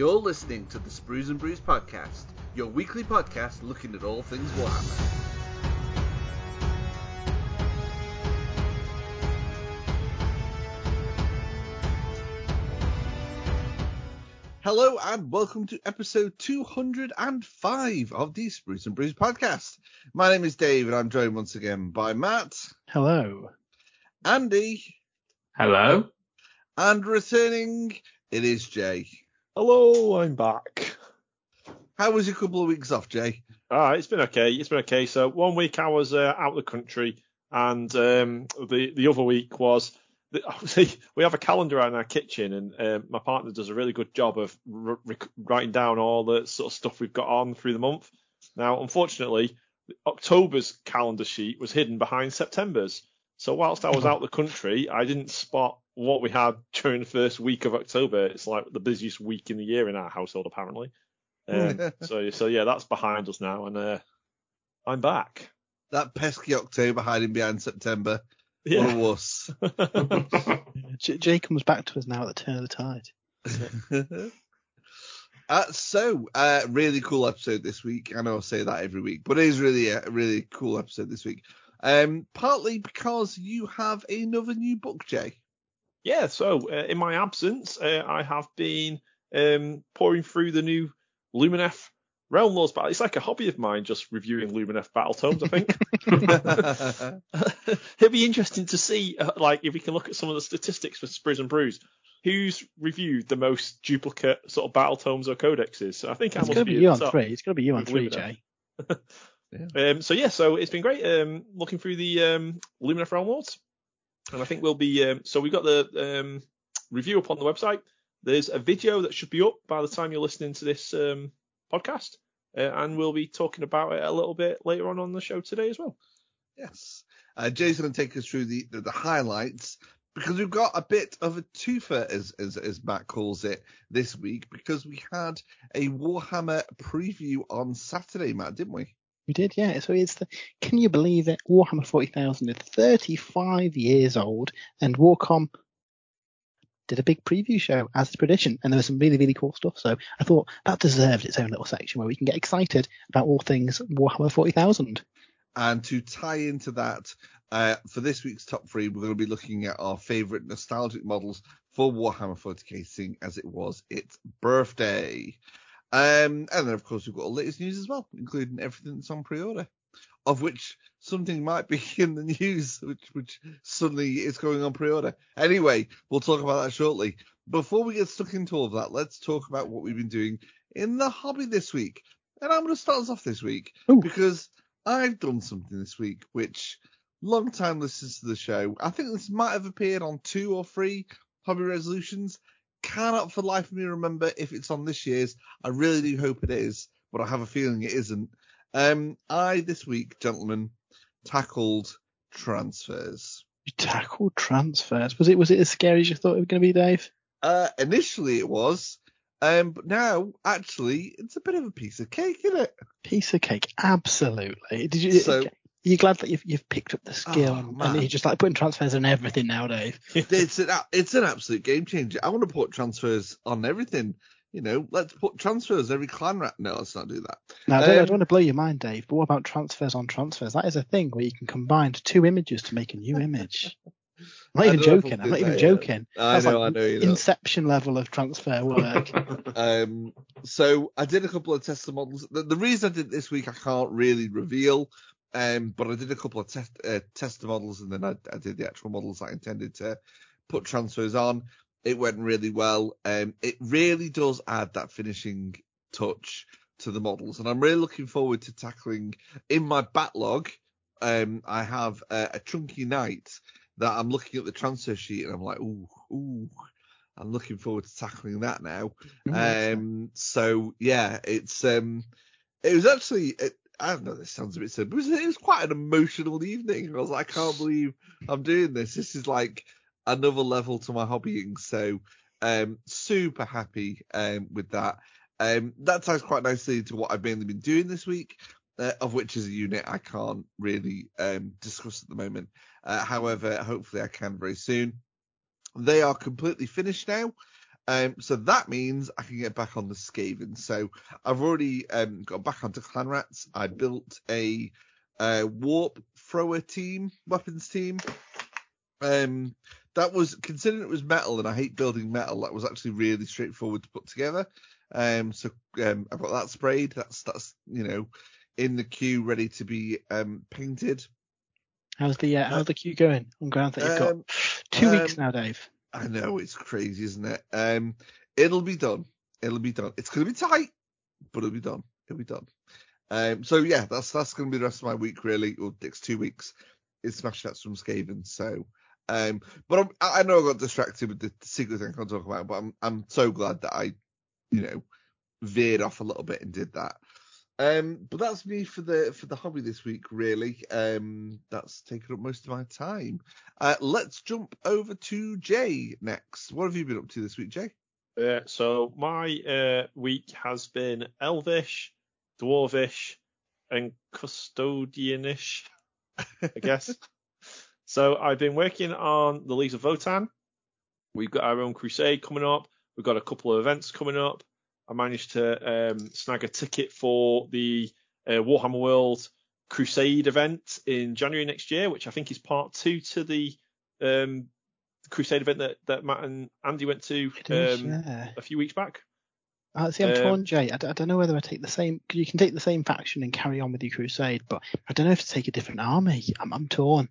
You're listening to the Sprues and Brews podcast, your weekly podcast looking at all things Warhammer. Hello and welcome to episode 205 of the Sprues and Brews podcast. My name is Dave and I'm joined once again by Matt, Hello. Andy, Hello. and returning, it is Jay. Hello, I'm back. How was your couple of weeks off, Jay? Ah, it's been okay. It's been okay. So one week I was uh, out of the country, and um, the the other week was see, we have a calendar in our kitchen, and um, my partner does a really good job of r- rec- writing down all the sort of stuff we've got on through the month. Now, unfortunately, October's calendar sheet was hidden behind September's. So whilst I was out of the country, I didn't spot what we had during the first week of October. It's like the busiest week in the year in our household, apparently. Um, so so yeah, that's behind us now, and uh, I'm back. That pesky October hiding behind September. What a Yeah. wuss. J- Jay comes back to us now at the turn of the tide. uh, so, uh, really cool episode this week. I know I say that every week, but it is really a really cool episode this week. Um, partly because you have another new book, Jay. Yeah, so uh, in my absence, uh, I have been um, pouring through the new Lumineth Realm Lords battle. It's like a hobby of mine, just reviewing Lumineth battle tomes. I think it'll be interesting to see, uh, like, if we can look at some of the statistics for Sprues and Brews. Who's reviewed the most duplicate sort of battle tomes or codexes? So I think I It's must going to be be you on top. three. It's going to be you on three, Lumineth. Jay. Um, so yeah, so it's been great um, looking through the um, Lumineth Realm Lords, and I think we'll be. Um, so we've got the um, review up on the website. There's a video that should be up by the time you're listening to this um, podcast, uh, and we'll be talking about it a little bit later on on the show today as well. Yes. Uh, going to take us through the, the, the highlights because we've got a bit of a twofer, as, as, as Matt calls it, this week because we had a Warhammer preview on Saturday, Matt, didn't we? We did, yeah. So it's the. Can you believe it? Warhammer 40,000 is 35 years old, and Warcom did a big preview show as tradition, and there was some really, really cool stuff. So I thought that deserved its own little section where we can get excited about all things Warhammer 40,000. And to tie into that, uh, for this week's top three, we're going to be looking at our favourite nostalgic models for Warhammer 40k, seeing as it was its birthday. Um, and then, of course, we've got all the latest news as well, including everything that's on pre-order, of which something might be in the news, which, which suddenly is going on pre-order. Anyway, we'll talk about that shortly. Before we get stuck into all of that, let's talk about what we've been doing in the hobby this week. And I'm going to start us off this week Ooh. because I've done something this week which long time listeners to the show, I think this might have appeared on two or three hobby resolutions. Cannot for the life of me remember if it's on this year's. I really do hope it is, but I have a feeling it isn't. Um, I this week, gentlemen, tackled transfers. You tackled transfers. Was it was it as scary as you thought it was going to be, Dave? Uh, initially it was, um, but now actually it's a bit of a piece of cake, isn't it? Piece of cake, absolutely. Did you? So- are you glad that you've you've picked up the skill Oh, and, you're just like putting transfers on everything now, Dave? it's an it's an absolute game changer. I want to put transfers on everything. You know, let's put transfers every clan ra No, let's not do that. Now, I don't, I Um, don't want to blow your mind, Dave, but what about transfers on transfers? That is a thing where you can combine two images to make a new image. I'm not even don't know if joking. I'm not even yeah. joking. I know, like I know you know. Inception level of transfer work. Um, so I did a couple of tester models. The, the reason I did this week I can't really reveal. Um, but I did a couple of test uh, tester models and then I, I did the actual models I intended to put transfers on. It went really well. Um, it really does add that finishing touch to the models, and I'm really looking forward to tackling in my backlog. Um, I have a, a chunky knight that I'm looking at the transfer sheet and I'm like, ooh, ooh. I'm looking forward to tackling that now. Um, so yeah, it's um, it was actually it, I don't know. This sounds a bit. It was, it was quite an emotional evening. I was like, I can't believe I'm doing this. This is like another level to my hobbying. So um, super happy um with that. Um, that ties quite nicely to what I've mainly been doing this week. Uh, of which is a unit I can't really um, discuss at the moment. Uh, however, hopefully I can very soon. They are completely finished now. Um, so that means I can get back on the Skaven. So I've already um, got back onto Clan Rats. I built a uh, warp thrower team, weapons team. Um, that was considering it was metal, and I hate building metal. That was actually really straightforward to put together. Um, so um, I've got that sprayed. That's that's you know in the queue, ready to be um, painted. How's the uh, how's the queue going on ground that you've got? Um, Two weeks um, now, Dave. I know it's crazy, isn't it? Um, it'll be done. It'll be done. It's gonna be tight, but it'll be done. It'll be done. Um, so yeah, that's that's gonna be the rest of my week really, or next two weeks. Is Smash Chats from Skaven. So, um, but I'm, I know I got distracted with the secret thing I can't talk about, but I'm I'm so glad that I, you know, veered off a little bit and did that. Um, but that's me for the for the hobby this week, really. Um, that's taken up most of my time. Uh, let's jump over to Jay next. What have you been up to this week, Jay? Uh, so my uh, week has been elvish, dwarvish, and custodianish, I guess. so I've been working on the Leagues of Votann. We've got our own crusade coming up. We've got a couple of events coming up. I managed to um, snag a ticket for the uh, Warhammer World Crusade event in January next year, which I think is part two to the um, Crusade event that, that Matt and Andy went to is, um, yeah. a few weeks back. Uh, see, I'm um, torn, Jay. I, d- I don't know whether I take the same. 'cause You can take the same faction and carry on with your crusade, but I don't know if to take a different army. I'm, I'm torn.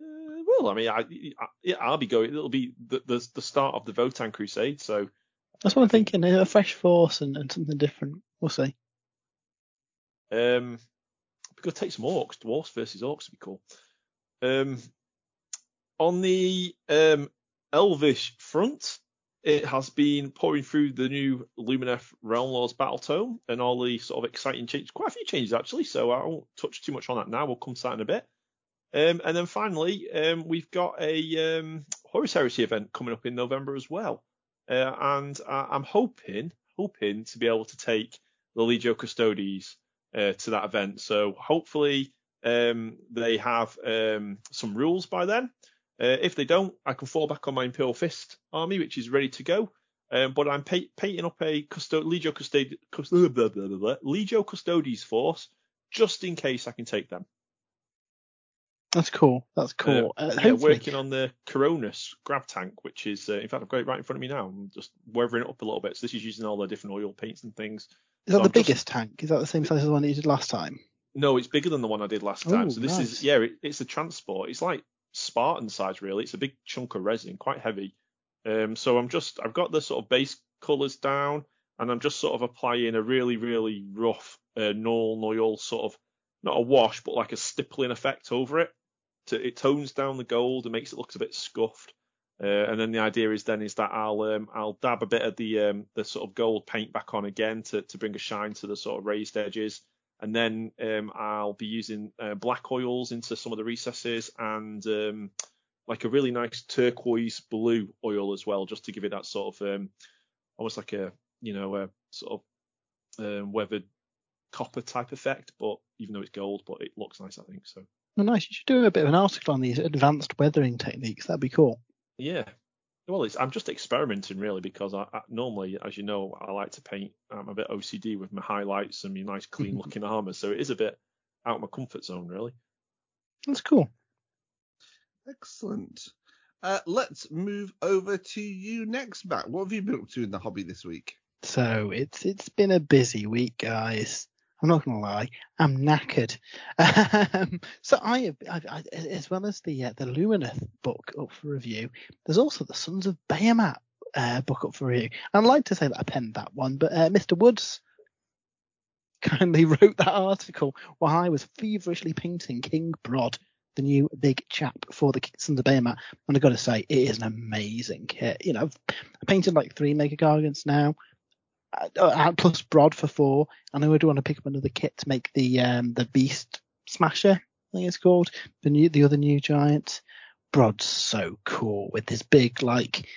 Uh, well, I mean, I, I, yeah, I'll be going. It'll be the, the the start of the Votann Crusade, so That's what I'm thinking. A fresh force and, and something different. We'll see. Um, we could take some orcs. Dwarfs versus orcs would be cool. Um, on the um, Elvish front, it has been pouring through the new Lumineth Realm Lords Battle Tome and all the sort of exciting changes. Quite a few changes actually, so I won't touch too much on that now. We'll come to that in a bit. Um, and then finally, um, we've got a um, Horus Heresy event coming up in November as well. Uh, and I, I'm hoping, hoping to be able to take the Legio Custodes uh, to that event. So hopefully um, they have um, some rules by then. Uh, if they don't, I can fall back on my Imperial Fist army, which is ready to go. Um, but I'm pa- painting up a Custo- Legio, Custod- Legio Custodes force just in case I can take them. That's cool. That's cool. Uh, Uh, yeah, working on the Coronus grav tank, which is, uh, in fact, I've got it right in front of me now. I'm just weathering it up a little bit. So this is using all the different oil paints and things. is that so the I'm just- biggest tank? Is that the same size as the one that you did last time? No, it's bigger than the one I did last time. Oh, so this nice. is, yeah, it, it's a transport. It's like Spartan size, really. It's a big chunk of resin, quite heavy. Um, so I'm just, I've got the sort of base colours down, and I'm just sort of applying a really, really rough uh, Nuln Oil sort of, not a wash, but like a stippling effect over it. To, it tones down the gold and makes it look a bit scuffed. Uh, and then the idea is then is that I'll um, I'll dab a bit of the um, the sort of gold paint back on again to to bring a shine to the sort of raised edges and then um, I'll be using uh, black oils into some of the recesses and um, like a really nice turquoise blue oil as well, just to give it that sort of um, almost like a you know a sort of um, weathered copper type effect, but even though it's gold, but it looks nice, I think. So Oh, nice. You should do a bit of an article on these advanced weathering techniques. That'd be cool. yeah. Well, it's, I'm just experimenting really because I, I normally, as you know, I like to paint. I'm a bit OCD with my highlights and my nice clean looking armor, so it is a bit out of my comfort zone really. That's cool. Excellent. Uh, let's move over to you next, Matt. What have you been up to in the hobby this week? So it's it's been a busy week, guys. I'm not gonna lie, I'm knackered. Um, so I I, I, as well as the uh, the Lumineth book up for review, there's also the Sons of Behemat uh, book up for review. I'd like to say that I penned that one, but uh, Mr. Woods kindly wrote that article while I was feverishly painting King Brod, the new big chap for the Sons of Behemat. And I've got to say, it is an amazing kit. You know, I've painted like three Mega Gargants now uh, uh, plus Brod for four. And I do want to pick up another kit to make the um the Beast Smasher, I think it's called the new the other new giant. Brod's so cool with this big like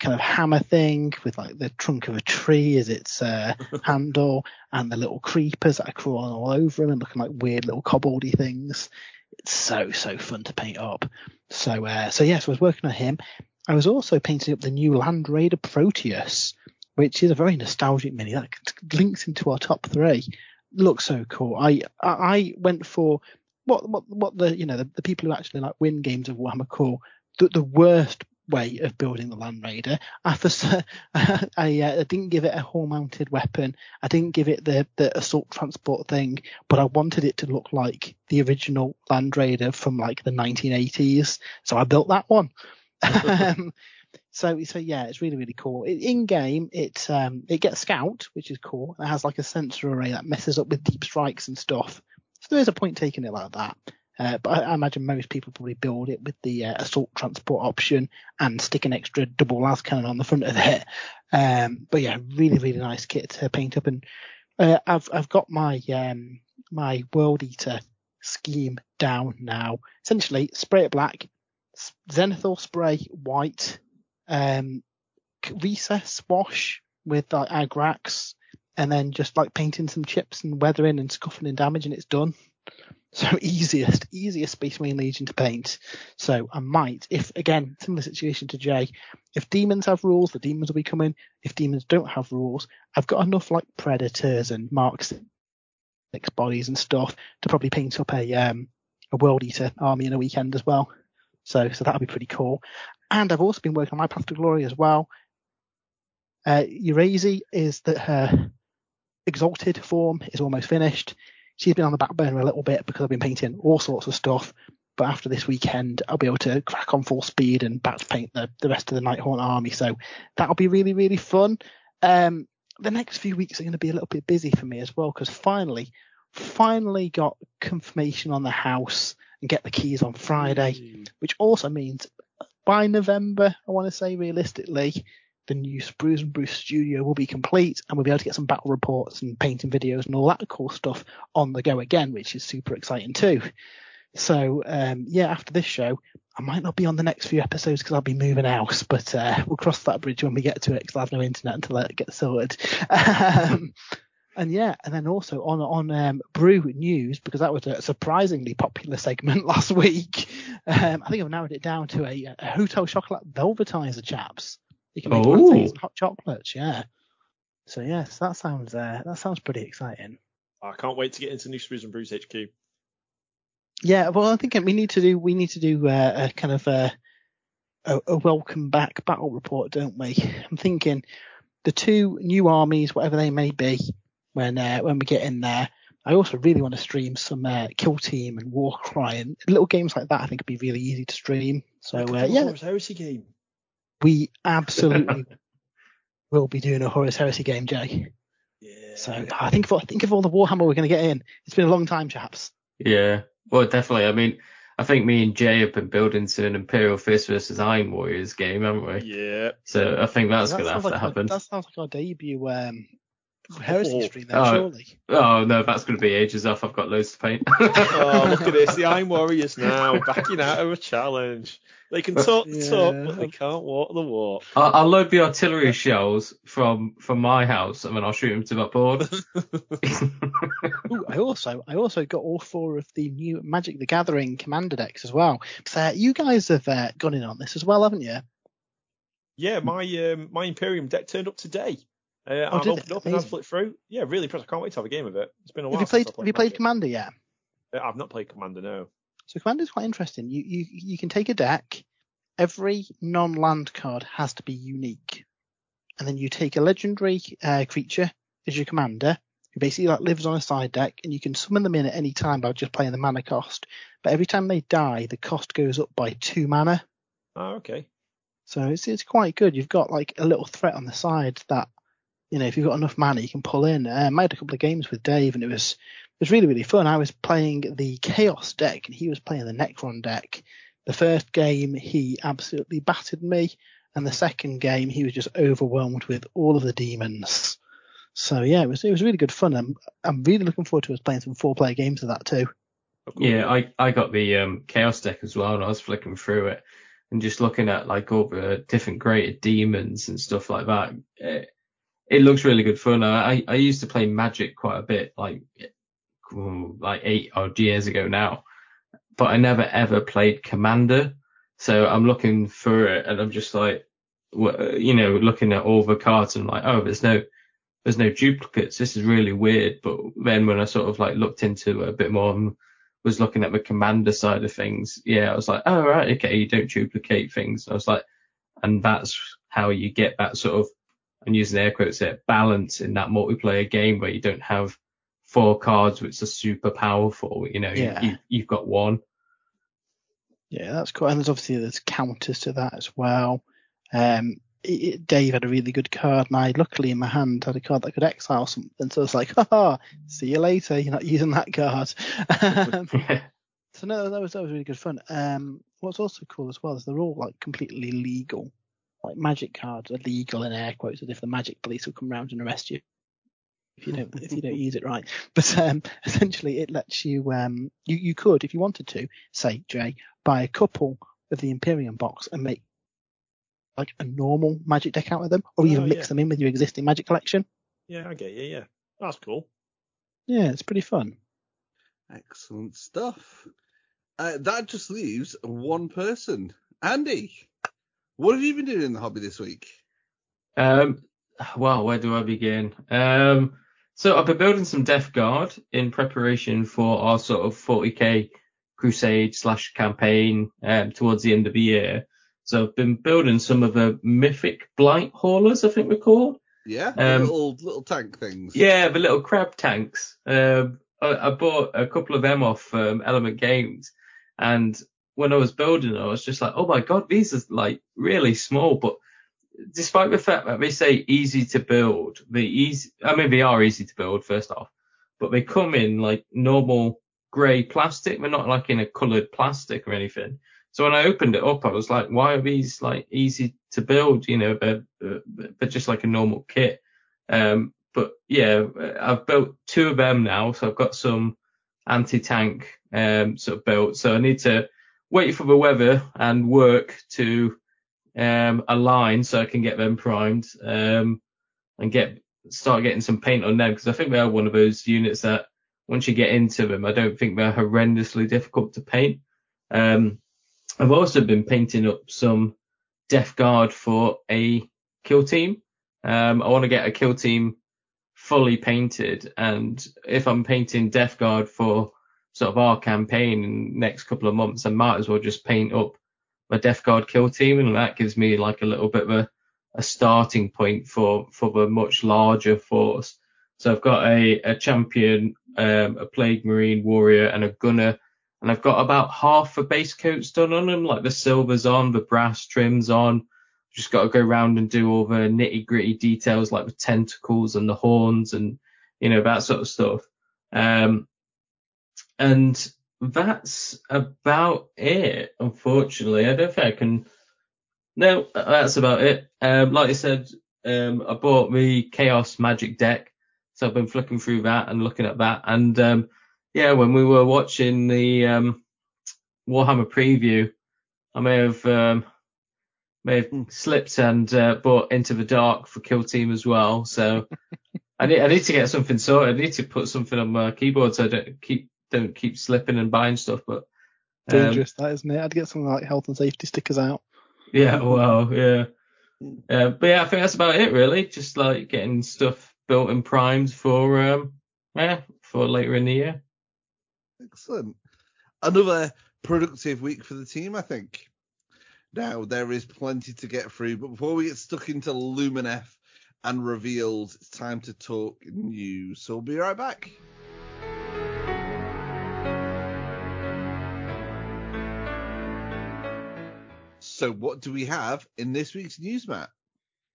kind of hammer thing with like the trunk of a tree as its uh, handle and the little creepers that are crawling all over him and looking like weird little cobbledy things. It's so so fun to paint up. So uh, so yes, I was working on him. I was also painting up the new Land Raider Proteus, which is a very nostalgic mini that links into our top three. Looks so cool. I I went for what what what the you know the, the people who actually like win games of Warhammer call the, the worst way of building the Land Raider. I, I, I, uh, I didn't give it a hull mounted weapon. I didn't give it the, the assault transport thing, but I wanted it to look like the original Land Raider from like the 1980s. So I built that one. um, so, so yeah, it's really, really cool. In game, it, um, it gets scout, which is cool. It has like a sensor array that messes up with deep strikes and stuff. So there is a point taking it like that. Uh, but I, I, imagine most people probably build it with the uh, assault transport option and stick an extra double las cannon on the front of it. Um, but yeah, really, really nice kit to paint up. And uh, I've I've got my um, my World Eater scheme down now. Essentially, spray it black, Zenithal spray white, um, recess wash with like Agrax, and then just like painting some chips and weathering and scuffing and damage, and it's done. So easiest, easiest Space Marine Legion to paint. So I might, if again, similar situation to Jay, if demons have rules, the demons will be coming. If demons don't have rules, I've got enough like predators and marks six bodies and stuff to probably paint up a um a world eater army in a weekend as well. So so that'll be pretty cool. And I've also been working on my path to glory as well. Uh is that her exalted form is almost finished she's been on the back burner a little bit because I've been painting all sorts of stuff. But after this weekend, I'll be able to crack on full speed and back to paint the, the rest of the Nighthaunt army. So that'll be really, really fun. Um, the next few weeks are going to be a little bit busy for me as well because finally, finally got confirmation on the house and get the keys on Friday, mm. which also means by November, I want to say realistically, the new Sprues and Brews studio will be complete and we'll be able to get some battle reports and painting videos and all that cool stuff on the go again, which is super exciting too. So, um, yeah, after this show, I might not be on the next few episodes because I'll be moving house, but, uh, we'll cross that bridge when we get to it because I have no internet until it gets sorted. um, and yeah, and then also on on um, Brew News because that was a surprisingly popular segment last week. Um, I think I've narrowed it down to a, a hotel chocolate velvetizer, chaps. You can make oh. hot chocolates, yeah. So yes, that sounds uh, that sounds pretty exciting. I can't wait to get into New Sprues and Brews HQ. Yeah, well, I think we need to do we need to do uh, a kind of a, a, a welcome back battle report, don't we? I'm thinking the two new armies, whatever they may be, when uh, when we get in there. I also really want to stream some uh, Kill Team and Warcry and little games like that. I think would be really easy to stream. So uh, yeah, Heresy game we absolutely will be doing a Horus Heresy game, Jay. Yeah. So I think of, think of all the Warhammer we're going to get in. It's been a long time, chaps. Yeah. Well, definitely. I mean, I think me and Jay have been building to an Imperial Fist versus Iron Warriors game, haven't we? Yeah. So I think that's that going to have like to happen. Our, that sounds like our debut um, Heresy oh, stream, then, oh, surely. Oh no, that's going to be ages off. I've got loads to paint. oh, look at this. The Iron Warriors now backing out of a challenge. They can talk the yeah. talk, but they can't walk the walk. I'll, I'll, load the artillery shells from from my house, and then I'll shoot them to my board. Ooh, I also I also got all four of the new Magic the Gathering commander decks as well. So you guys have uh, gone in on this as well, haven't you? Yeah, my um, my Imperium deck turned up today. Uh, oh, I've opened up and I've flipped through. Yeah, really impressed. I can't wait to have a game of it. It's been a while. Have you played? Have you played Commander yet? Uh, I've not played Commander, no. So Commander's quite interesting. You you you can take a deck. Every non-land card has to be unique, and then you take a legendary uh, creature as your commander, who basically like lives on a side deck, and you can summon them in at any time by just playing the mana cost. But every time they die, the cost goes up by two mana. Oh, okay. So it's it's quite good. You've got like a little threat on the side that you know if you've got enough mana you can pull in. Um, I had a couple of games with Dave, and it was it was really, really fun. I was playing the Chaos deck and he was playing the Necron deck. The first game, he absolutely battered me. And the second game, he was just overwhelmed with all of the demons. So yeah, it was, it was really good fun. I'm, I'm really looking forward to us playing some four player games of that too. Yeah, I, I got the um, Chaos deck as well and I was flicking through it and just looking at like all the different graded demons and stuff like that. It, it looks really good fun. I, I used to play Magic quite a bit, like like eight odd years ago now, but I never ever played Commander. So I'm looking for it, and I'm just like, you know, looking at all the cards and like, oh, there's no, there's no duplicates. This is really weird. But then when I sort of like looked into it a bit more and was looking at the commander side of things, yeah, I was like, oh right, okay, you don't duplicate things. I was like, and that's how you get that sort of, I'm using air quotes there, balance in that multiplayer game where you don't have four cards which are super powerful. You know, Yeah. you, you've got one. Yeah, that's cool. And there's obviously there's counters to that as well. Um, it, it- Dave had a really good card, and I luckily in my hand had a card that could exile something. So it's like, haha, see you later. You're not using that card. Um, so no, that was that was really good fun. Um, what's also cool as well is they're all like completely legal. Like magic cards are legal in air quotes, as if the magic police will come round and arrest you if you don't if you don't use it right. But um, essentially, it lets you um you you could if you wanted to say Jay buy a couple of the Imperium box and make like a normal magic deck out of them, or even Oh, mix yeah. them in with your existing magic collection. Yeah, I get you. Yeah, that's cool. Yeah, it's pretty fun. Excellent stuff. Uh, that just leaves one person. Andy, what have you been doing in the hobby this week? Um, well, where do I begin? Um, so I've been building some Death Guard in preparation for our sort of 40k crusade slash campaign um, towards the end of the year. So I've been building some of the mythic blight haulers, I think we're called. Yeah, Um, little little tank things. Yeah, the little crab tanks. Um, I, I bought a couple of them off um, Element Games, and when I was building, I was just like, oh my god, these are like really small. But despite the fact that they say easy to build, they easy. I mean, they are easy to build first off, but they come in like normal grey plastic. They're not like in a coloured plastic or anything. So when I opened it up, I was like, why are these like easy to build? You know, they're, they're just like a normal kit. Um, but yeah, I've built two of them now, so I've got some anti-tank um, sort of built. So I need to wait for the weather and work to um, align so I can get them primed um, and get start getting some paint on them because I think they are one of those units that once you get into them, I don't think they're horrendously difficult to paint. Um, I've also been painting up some Death Guard for a kill team. Um, I want to get a kill team fully painted, and if I'm painting Death Guard for sort of our campaign in next couple of months, I might as well just paint up my Death Guard kill team, and that gives me like a little bit of a, a starting point for for the much larger force. So I've got a, a champion, um, a plague marine warrior, and a gunner, and I've got about half the base coats done on them, like the silver's on, the brass trims on. Just got to go round and do all the nitty gritty details like the tentacles and the horns and you know that sort of stuff. Um, and that's about it. Unfortunately, I don't think I can. No, that's about it. Um, like I said, um, I bought the Chaos Magic deck, so I've been flicking through that and looking at that. And um, yeah, when we were watching the um, Warhammer preview, I may have um, may have slipped and uh, bought Into the Dark for Kill Team as well. So I need I need to get something sorted. I need to put something on my keyboard so I don't keep don't keep slipping and buying stuff. But um, Dangerous, that isn't it? I'd get something like health and safety stickers out. yeah, well, yeah. Uh, but yeah, I think that's about it really. Just like getting stuff built and primed for um yeah for later in the year. Excellent. Another productive week for the team, I think. Now there is plenty to get through, but before we get stuck into Lumineth and reveals, it's time to talk news. So we'll be right back. So what do we have in this week's news, Matt?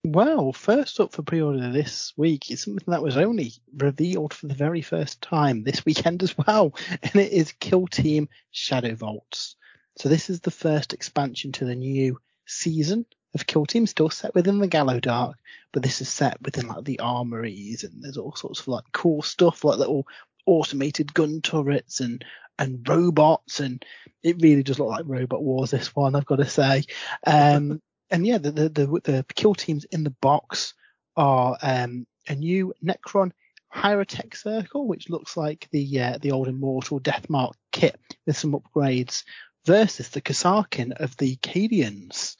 Well, first up for pre-order this week is something that was only revealed for the very first time this weekend as well, and it is Kill Team Shadow Vaults. So this is the first expansion to the new season of Kill Team, still set within the Gallowdark, but this is set within like the armories and there's all sorts of like cool stuff like little automated gun turrets and and robots and it really does look like Robot Wars this one, I've got to say. Um, and yeah, the, the, the, the kill teams in the box are um, a new Necron Hierotech Circle, which looks like the uh, the old Immortal Deathmark kit with some upgrades versus the Kasrkin of the Cadians.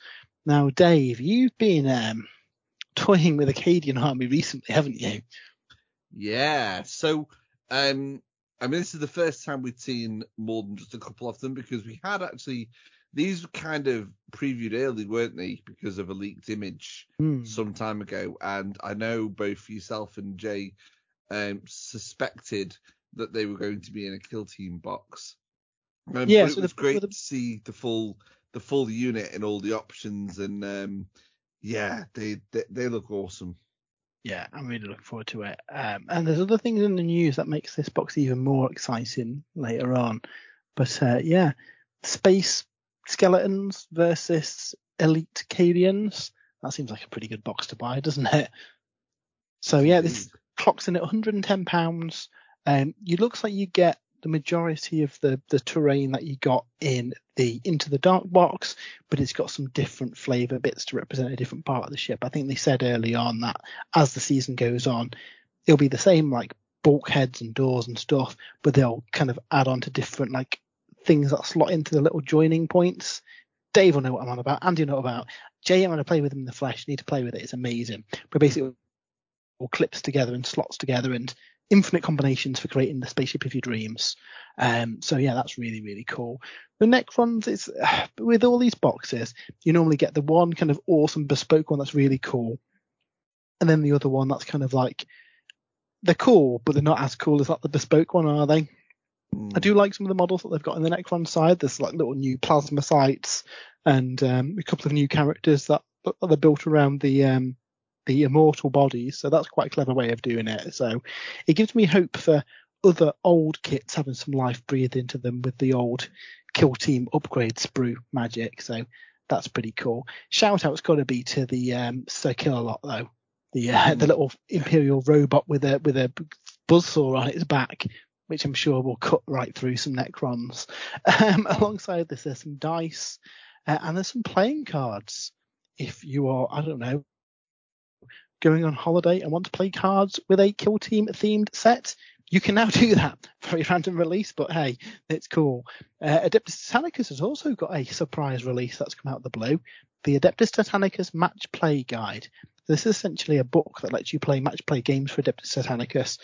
Now, Dave, you've been um, toying with the Cadian army recently, haven't you? Yeah. So, um, I mean, this is the first time we've seen more than just a couple of them because we had actually these were kind of previewed early, weren't they? Because of a leaked image Hmm. some time ago, and I know both yourself and Jay um, suspected that they were going to be in a kill team box. Um, Yeah, but it was the- great the- to see the full the full unit and all the options, and um, yeah, they, they they look awesome. Yeah, I'm really looking forward to it. Um, and there's other things in the news that makes this box even more exciting later on. But uh, yeah, space skeletons versus elite Cadians. That seems like a pretty good box to buy, doesn't it? So yeah, this Indeed. clocks in at 110 pounds. Um, it looks like you get the majority of the the terrain that you got in the Into the Dark box, but it's got some different flavor bits to represent a different part of the ship. I think they said early on that as the season goes on, it'll be the same like bulkheads and doors and stuff, but they'll kind of add on to different like things that slot into the little joining points. Dave will know what I'm on about. Andy will know about. Jay, I'm going to play with him in the flesh. You need to play with it. It's amazing. But basically, all clips together and slots together and infinite combinations for creating the spaceship of your dreams. Um, so yeah, that's really really cool. The Necrons, it's with all these boxes, you normally get the one kind of awesome bespoke one that's really cool, and then the other one that's kind of like they're cool, but they're not as cool as that the bespoke one, are they? Mm. I do like some of the models that they've got in the Necron side. There's like little new plasmacytes and um, a couple of new characters that, that are built around the um, the immortal bodies. So that's quite a clever way of doing it. So it gives me hope for other old kits having some life breathed into them with the old kill team upgrade sprue magic. So that's pretty cool. Shout out's got to be to the um, Sir Killalot though. The uh, the little imperial robot with a with a buzzsaw on its back which I'm sure will cut right through some Necrons. Um, alongside this, there's some dice uh, and there's some playing cards. If you are, I don't know, going on holiday and want to play cards with a kill team themed set, you can now do that. Very random release, but hey, it's cool. Uh, Adeptus Titanicus has also got a surprise release that's come out of the blue. The Adeptus Titanicus Match Play Guide. This is essentially a book that lets you play match play games for Adeptus Titanicus.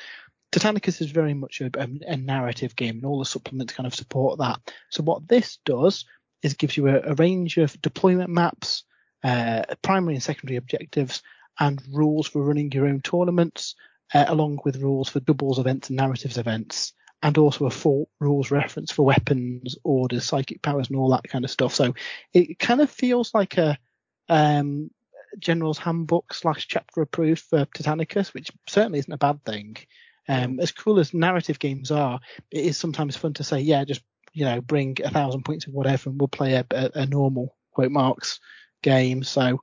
Titanicus is very much a, a, narrative game, and all the supplements kind of support that. So what this does is gives you a, a range of deployment maps, uh, primary and secondary objectives, and rules for running your own tournaments, uh, along with rules for doubles events and narratives events, and also a full rules reference for weapons, orders, psychic powers, and all that kind of stuff. So it kind of feels like a um, general's handbook slash chapter approved for Titanicus, which certainly isn't a bad thing. Um, as cool as narrative games are, it is sometimes fun to say, yeah, just you know, bring a thousand points of whatever, and we'll play a, a, a normal quote marks game. So,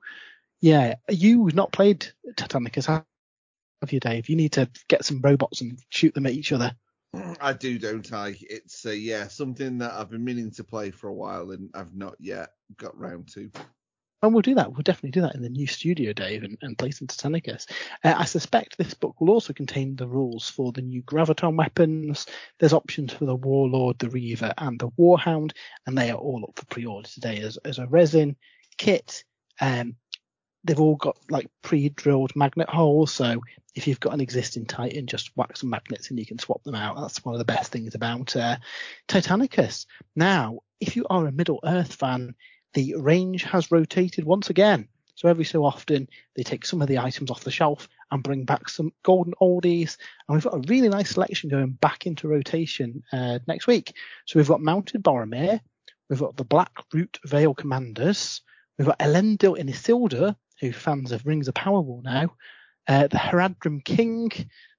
yeah, you've not played Titanicus, have you, Dave? You need to get some robots and shoot them at each other. I do, don't I? It's uh, yeah, something that I've been meaning to play for a while and I've not yet got round to. And we'll do that. We'll definitely do that in the new studio, Dave, and, and play some Titanicus. Uh, I suspect this book will also contain the rules for the new Graviton weapons. There's options for the Warlord, the Reaver, and the Warhound, and they are all up for pre-order today as, as a resin kit. Um, they've all got like pre-drilled magnet holes, so if you've got an existing Titan, just whack some magnets and you can swap them out. That's one of the best things about uh, Titanicus. Now, if you are a Middle Earth fan, the range has rotated once again. So every so often they take some of the items off the shelf and bring back some golden oldies. And we've got a really nice selection going back into rotation uh, next week. So we've got Mounted Boromir, we've got the Black Root Vale Commanders, we've got Elendil and Isildur, who fans of Rings of Power will know, uh, the Haradrim King,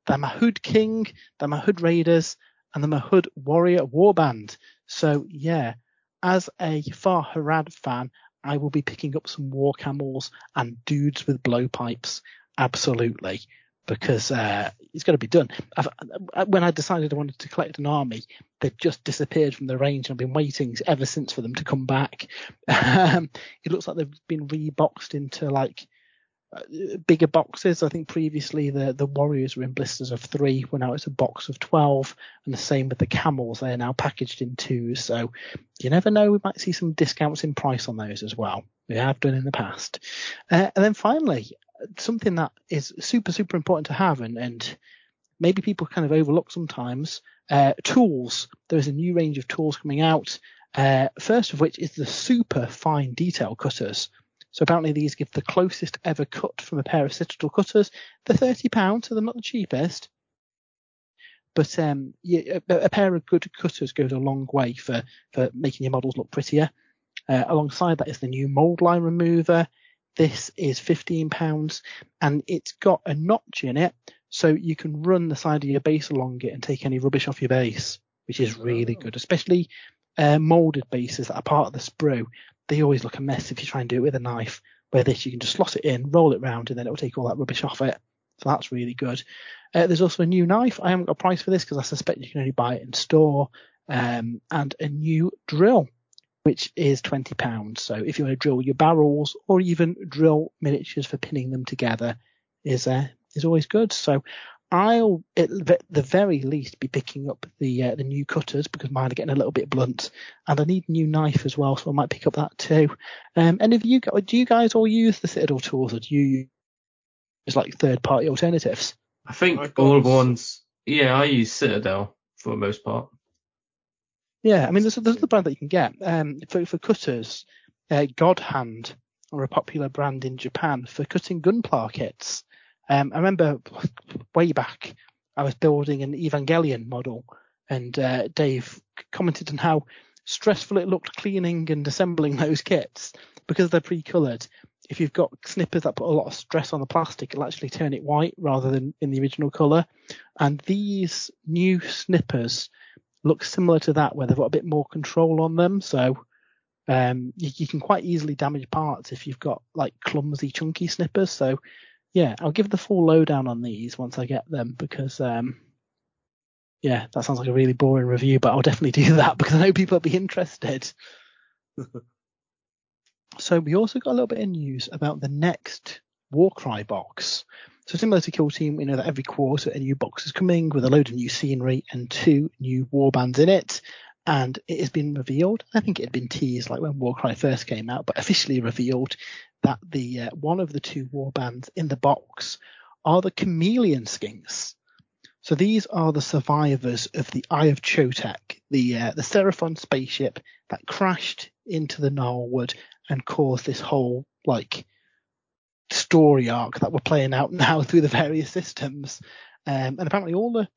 the Mahud King, the Mahud Raiders, and the Mahud Warrior Warband. So yeah, as a Far Harad fan, I will be picking up some war camels and dudes with blowpipes. Absolutely. Because uh, it's got to be done. I've, when I decided I wanted to collect an army, they've just disappeared from the range, and I've been waiting ever since for them to come back. Um, it looks like they've been reboxed into like uh, bigger boxes. I think previously the the Warriors were in blisters of three, well now it's a box of twelve, and the same with the Camels. They are now packaged in twos, so you never know. We might see some discounts in price on those as well. We have done in the past. Uh, and then finally, something that is super super important to have, and and maybe people kind of overlook sometimes. Uh, tools. There is a new range of tools coming out. Uh, first of which is the super fine detail cutters. So apparently these give the closest ever cut from a pair of Citadel cutters. They're thirty pounds, so they're not the cheapest. But um, yeah, a, a, pair of good cutters goes a long way for for making your models look prettier. Uh, alongside that is the new mold line remover. This is fifteen pounds, and it's got a notch in it, so you can run the side of your base along it and take any rubbish off your base, which is really good, especially uh, molded bases that are part of the sprue. They always look a mess if you try and do it with a knife. Where this, you can just slot it in, roll it round, and then it'll take all that rubbish off it. So that's really good. Uh, there's also a new knife. I haven't got a price for this because I suspect you can only buy it in store. Um, and a new drill, which is twenty pounds. So if you want to drill your barrels or even drill miniatures for pinning them together, is uh, is always good. So I'll at the very least be picking up the uh, the new cutters because mine are getting a little bit blunt, and I need a new knife as well, so I might pick up that too. Um, any of you do you guys all use the Citadel tools, or do you use like third party alternatives? I think all the ones. Yeah, I use Citadel for the most part. Yeah, I mean there's there's the brand that you can get um, for for cutters. Uh, God Hand are a popular brand in Japan for cutting gunpla kits. Um, I remember way back, I was building an Evangelion model, and uh, Dave commented on how stressful it looked cleaning and assembling those kits because they're pre-colored. If you've got snippers that put a lot of stress on the plastic, it'll actually turn it white rather than in the original color. And these new snippers look similar to that, where they've got a bit more control on them. So um, you, you, can quite easily damage parts if you've got like clumsy, chunky snippers. So yeah, I'll give the full lowdown on these once I get them because, um, yeah, that sounds like a really boring review, but I'll definitely do that because I know people will be interested. so we also got a little bit of news about the next Warcry box. So similar to Kill Team, we know that every quarter a new box is coming with a load of new scenery and two new warbands in it. And it has been revealed. I think it had been teased like when Warcry first came out, but officially revealed that the uh, one of the two warbands in the box are the chameleon skinks. So these are the survivors of the Eye of Chotec, the uh, the Seraphon spaceship that crashed into the Gnarlwood and caused this whole like story arc that we're playing out now through the various systems. Um, and apparently all the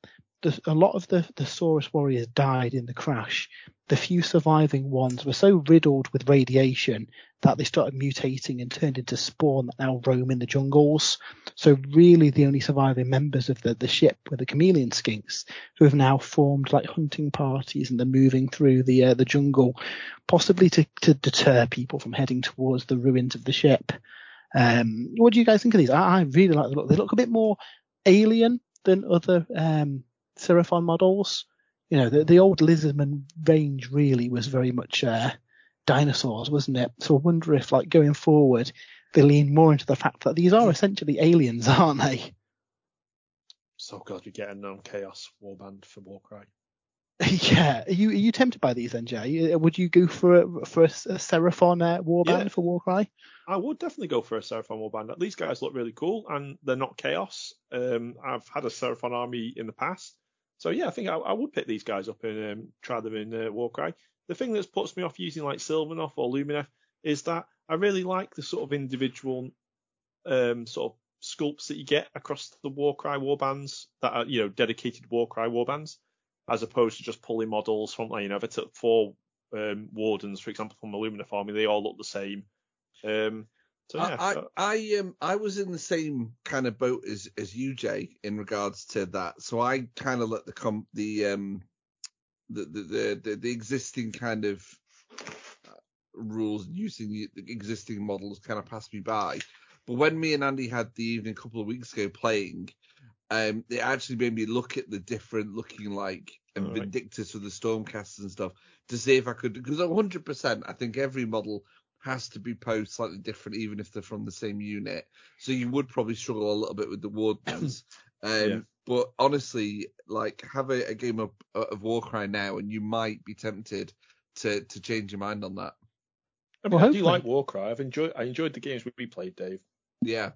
the, a lot of the, the Saurus warriors died in the crash. The few surviving ones were so riddled with radiation that they started mutating and turned into spawn that now roam in the jungles. So really the only surviving members of the, the ship were the chameleon skinks who have now formed like hunting parties and they're moving through the uh, the jungle, possibly to, to deter people from heading towards the ruins of the ship. Um, what do you guys think of these? I, I really like the look. They look a bit more alien than other um, Seraphon models. You know, the, the old Lizardman range really was very much uh, dinosaurs, wasn't it? So I wonder if, like, going forward, they lean more into the fact that these are essentially aliens, aren't they? So glad we get a non-chaos warband for Warcry. yeah, are you are you tempted by these then, Jay? Would you go for a, for a, a Seraphon uh, warband yeah, for Warcry? I would definitely go for a Seraphon warband. These guys look really cool and they're not chaos. Um, I've had a Seraphon army in the past, so yeah, I think I, I would pick these guys up and um, try them in uh, Warcry. The thing that puts me off using like Sylvaneth or Lumineth is that I really like the sort of individual um, sort of sculpts that you get across the Warcry warbands that are you know dedicated Warcry warbands as opposed to just pulling models from like you know if I took four um, wardens for example from Illumina Army they all look the same. Um, so yeah, I, I, I um I was in the same kind of boat as as you Jay in regards to that. So I kind of let the com the um the the the, the existing kind of uh, rules using the existing models kind of passed me by. But when me and Andy had the evening a couple of weeks ago playing, um, it actually made me look at the different looking like and Vindictors for the Stormcasters and stuff to see if I could because 100% I think every model has to be posed slightly different, even if they're from the same unit. So you would probably struggle a little bit with the wardens. Um, Yeah. But honestly, like have a, a game of, of Warcry now, and you might be tempted to to change your mind on that. I, mean, Well, I do hopefully- like Warcry. I've enjoyed I enjoyed the games we played, Dave. Yeah,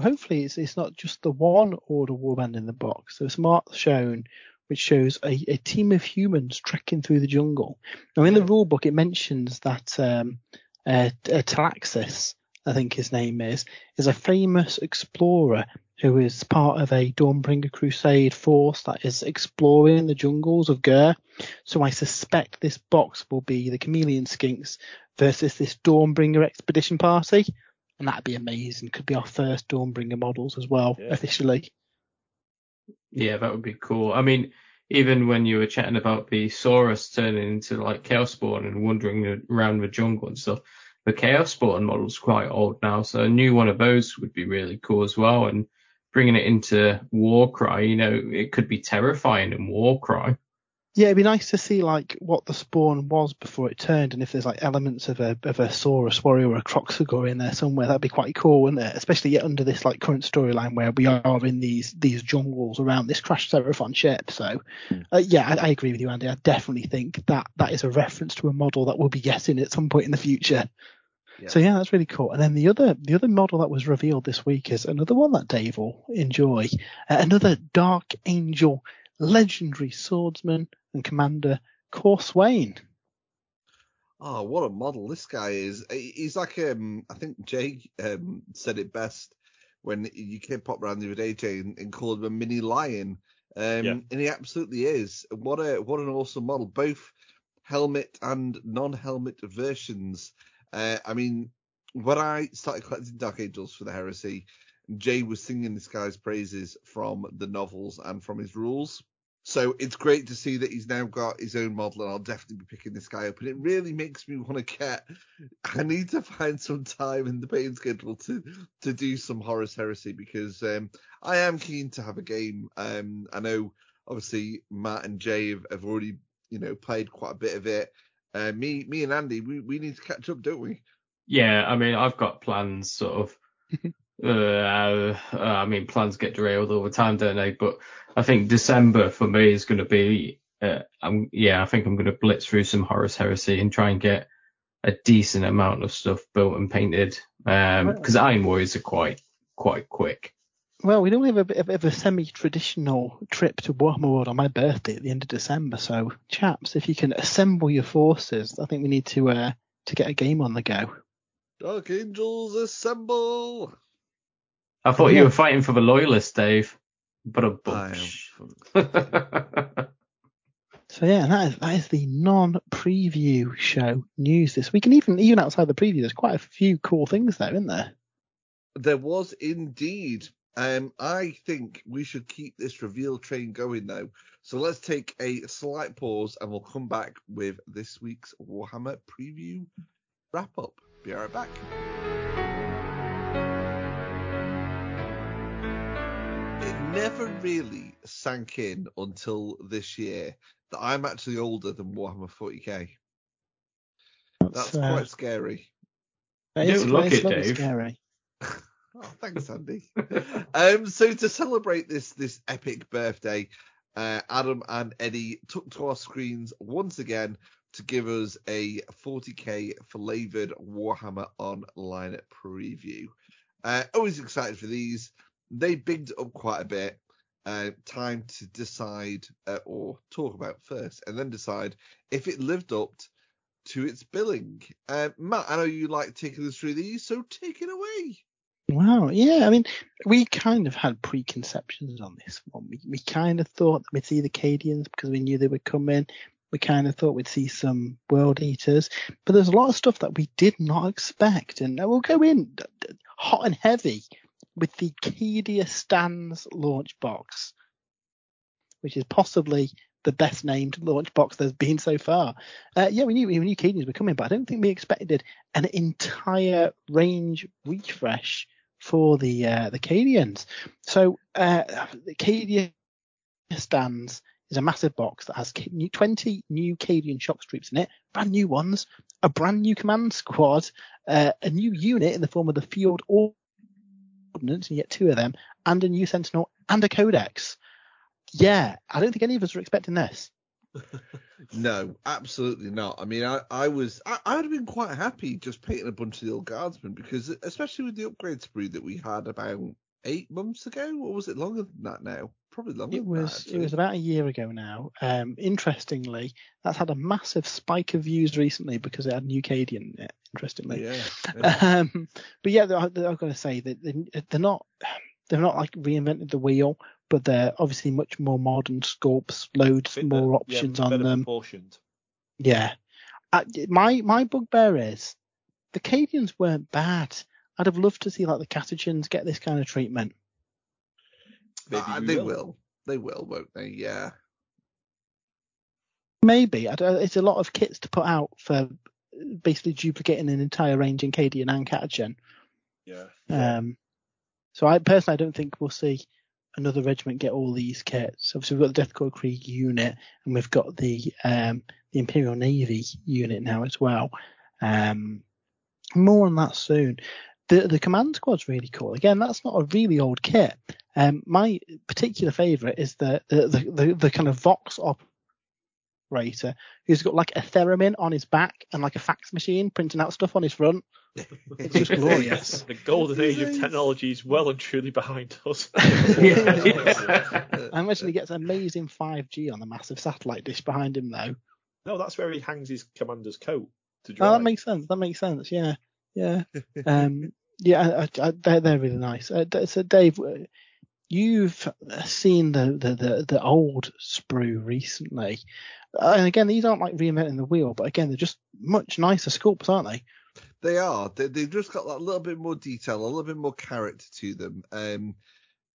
hopefully it's, it's not just the one order warband in the box. There's some art shown which shows a, a team of humans trekking through the jungle. Now in the rule book it mentions that um, uh, uh, Talaxis, I think his name is, is a famous explorer who is part of a Dawnbringer Crusade force that is exploring the jungles of Ghur. So I suspect this box will be the Chameleon Skinks versus this Dawnbringer expedition party and that'd be amazing. Could be our first Dawnbringer models as well, Yeah. officially. Yeah, that would be cool. I mean, even when you were chatting about the Saurus turning into like Chaos Spawn and wandering around the jungle and stuff, the Chaos Spawn model's quite old now, so a new one of those would be really cool as well. And bringing it into Warcry, you know, it could be terrifying in Warcry. Yeah, it'd be nice to see like what the spawn was before it turned, and if there's like elements of a of a Saurus warrior or a Kroxigor in there somewhere, that'd be quite cool, wouldn't it? Especially under this like current storyline where we are in these these jungles around this Crash Seraphon ship. So, uh, yeah, I, I agree with you, Andy. I definitely think that that is a reference to a model that we'll be getting at some point in the future. Yeah. So yeah, that's really cool. And then the other the other model that was revealed this week is another one that Dave will enjoy. Uh, another Dark Angel legendary swordsman and commander Corswain. Oh, what a model this guy is. He's like, um, I think Jay um, said it best when you came pop around the other day, Jay, and, and called him a mini lion. Um, Yeah. And he absolutely is. What a what an awesome model, both helmet and non-helmet versions. Uh, I mean, when I started collecting Dark Angels for the Heresy, Jay was singing this guy's praises from the novels and from his rules. So it's great to see that he's now got his own model, and I'll definitely be picking this guy up. And it really makes me want to get. I need to find some time in the pain schedule to to do some Horus Heresy because um, I am keen to have a game. Um, I know obviously Matt and Jay have, have already you know played quite a bit of it. Uh, me me and Andy, we, we need to catch up, don't we? Yeah, I mean, I've got plans sort of. uh, uh, I mean, plans get derailed all the time, don't they? But I think December for me is going to be. Uh, I'm, yeah, I think I'm going to blitz through some Horus Heresy and try and get a decent amount of stuff built and painted. Um, because Iron Warriors are quite quite quick. Well, we normally have a bit of, of a semi-traditional trip to Warhammer World on my birthday at the end of December. So, chaps, if you can assemble your forces, I think we need to uh, to get a game on the go. Dark Angels assemble! I thought Yeah. you were fighting for the loyalists, Dave. But a bunch. So yeah, that is that is the non-preview show news this week, and even even outside the preview, there's quite a few cool things there, isn't there? There was indeed. Um, I think we should keep this reveal train going though. So let's take a slight pause and we'll come back with this week's Warhammer preview wrap up. Be right back. Never really sank in until this year that I'm actually older than Warhammer 40k. That's uh, quite scary. that You is- don't that look it, Dave. Scary. Oh, thanks, Andy. um, so to celebrate this this epic birthday, uh, Adam and Eddie took to our screens once again to give us a 40k flavored Warhammer Online preview. Uh, always excited for these. They bigged up quite a bit. Uh, time to decide uh, or talk about first, and then decide if it lived up to its billing. Uh, Matt, I know you like taking us through these, so take it away. Wow, yeah. I mean, we kind of had preconceptions on this one. We we kind of thought that we'd see the Cadians because we knew they were coming. We kind of thought we'd see some World Eaters, but there's a lot of stuff that we did not expect, and we'll go in hot and heavy with the Cadia Stands launch box, which is possibly the best named launch box there's been so far. Uh, yeah, we knew we knew were coming, but I don't think we expected an entire range refresh for the uh, the Cadians. So uh, the Cadia stands is a massive box that has 20 new Cadian shock troops in it, brand new ones, a brand new command squad, uh, a new unit in the form of the field ordnance, you get two of them, and a new sentinel and a codex. Yeah, I don't think any of us were expecting this. no, absolutely not. I mean, I, I was, I, I'd have been quite happy just painting a bunch of the old guardsmen because, especially with the upgrade spree that we had about eight months ago, or was it longer than that now? Probably longer. It was. That, it was about a year ago now. Um, interestingly, that's had a massive spike of views recently because it had new Cadian in it. Interestingly, yeah. yeah. Um, but yeah, I've got to say that they're not. They've not like reinvented the wheel, but they're obviously much more modern sculpts, loads more options yeah, on them. Proportioned. Yeah. Uh, my my bugbear is the Cadians weren't bad. I'd have loved to see like the Catachans get this kind of treatment. Maybe uh, they will. will. They will, won't they? Yeah. Maybe. it's a lot of kits to put out for basically duplicating an entire range in Cadian and Catachan. Yeah. Um. So I personally I don't think we'll see another regiment get all these kits. Obviously we've got the Death Korps Krieg unit and we've got the um the Imperial Navy unit now as well. Um. More on that soon. The the command squad's really cool. Again, that's not a really old kit. Um, my particular favourite is the the, the the, the kind of Vox operator who's got like a theremin on his back and like a fax machine printing out stuff on his front. It's just glorious. the golden age of technology is well and truly behind us. yeah, yeah. I imagine he gets amazing 5G on the massive satellite dish behind him though. No, that's where he hangs his commander's coat to dry. Oh, that makes sense. That makes sense. Yeah, yeah. Um, yeah, I, I, they're, they're really nice. Uh, so, Dave, uh, you've seen the, the, the, the old sprue recently. Uh, and again, these aren't like reinventing the wheel, but again, they're just much nicer sculpts, aren't they? They are. They, they've just got that little bit more detail, a little bit more character to them. Um,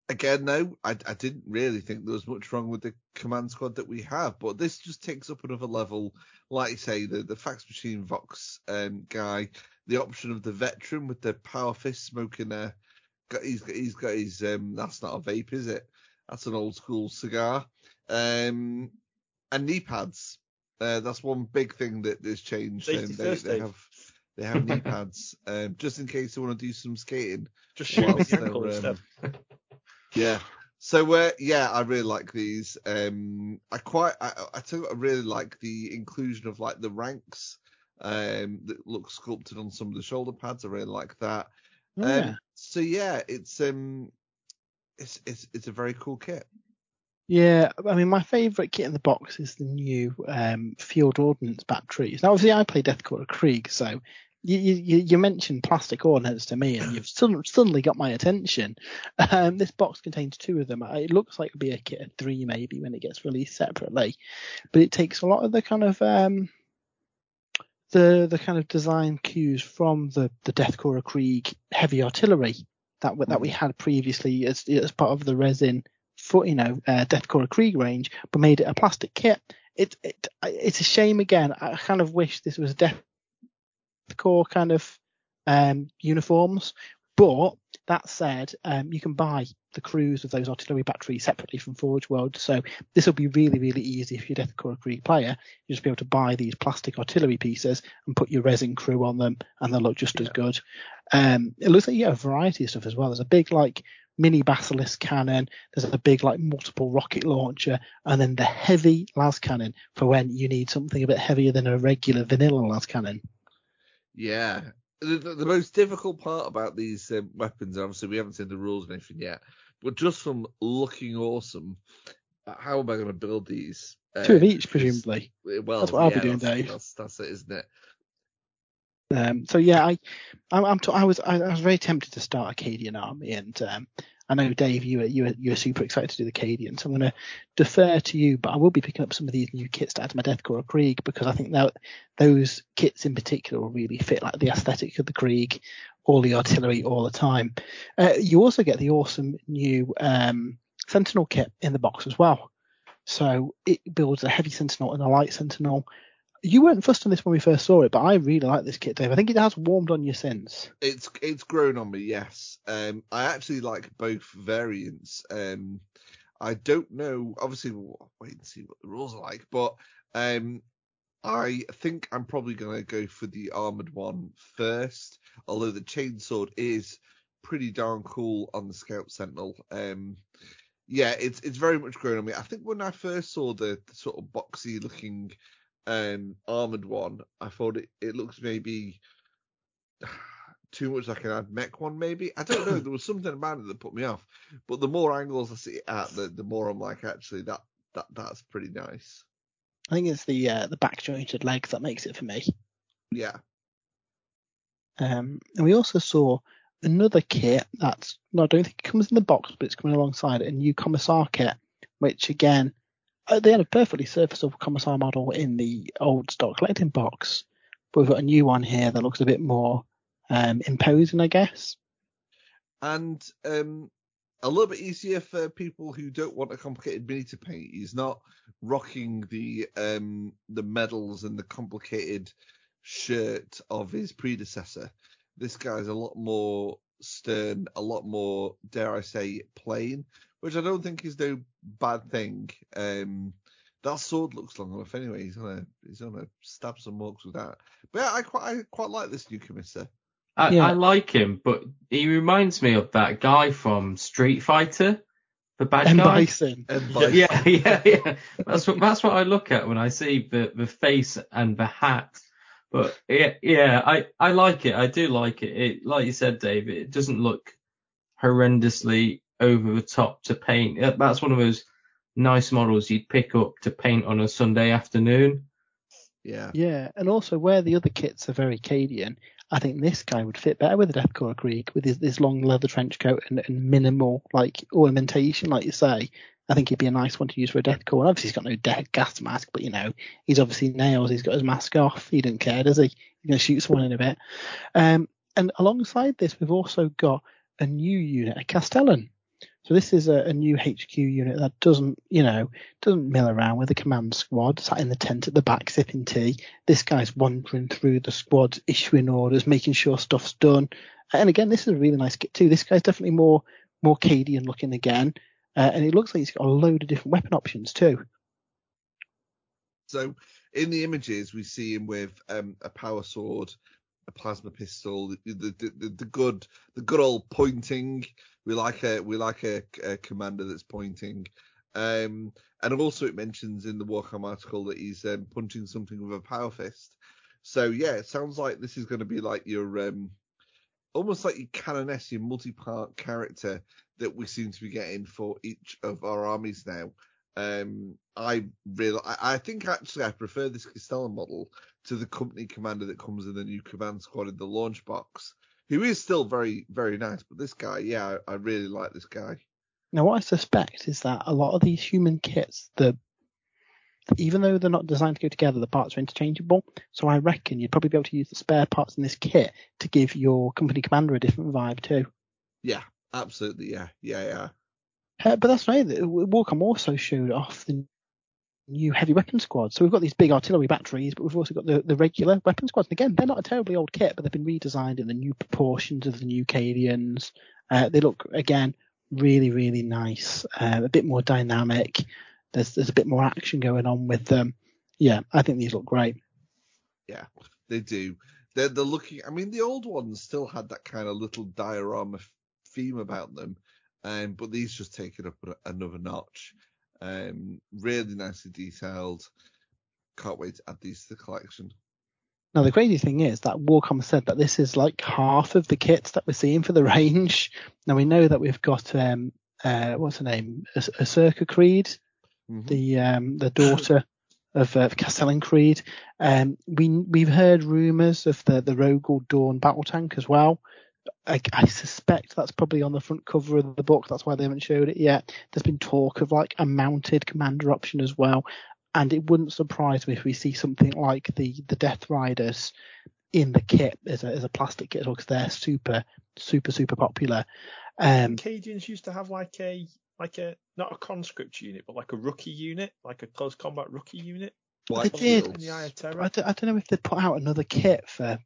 again, though, I, I didn't really think there was much wrong with the command squad that we have, but this just takes up another level. Like you say, the, the fax machine Vox um, guy, the option of the veteran with the power fist smoking a, got, he's got, he's got his, um, that's not a vape, is it? That's an old school cigar. Um, and knee pads. Uh, that's one big thing that has changed. Um, they, they have they have knee pads um, just in case they want to do some skating. Just shoot the ankle um, instead. Yeah. So uh, yeah, I really like these. Um, I quite, I, I tell you, I really like the inclusion of like the ranks um, that look sculpted on some of the shoulder pads. I really like that. Oh, yeah. Um, so yeah, it's um, it's it's it's a very cool kit. Yeah, I mean, my favourite kit in the box is the new um, field ordnance batteries. Now, obviously, I play Death Deathcore Krieg, so you, you, you mentioned plastic ordnance to me, and you've suddenly got my attention. Um, this box contains two of them. It looks like it'll be a kit of three maybe when it gets released separately, but it takes a lot of the kind of um, the the kind of design cues from the the Death Korps Krieg heavy artillery that that we mm. had previously as as part of the resin for you know uh, Death Korps Krieg range, but made it a plastic kit. It, it it's a shame again. I kind of wish this was Death core kind of um, uniforms. But that said, um, you can buy the crews of those artillery batteries separately from Forge World. So this will be really, really easy if you're Death Korps Krieg player. You'll just be able to buy these plastic artillery pieces and put your resin crew on them, and they'll look just yeah. as good. Um, it looks like you get a variety of stuff as well. There's a big like mini basilisk cannon. There's a big like multiple rocket launcher, and then the heavy las cannon for when you need something a bit heavier than a regular vanilla las cannon. Yeah. The, the, the, most difficult part about these um, weapons, obviously, we haven't seen the rules or anything yet, but just from looking awesome, uh, how am I going to build these? Uh, Two of each, presumably. Well, that's what I'll be doing, that's, Dave. That's, that's it, isn't it? Um, so yeah, I, I'm, I'm t- i was, I was very tempted to start Acadian Army, and um, I know Dave, you were you were, you were super excited to do the Cadian, so I'm going to defer to you. But I will be picking up some of these new kits to add to my Death Korps Krieg because I think that those kits in particular will really fit like the aesthetic of the Krieg, all the artillery all the time. Uh, you also get the awesome new um, Sentinel kit in the box as well. So it builds a heavy Sentinel and a light Sentinel you weren't fussed on this when we first saw it, but I really like this kit, Dave. I think it has warmed on you since. It's it's grown on me, yes. Um, I actually like both variants. Um, I don't know. Obviously, we'll wait and see what the rules are like. But um, I think I'm probably going to go for the armored one first. Although the chainsword is pretty darn cool on the Scout Sentinel. Um, yeah, it's it's very much grown on me. I think when I first saw the, the sort of boxy looking um, armored one, I thought it, it looks maybe too much like an ad mech one, maybe. I don't know. there was something about it that put me off. But the more angles I see it at, the, the more I'm like, actually, that that that's pretty nice. I think it's the uh, the back jointed legs that makes it for me. Yeah. Um, and we also saw another kit that's no, I don't think it comes in the box, but it's coming alongside it, a new Commissar kit, which again, they had a perfectly serviceable Commissar model in the old stock collecting box, but we've got a new one here that looks a bit more um, imposing, I guess. And um, a little bit easier for people who don't want a complicated mini to paint. He's not rocking the um, the medals and the complicated shirt of his predecessor. This guy's a lot more stern, a lot more, dare I say, plain, which I don't think is no bad thing. Um, that sword looks long enough anyway. He's gonna he's gonna stab some orcs with that. But yeah, I quite I quite like this new commissar. I, Yeah. I like him, but he reminds me of that guy from Street Fighter, the bad M guy. Bison. And Yeah. Yeah, yeah, yeah. That's what that's what I look at when I see the the face and the hat. But yeah, yeah, I I like it. I do like it. It like you said, Dave. It doesn't look horrendously over the top to paint. That's one of those nice models you'd pick up to paint on a Sunday afternoon. yeah. Yeah, and also where the other kits are very Cadian, I think this guy would fit better with the Death Korps Krieg with his this long leather trench coat and, and minimal like ornamentation, like you say. I think he'd be a nice one to use for a Death Korps. And obviously he's got no death gas mask, but you know, he's obviously nails, he's got his mask off, he doesn't care, does he? He's gonna shoot someone in a bit. Um and alongside this we've also got a new unit, a Castellan. So this is a, a new HQ unit that doesn't, you know, doesn't mill around with the command squad, sat in the tent at the back sipping tea. This guy's wandering through the squad, issuing orders, making sure stuff's done. And again, this is a really nice kit too. This guy's definitely more more Cadian looking again, uh, and it looks like he's got a load of different weapon options too. So in the images, we see him with um, a power sword, a plasma pistol, the, the, the, the good the good old pointing. We like a we like a, a commander that's pointing. Um, and also it mentions in the Warcom article that he's um, punching something with a power fist. So yeah, it sounds like this is going to be like your um, almost like your Canoness, your multi-part character that we seem to be getting for each of our armies now. Um, I really, I, I think actually I prefer this Castellan model to the company commander that comes in the new command squad in the launch box, who is still very, very nice. But this guy, yeah, I, I really like this guy. Now, what I suspect is that a lot of these human kits, the even though they're not designed to go together, the parts are interchangeable. So I reckon you'd probably be able to use the spare parts in this kit to give your company commander a different vibe too. Yeah, absolutely, yeah, yeah, yeah. Uh, but that's right. Warcom also showed off the new heavy weapon squad. So we've got these big artillery batteries, but we've also got the, the regular weapon squads. And again, they're not a terribly old kit, but they've been redesigned in the new proportions of the new Cadians. Uh, they look again really, really nice. Uh, a bit more dynamic. There's there's a bit more action going on with them. Yeah, I think these look great. Yeah, they do. They're they're looking. I mean, the old ones still had that kind of little diorama theme about them, um, but these just take it up another notch. Um, really nicely detailed. Can't wait to add these to the collection. Now the crazy thing is that Warcom said that this is like half of the kits that we're seeing for the range. Now we know that we've got um uh what's her name, As- Asurka Creed, Mhm. the um the daughter of uh, Castellan Creed. Um, we we've heard rumours of the the Dorn battle tank as well. I, I suspect that's probably on the front cover of the book. That's why they haven't showed it yet. There's been talk of like a mounted commander option as well, and it wouldn't surprise me if we see something like the the Death Riders in the kit as a as a plastic kit because they're super super super popular. Um, Cadians used to have like a like a not a conscript unit, but like a rookie unit, like a close combat rookie unit. White They did. The Eye of Terror. I don't, I don't know if they put out another kit for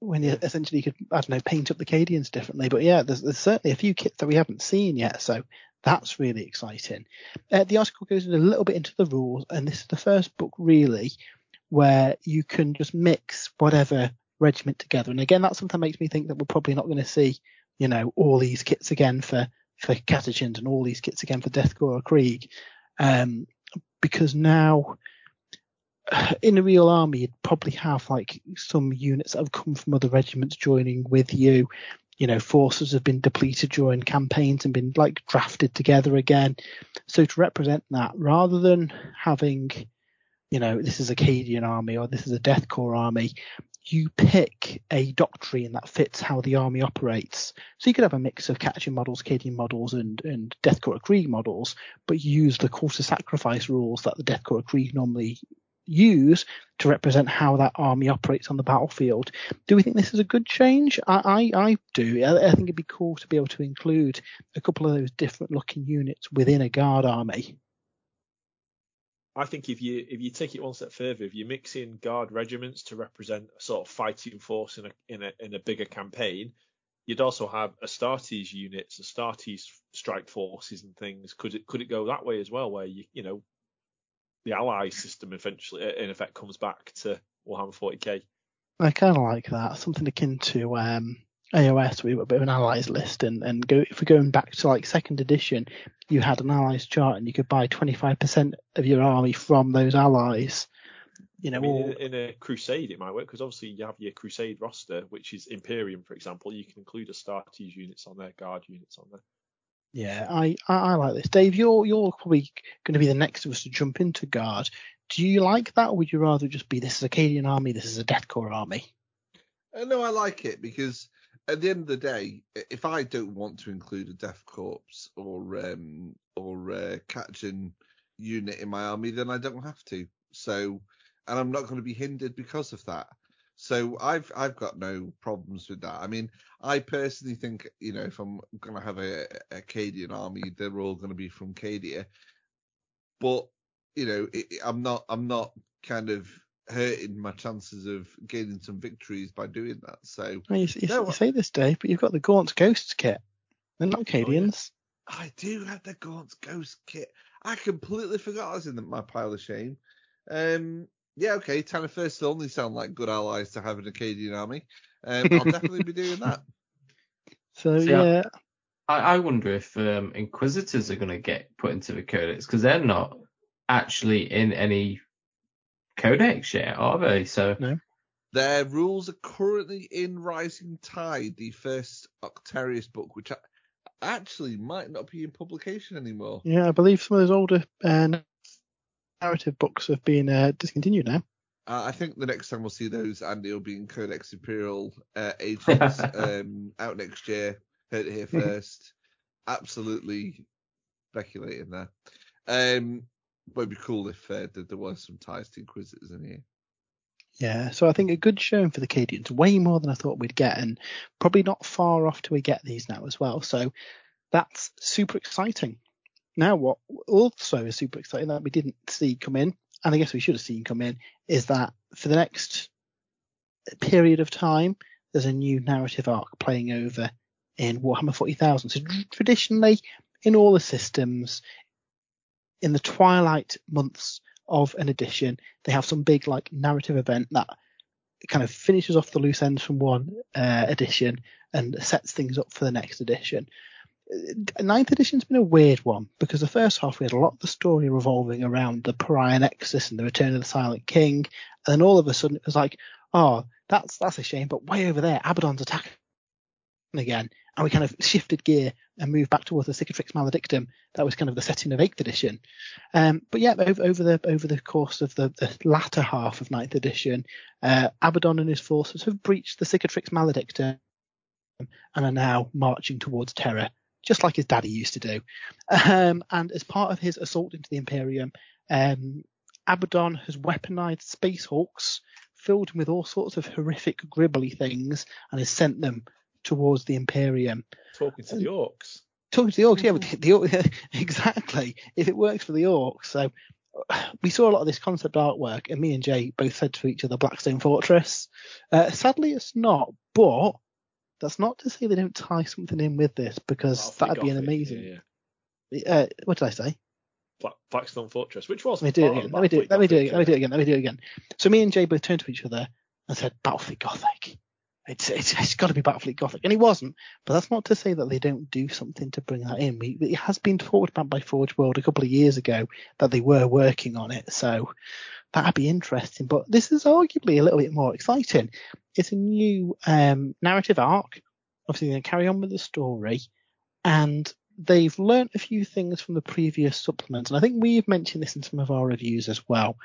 when you essentially could I don't know paint up the Cadians differently, but yeah, there's, there's certainly a few kits that we haven't seen yet, so That's really exciting. Uh, the article goes in a little bit into the rules, and this is the first book really where you can just mix whatever regiment together. And again, that's something that makes me think that we're probably not going to see, you know, all these kits again for for Catachans and all these kits again for Death Korps or Krieg, um, because now in a real army, you'd probably have like some units that have come from other regiments joining with you. You know, forces have been depleted during campaigns and been like drafted together again. So to represent that, rather than having, you know, this is a Cadian army or this is a Death Korps army, you pick a doctrine that fits how the army operates. So you could have a mix of Catachan models, Cadian models, and, and Death Korps Krieg models, but use the quarter sacrifice rules that the Death Korps Krieg normally use to represent how that army operates on the battlefield. Do we think this is a good change? I, I, I do. I, I, think it'd be cool to be able to include a couple of those different looking units within a guard army. I think if you if you take it one step further, if you mix in guard regiments to represent a sort of fighting force in a in a in a bigger campaign, you'd also have Astartes units, Astartes strike forces and things. Could it could it go that way as well, where you you know the ally system eventually in effect comes back to Warhammer 40k. I kind of like that, something akin to um, AOS. We have a bit of an allies list, and and go if we're going back to like second edition, you had an allies chart, and you could buy 25% of your army from those allies. You know, I mean, in, in, a crusade it might work because obviously you have your crusade roster, which is Imperium, for example. You can include a Astartes units on there, guard units on there. Yeah, I, I, I like this. Dave, you're you're probably going to be the next of us to jump into guard. Do you like that, or would you rather just be this is a Cadian army, this is a Death Korps army? Uh, no, I like it because at the end of the day, if I don't want to include a Death Korps or um, or uh, Catachan unit in my army, then I don't have to. So, and I'm not going to be hindered because of that. So I've I've got no problems with that. I mean, I personally think you know if I'm going to have a, a Cadian army, they're all going to be from Cadia. But you know, it, I'm not I'm not kind of hurting my chances of gaining some victories by doing that. So well, you, you, no, you, say this, Dave, but you've got the Gaunt's Ghosts kit. They're not Cadians. Oh, yeah. I do have the Gaunt's Ghost kit. I completely forgot I was in my pile of shame. Um, yeah, okay, Tanith First only sound like good allies to have an Acadian army. Um, I'll definitely be doing that. So See, yeah. I, I wonder if um, Inquisitors are going to get put into the codex because they're not actually in any codex yet, are they? So no. Their rules are currently in Rising Tide, the first Octarius book, which actually might not be in publication anymore. Yeah, I believe some of those older uh, narrative books have been uh, discontinued now. Uh, I think the next time we'll see those, Andy will be in Codex Imperial uh, Agents um, out next year. Heard it here first. Absolutely speculating there. Um, but it'd be cool if uh, there was some ties to Inquisitors in here. Yeah, so I think a good showing for the Cadians, way more than I thought we'd get, and probably not far off till we get these now as well. So that's super exciting. Now, what also is super exciting that we didn't see come in, and I guess we should have seen come in, is that for the next period of time, there's a new narrative arc playing over in Warhammer 40,000. So traditionally, in all the systems, in the twilight months of an edition, they have some big like narrative event that kind of finishes off the loose ends from one uh, edition and sets things up for the next edition ninth edition's been a weird one because the first half we had a lot of the story revolving around the Pariah Nexus and the Return of the Silent King, and then all of a sudden it was like, oh, that's that's a shame, but way over there, Abaddon's attacking again, and we kind of shifted gear and moved back towards the Cicatrix Maledictum. That was kind of the setting of eighth edition. Um, but yeah, over, over the over the course of the, the latter half of ninth edition, uh, Abaddon and his forces have breached the Cicatrix Maledictum and are now marching towards Terra just like his daddy used to do. Um, and as part of his assault into the Imperium, um, Abaddon has weaponized space hulks, filled them with all sorts of horrific, gribbly things, and has sent them towards the Imperium. Talking to the orcs. Talking to the orcs, yeah, the, the, exactly. If it works for the orcs, so we saw a lot of this concept artwork, and me and Jay both said to each other, Blackstone Fortress. Uh, sadly, it's not, but that's not to say they don't tie something in with this because that'd be an amazing. Yeah, yeah. Uh, what did I say? Black, Blackstone Fortress, which was Let me do it again. Let me do it. Let me do it. Let me do it again. Let me do it again. So me and Jay both turned to each other and said, "Battlefleet Gothic." It's it's, it's got to be Battlefleet Gothic, and it wasn't. But that's not to say that they don't do something to bring that in. We, it has been talked about by Forge World a couple of years ago that they were working on it, so that'd be interesting. But this is arguably a little bit more exciting. It's a new um, narrative arc. Obviously, to carry on with the story, and they've learnt a few things from the previous supplements. And I think we've mentioned this in some of our reviews as well.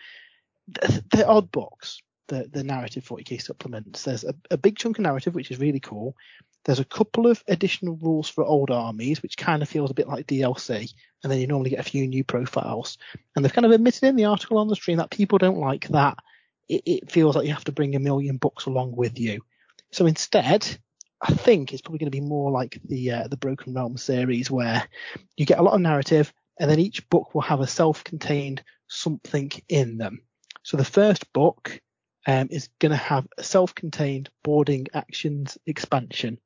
They're odd books the, the narrative 40k supplements. There's a, a big chunk of narrative, which is really cool. There's a couple of additional rules for old armies, which kind of feels a bit like DLC, and then you normally get a few new profiles. And they've kind of admitted in the article on the stream that people don't like that. It, it feels like you have to bring a million books along with you. So instead, I think it's probably going to be more like the uh, the Broken Realm series, where you get a lot of narrative, and then each book will have a self-contained something in them. So the first book um, is going to have a self-contained boarding actions expansion.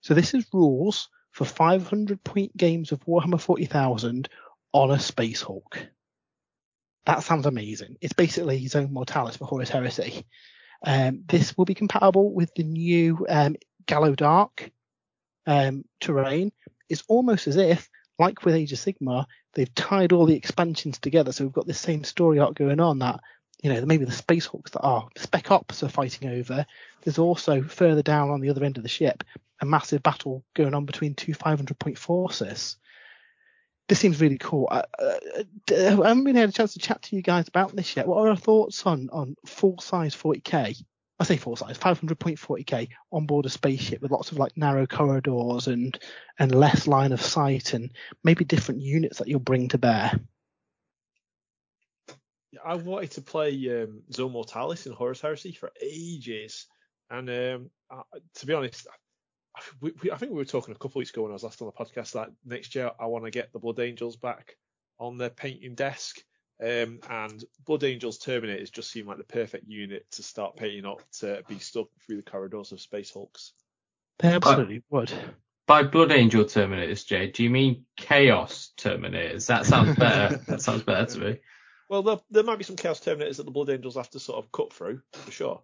So this is rules for 500 point games of Warhammer 40,000 on a Space Hulk. That sounds amazing. It's basically Zone Mortalis for Horus Heresy. Um, this will be compatible with the new um, Gallowdark um, terrain. It's almost as if, like with Age of Sigmar, they've tied all the expansions together. So we've got this same story arc going on that you know, maybe the Space Hulks that are Spec Ops are fighting over. There's also further down on the other end of the ship a massive battle going on between two 500 point forces. This seems really cool. I, uh, I haven't really had a chance to chat to you guys about this yet. What are our thoughts on on full size 40k? I say full size, 500 point 40k on board a spaceship with lots of like narrow corridors and and less line of sight and maybe different units that you'll bring to bear. I wanted to play um, Zone Mortalis in Horus Heresy for ages, and um, I, to be honest, we, we, I think we were talking a couple weeks ago when I was last on the podcast that next year I want to get the Blood Angels back on the painting desk. Um, and Blood Angels Terminators just seem like the perfect unit to start painting up to be stuck through the corridors of Space Hulks. They absolutely would. By Blood Angel Terminators, Jay, do you mean Chaos Terminators? That sounds better. that sounds better to me. Well, there, there might be some Chaos Terminators that the Blood Angels have to sort of cut through, for sure.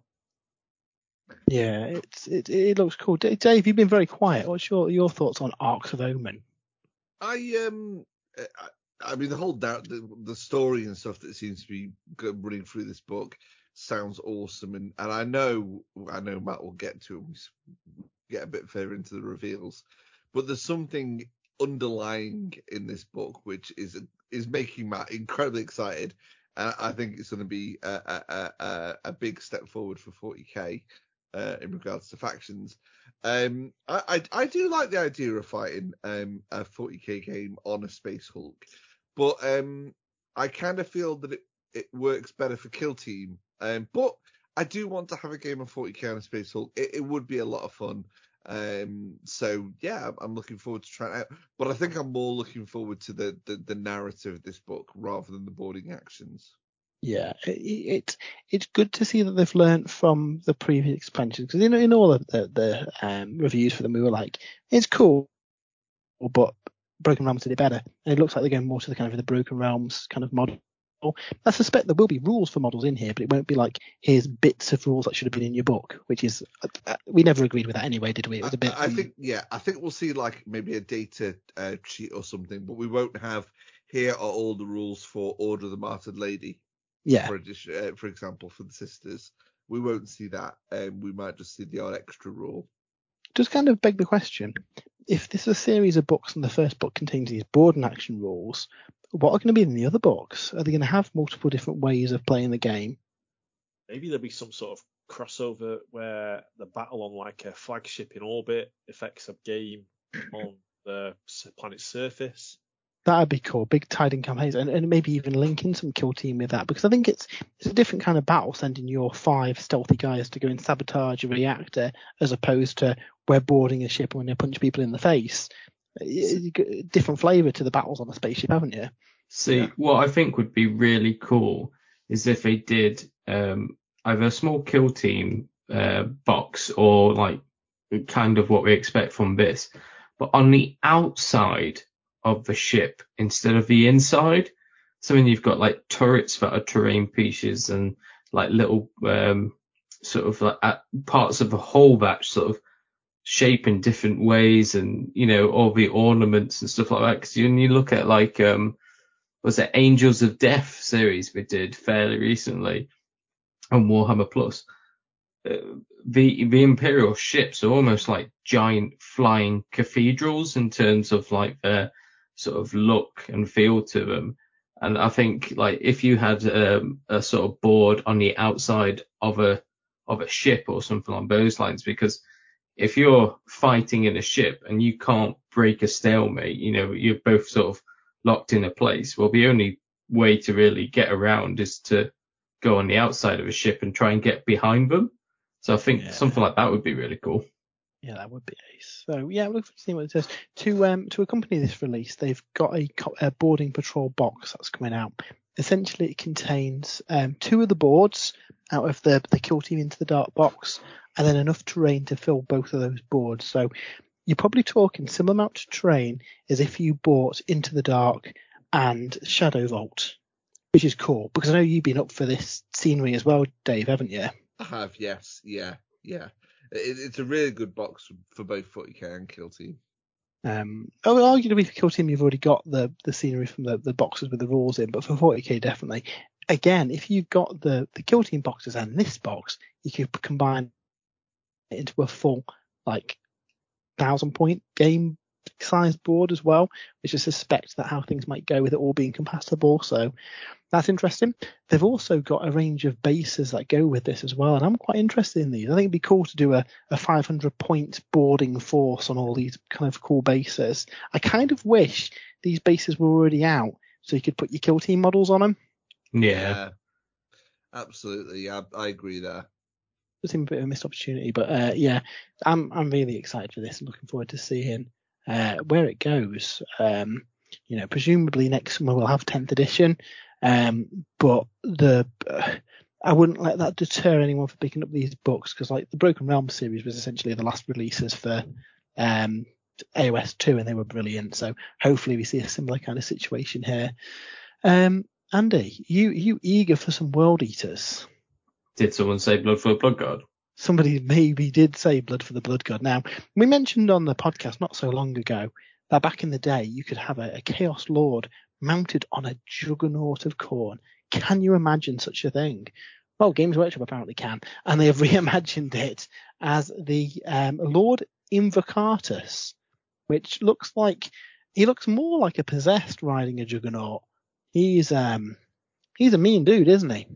Yeah, it's it, it looks cool. Dave, you've been very quiet. What's your your thoughts on Arks of Omen? I um, I, I mean the whole the, the story and stuff that seems to be running through this book sounds awesome, and and I know I know Matt will get to it. Get a bit further into the reveals, but there's something underlying in this book which is is making Matt incredibly excited. Uh, I think it's going to be a, a, a, a, big step forward for 40k uh, in regards to factions. Um, I, I, I do like the idea of fighting um, a 40k game on a Space Hulk, but um, I kind of feel that it, it works better for Kill Team. Um, but I do want to have a game of 40k on a Space Hulk. It, it would be a lot of fun. Um, so yeah, I'm looking forward to trying out. But I think I'm more looking forward to the the, the narrative of this book rather than the boarding actions. Yeah, it, it it's good to see that they've learned from the previous expansions because in in all of the the um, reviews for them we were like it's cool, but Broken Realms did it better. And it looks like they're going more to the kind of the Broken Realms kind of model I suspect there will be rules for models in here, but it won't be like here's bits of rules that should have been in your book, which is uh, we never agreed with that anyway, did we? It was a bit. I, I think yeah, I think we'll see like maybe a data uh, sheet or something, but we won't have here are all the rules for Order of the Martyred Lady. Yeah. For, uh, for example, for the sisters, we won't see that. Um, we might just see the odd extra rule. Just kind of beg the question: if this is a series of books and the first book contains these board and action rules, what are going to be in the other books? Are they going to have multiple different ways of playing the game? Maybe there'll be some sort of crossover where the battle on like a flagship in orbit affects a game on the planet's surface. That'd be cool. Big tiding campaigns, and, and maybe even linking some kill team with that, because I think it's it's a different kind of battle sending your five stealthy guys to go and sabotage a reactor, as opposed to we're boarding a ship and when they punch people in the face different flavour to the battles on a spaceship, haven't you? See, yeah. what I think would be really cool is if they did um, either a small kill team uh, box or like kind of what we expect from this, but on the outside of the ship instead of the inside. So when you've got like turrets that are terrain pieces and like little um, sort of like parts of the hull that sort of shape in different ways and you know all the ornaments and stuff like that. Because when you look at like um was it Angels of Death series we did fairly recently on Warhammer Plus. Uh, the the imperial ships are almost like giant flying cathedrals in terms of like their sort of look and feel to them. And I think like if you had um, a sort of board on the outside of a of a ship or something along those lines, because if you're fighting in a ship and you can't break a stalemate, you know, you're both sort of locked in a place. Well, the only way to really get around is to go on the outside of a ship and try and get behind them. So I think Yeah. something like that would be really cool. Yeah, that would be ace. So yeah, look forward to see what it says. To um to accompany this release, they've got a, a boarding patrol box that's coming out. Essentially, it contains um two of the boards out of the the kill team into the dark box, and then enough terrain to fill both of those boards. So you're probably talking similar amount to terrain as if you bought Into the Dark and Shadowvault, which is cool because I know you've been up for this scenery as well, Dave, haven't you? I have, yes, yeah, yeah. It, it's a really good box for both 40k and Kill Team. Um, oh, arguably for Kill Team, you've already got the, the scenery from the, the boxes with the rules in, but for 40k, definitely. Again, if you've got the, the Kill Team boxes and this box, you could combine it into a full, like, thousand point game size board as well, which I suspect that how things might go with it all being compatible. So that's interesting. They've also got a range of bases that go with this as well, and I'm quite interested in these. I think it'd be cool to do a, a 500 point boarding force on all these kind of cool bases. I kind of wish these bases were already out so you could put your kill team models on them. Yeah. absolutely. Yeah, I agree there. It seemed a bit of a missed opportunity, but uh, yeah, I'm I'm really excited for this. I'm looking forward to seeing uh, where it goes. Um, you know, presumably next summer we'll have 10th edition, um, but the uh, I wouldn't let that deter anyone from picking up these books because like the Broken Realm series was essentially the last releases for um, AOS 2 and they were brilliant. So hopefully we see a similar kind of situation here. Um, Andy, you you eager for some World Eaters? Did someone say blood for a blood god? Somebody maybe did say blood for the blood god. Now, we mentioned on the podcast not so long ago that back in the day you could have a, a chaos lord mounted on a juggernaut of Khorne. Can you imagine such a thing? Well, Games Workshop apparently can, and they have reimagined it as the um, Lord Invocatus, which looks like he looks more like a possessed riding a juggernaut. He's um he's a mean dude, isn't he?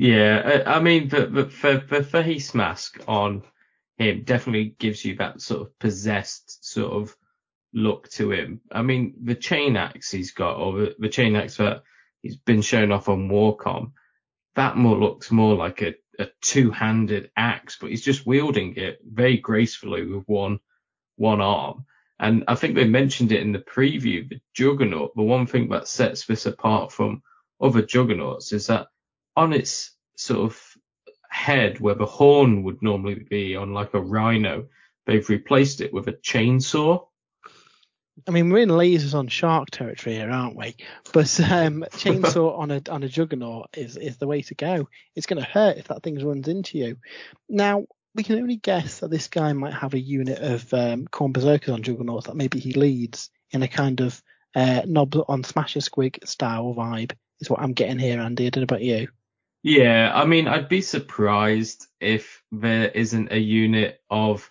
Yeah, I I mean the the, the, the face mask on him definitely gives you that sort of possessed sort of look to him. I mean the chain axe he's got, or the, the chain axe that he's been shown off on Warcom, that more looks more like a, a two-handed axe, but he's just wielding it very gracefully with one one arm. And I think they mentioned it in the preview, the Juggernaut. The one thing that sets this apart from other Juggernauts is that on its sort of head where the horn would normally be on like a rhino, they've replaced it with a chainsaw. I mean, we're in lasers on shark territory here, aren't we? But um, chainsaw on a on a juggernaut is is the way to go. It's going to hurt if that thing runs into you. Now we can only guess that this guy might have a unit of um, Khorne berserkers on juggernauts that maybe he leads in a kind of uh, knob on Smasher Squig style vibe. Is what I'm getting here, Andy. I don't know about you. Yeah, I mean, I'd be surprised if there isn't a unit of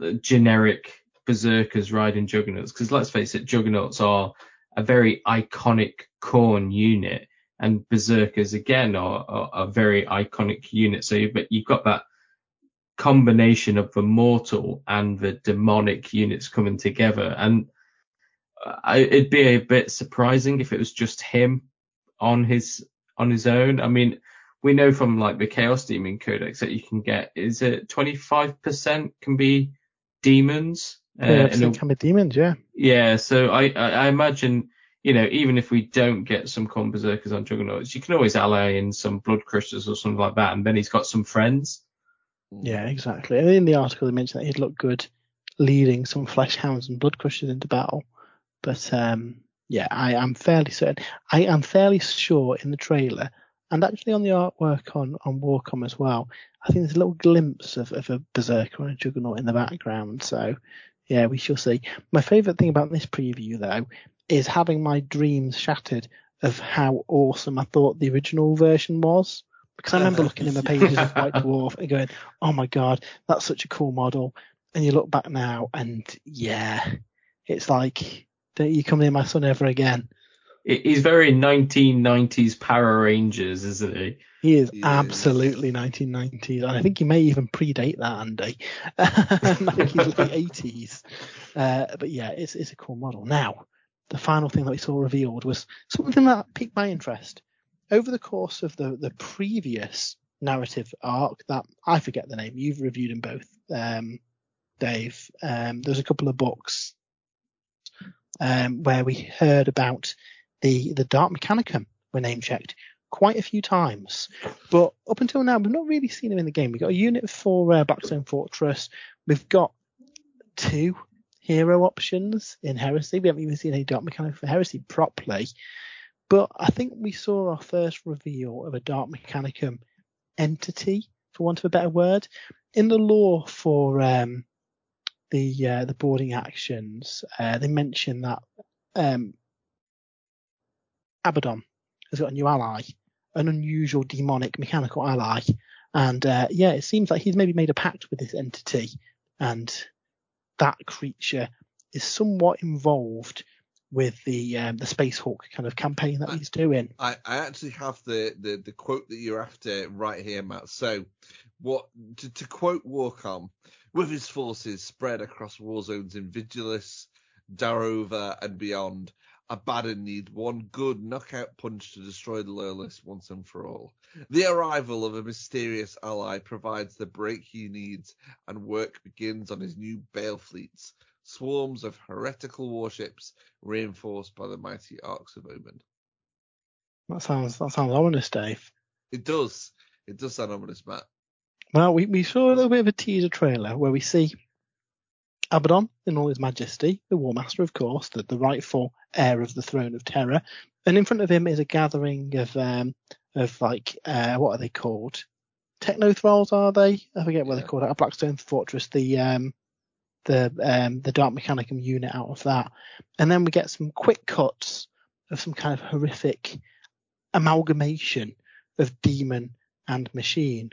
uh, generic berserkers riding juggernauts, because let's face it, juggernauts are a very iconic Khorne unit, and berserkers again are, are a very iconic unit. So you've, you've got that combination of the mortal and the demonic units coming together, and uh, I, it'd be a bit surprising if it was just him on his on his own. I mean, we know from like the Chaos Demon Codex that you can get is it 25% can be demons. Uh, yeah, can be demons. Yeah. yeah, so I, I, I imagine, you know, even if we don't get some Khorne berserkers on juggernauts, you can always ally in some blood crushers or something like that, and then he's got some friends. Yeah, exactly. And in the article, they mentioned that he'd look good leading some flesh hounds and blood crushers into battle. But um, yeah, I am fairly certain. I am fairly sure in the trailer and actually on the artwork on on Warcom as well. I think there's a little glimpse of, of a berserker and a juggernaut in the background. So yeah, we shall see. My favourite thing about this preview though is having my dreams shattered of how awesome I thought the original version was. Because I remember looking in the pages of White Dwarf and going, "Oh my god, that's such a cool model." And you look back now, and yeah, it's like, "Don't you come near my son ever again?" He's very 1990s Power Rangers, isn't he? He is He is. absolutely 1990s, and I think he may even predate that, Andy. I think he's late 80s. Uh, but yeah, it's it's a cool model. Now, the final thing that we saw revealed was something that piqued my interest. Over the course of the the previous narrative arc, that I forget the name, you've reviewed them both, um, Dave. Um, there's a couple of books um, where we heard about the the Dark Mechanicum were name checked quite a few times, but up until now we've not really seen them in the game. We've got a unit for uh, Blackstone Fortress. We've got two hero options in Heresy. We haven't even seen any Dark Mechanicum for Heresy properly, but I think we saw our first reveal of a Dark Mechanicum entity, for want of a better word, in the lore for um, the uh, the boarding actions. Uh, they mention that um, Abaddon has got a new ally, an unusual demonic mechanical ally, and uh, yeah, it seems like he's maybe made a pact with this entity, and that creature is somewhat involved with the um, the Space Hulk kind of campaign that I- he's doing. I, I actually have the, the, the quote that you're after right here, Matt. So, what to, to quote Warcom, with his forces spread across war zones in Vigilus, Darova, and beyond, Abaddon need one good knockout punch to destroy the Loyalists once and for all. The arrival of a mysterious ally provides the break he needs, and work begins on his new Bale fleets, swarms of heretical warships reinforced by the mighty Arks of Omen. That sounds that sounds ominous, Dave. It does. It does sound ominous, Matt. Well, we, we saw a little bit of a teaser trailer where we see Abaddon in all his majesty, the War Master, of course, the, the rightful heir of the throne of terror, and in front of him is a gathering of um of like uh what are they called? Techno thralls are they? I forget what Yeah. they're called. At Blackstone Fortress, the um the um the Dark Mechanicum unit out of that, and then we get some quick cuts of some kind of horrific amalgamation of demon and machine.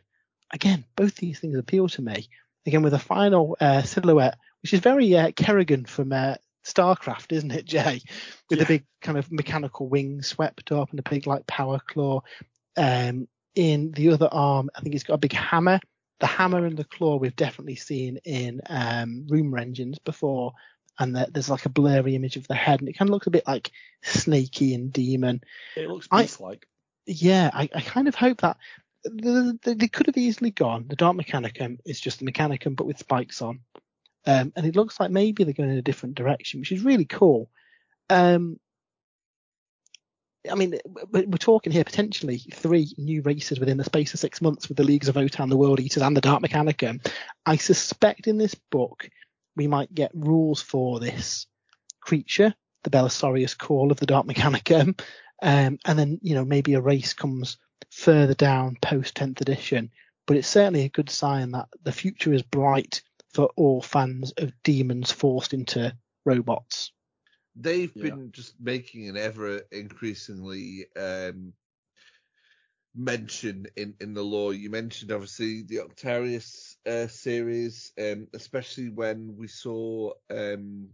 Again, both these things appeal to me. Again, with a final uh, silhouette, which is very uh, Kerrigan from uh, StarCraft, isn't it, Jay? With Yeah. the big kind of mechanical wing swept up and a big like power claw. Um, in the other arm, I think he's got a big hammer. The hammer and the claw we've definitely seen in um, Rumor Engines before, and the, there's like a blurry image of the head, and it kind of looks a bit like snaky and demon It looks I- beast like. yeah, I, I kind of hope that the, the, they could have easily gone. The Dark Mechanicum is just the Mechanicum, but with spikes on. Um, and it looks like maybe they're going in a different direction, which is really cool. Um, I mean, we- we're talking here potentially three new races within the space of six months with the Leagues of Votann, the World Eaters, and the Dark Mechanicum. I suspect in this book we might get rules for this creature, the Belisarius Cawl of the Dark Mechanicum, um, and then you know maybe a race comes further down post 10th edition. But it's certainly a good sign that the future is bright for all fans of demons forced into robots. They've Yeah. been just making an ever increasingly um, mention in, in the law. You mentioned obviously the Octarius uh, series, um, especially when we saw um,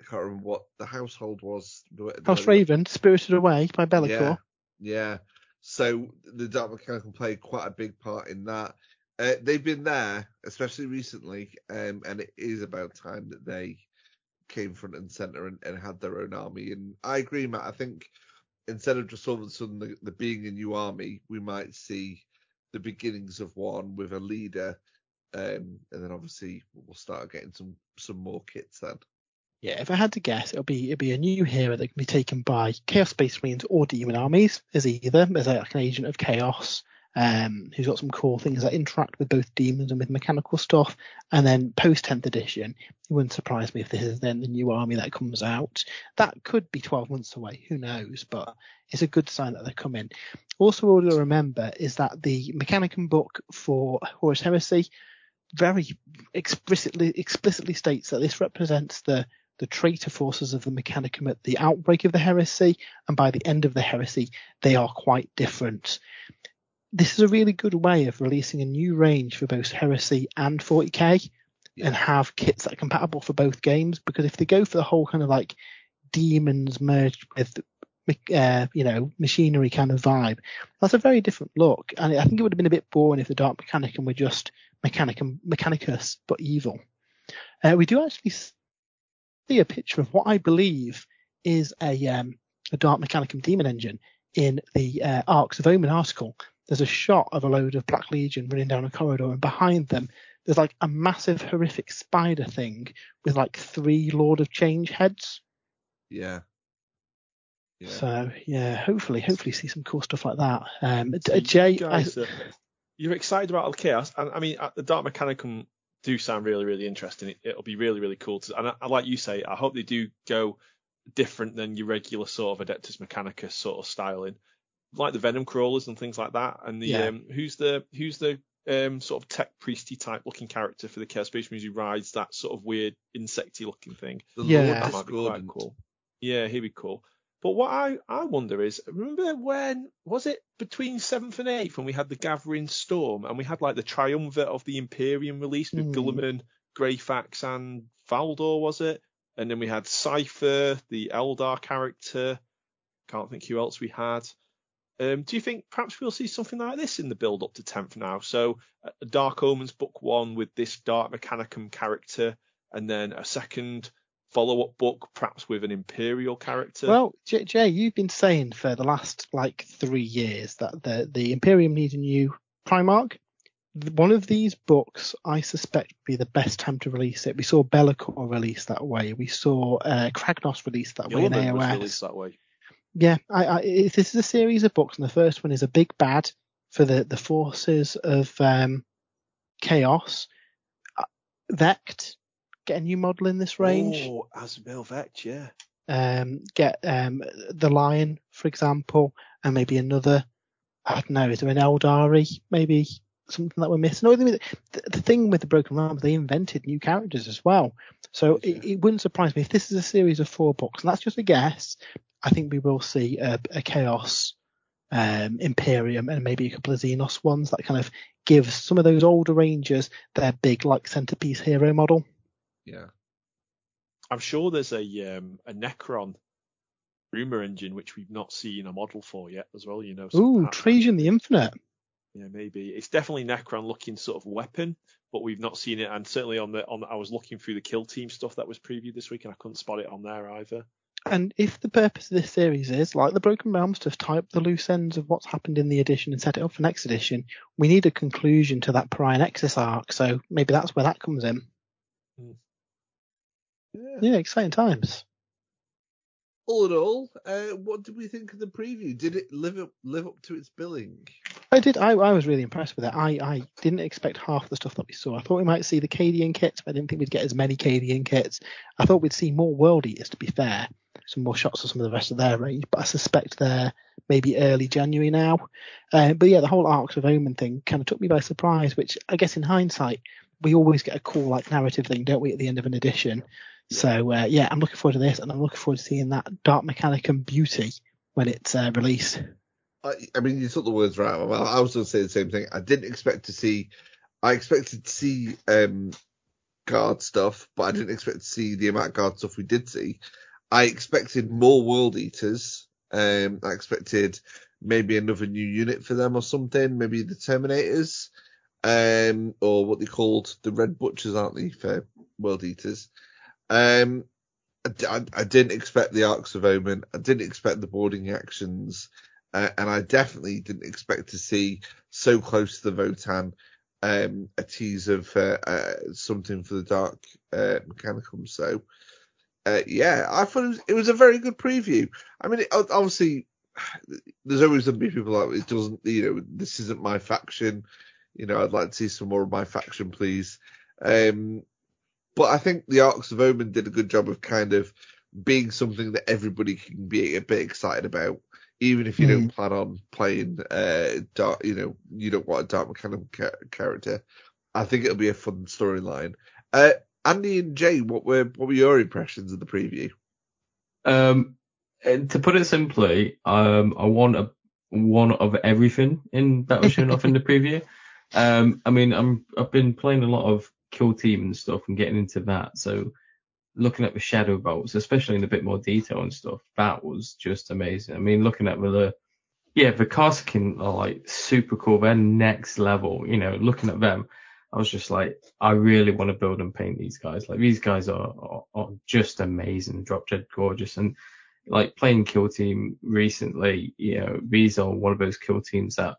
I can't remember what the household was. the- the- House Raven, Spirited Away by Be'lakor. Yeah, yeah. So the Dark Mechanical played quite a big part in that. Uh, they've been there, especially recently, um, and it is about time that they came front and center and, and had their own army. And I agree, Matt. I think instead of just all of a sudden the, the being a new army, we might see the beginnings of one with a leader, um, and then obviously we'll start getting some some more kits then. Yeah, if I had to guess, it'll be it'll be a new hero that can be taken by Chaos Space Marines or Demon armies as either as like an agent of chaos, um, who's got some cool things that interact with both demons and with mechanical stuff. And then post 10th edition, it wouldn't surprise me if this is then the new army that comes out. That could be 12 months away, who knows? But it's a good sign that they're coming. Also, all to remember is that the Mechanicum book for Horus Heresy very explicitly explicitly states that this represents the the traitor forces of the Mechanicum at the outbreak of the heresy, and by the end of the heresy, they are quite different. This is a really good way of releasing a new range for both heresy and 40k, and have kits that are compatible for both games. Because if they go for the whole kind of like demons merged with uh, you know, machinery kind of vibe. That's a very different look, and I think it would have been a bit boring if the Dark Mechanicum were just Mechanicum, Mechanicus, but evil. Uh, we do actually see a picture of what I believe is a, um, a Dark Mechanicum demon engine in the uh, Arks of Omen article. There's a shot of a load of Black Legion running down a corridor, and behind them there's like a massive horrific spider thing with like three Lord of Change heads. Yeah. Yeah. So yeah, hopefully, hopefully see some cool stuff like that. Um, Jay, guys, I, uh, you're excited about the chaos, and I mean, uh, the Dark Mechanicum do sound really, really interesting. It, will be really, really cool to, and I, I, like you say, I hope they do go different than your regular sort of Adeptus Mechanicus sort of styling, like the Venom crawlers and things like that. And the yeah. um, who's the who's the um, sort of tech priesty type looking character for the Chaos Space Marines who rides that sort of weird insecty looking thing. The yeah, Lord that might be quite cool. Yeah, he'd be cool. But what I, I wonder is, remember when was it between seventh and eighth when we had the Gathering Storm and we had like the triumvirate of the Imperium released with mm. Guilliman, Greyfax, and Valdor, was it? And then we had Cypher, the Eldar character. Can't think who else we had. Um, do you think perhaps we'll see something like this in the build up to 10th now? So, uh, Dark Omens book one with this Dark Mechanicum character, and then a second follow-up book, perhaps with an imperial character. Well, Jay, you've been saying for the last like three years that the the Imperium needs a new Primarch. One of these books, I suspect, would be the best time to release it. We saw Be'lakor release that way. We saw uh, Kragnos release that way in AOS. that way. Yeah, I, I, this is a series of books, and the first one is a big bad for the the forces of um, chaos. Uh, Vect get a new model in this range. Oh, Asmil Vect, yeah. Um, get um, the Lion, for example, and maybe another. I don't know. Is there an Eldari? Maybe something that we're missing. No, the, the thing with the Broken Realms, they invented new characters as well. So yeah. it, it, wouldn't surprise me if this is a series of four books, and that's just a guess. I think we will see a, a Chaos um, Imperium and maybe a couple of Xenos ones that kind of gives some of those older Rangers their big like centerpiece hero model. Yeah. I'm sure there's a um, a Necron rumor engine which we've not seen a model for yet as well. You know. Ooh, Trazyn the Infinite. Yeah, maybe it's definitely Necron looking sort of weapon, but we've not seen it. And certainly on the on, the, I was looking through the Kill Team stuff that was previewed this week, and I couldn't spot it on there either. And if the purpose of this series is, like the Broken Realms, to tie up the loose ends of what's happened in the edition and set it up for next edition, we need a conclusion to that Pariah Nexus arc. So maybe that's where that comes in. Mm. Yeah. yeah, exciting times. All in all, uh, what did we think of the preview? Did it live up live up to its billing? I did. I, I was really impressed with it. I, I didn't expect half the stuff that we saw. I thought we might see the Cadian kits, but I didn't think we'd get as many Cadian kits. I thought we'd see more World Eaters, to be fair. Some more shots of some of the rest of their range, but I suspect they're maybe early January now. Uh, but yeah, the whole Arks of Omen thing kind of took me by surprise, which I guess in hindsight, we always get a cool like narrative thing, don't we, at the end of an edition? So uh, yeah, I'm looking forward to this, and I'm looking forward to seeing that Dark Mechanicum beauty when it's uh, released. I, I, mean, you took the words right. Well, I was going to say the same thing. I didn't expect to see. I expected to see um, guard stuff, but I didn't expect to see the amount of guard stuff we did see. I expected more world eaters. Um, I expected maybe another new unit for them or something. Maybe the Terminators, um, or what they called the Red Butchers, aren't they, for world eaters? Um, I, I, didn't expect the arks of Omen. I didn't expect the boarding actions. Uh, and I definitely didn't expect to see so close to the Votann um, a tease of uh, uh, something for the Dark uh, Mechanicum. So, uh, yeah, I thought it was, it was, a very good preview. I mean, it, obviously, there's always going to be people like it doesn't, you know, this isn't my faction. You know, I'd like to see some more of my faction, please. Um, but I think the Arks of Omen did a good job of kind of being something that everybody can be a bit excited about, even if you Mm. don't plan on playing, uh, dark, you know, you don't want a dark mechanical ca- character. I think it'll be a fun storyline. Uh, Andy and Jay, what were what were your impressions of the preview? Um, and to put it simply, um, I want a one of everything in that was shown off in the preview. Um, I mean, I'm I've been playing a lot of Kill Team and stuff and getting into that. So looking at the Shadowvaults, especially in a bit more detail and stuff, that was just amazing. I mean, looking at the yeah, the Kasrkin are like super cool. They're next level. You know, looking at them, I was just like, I really want to build and paint these guys. Like these guys are, are, are just amazing, drop dead gorgeous. And like playing kill team recently, you know, these are one of those kill teams that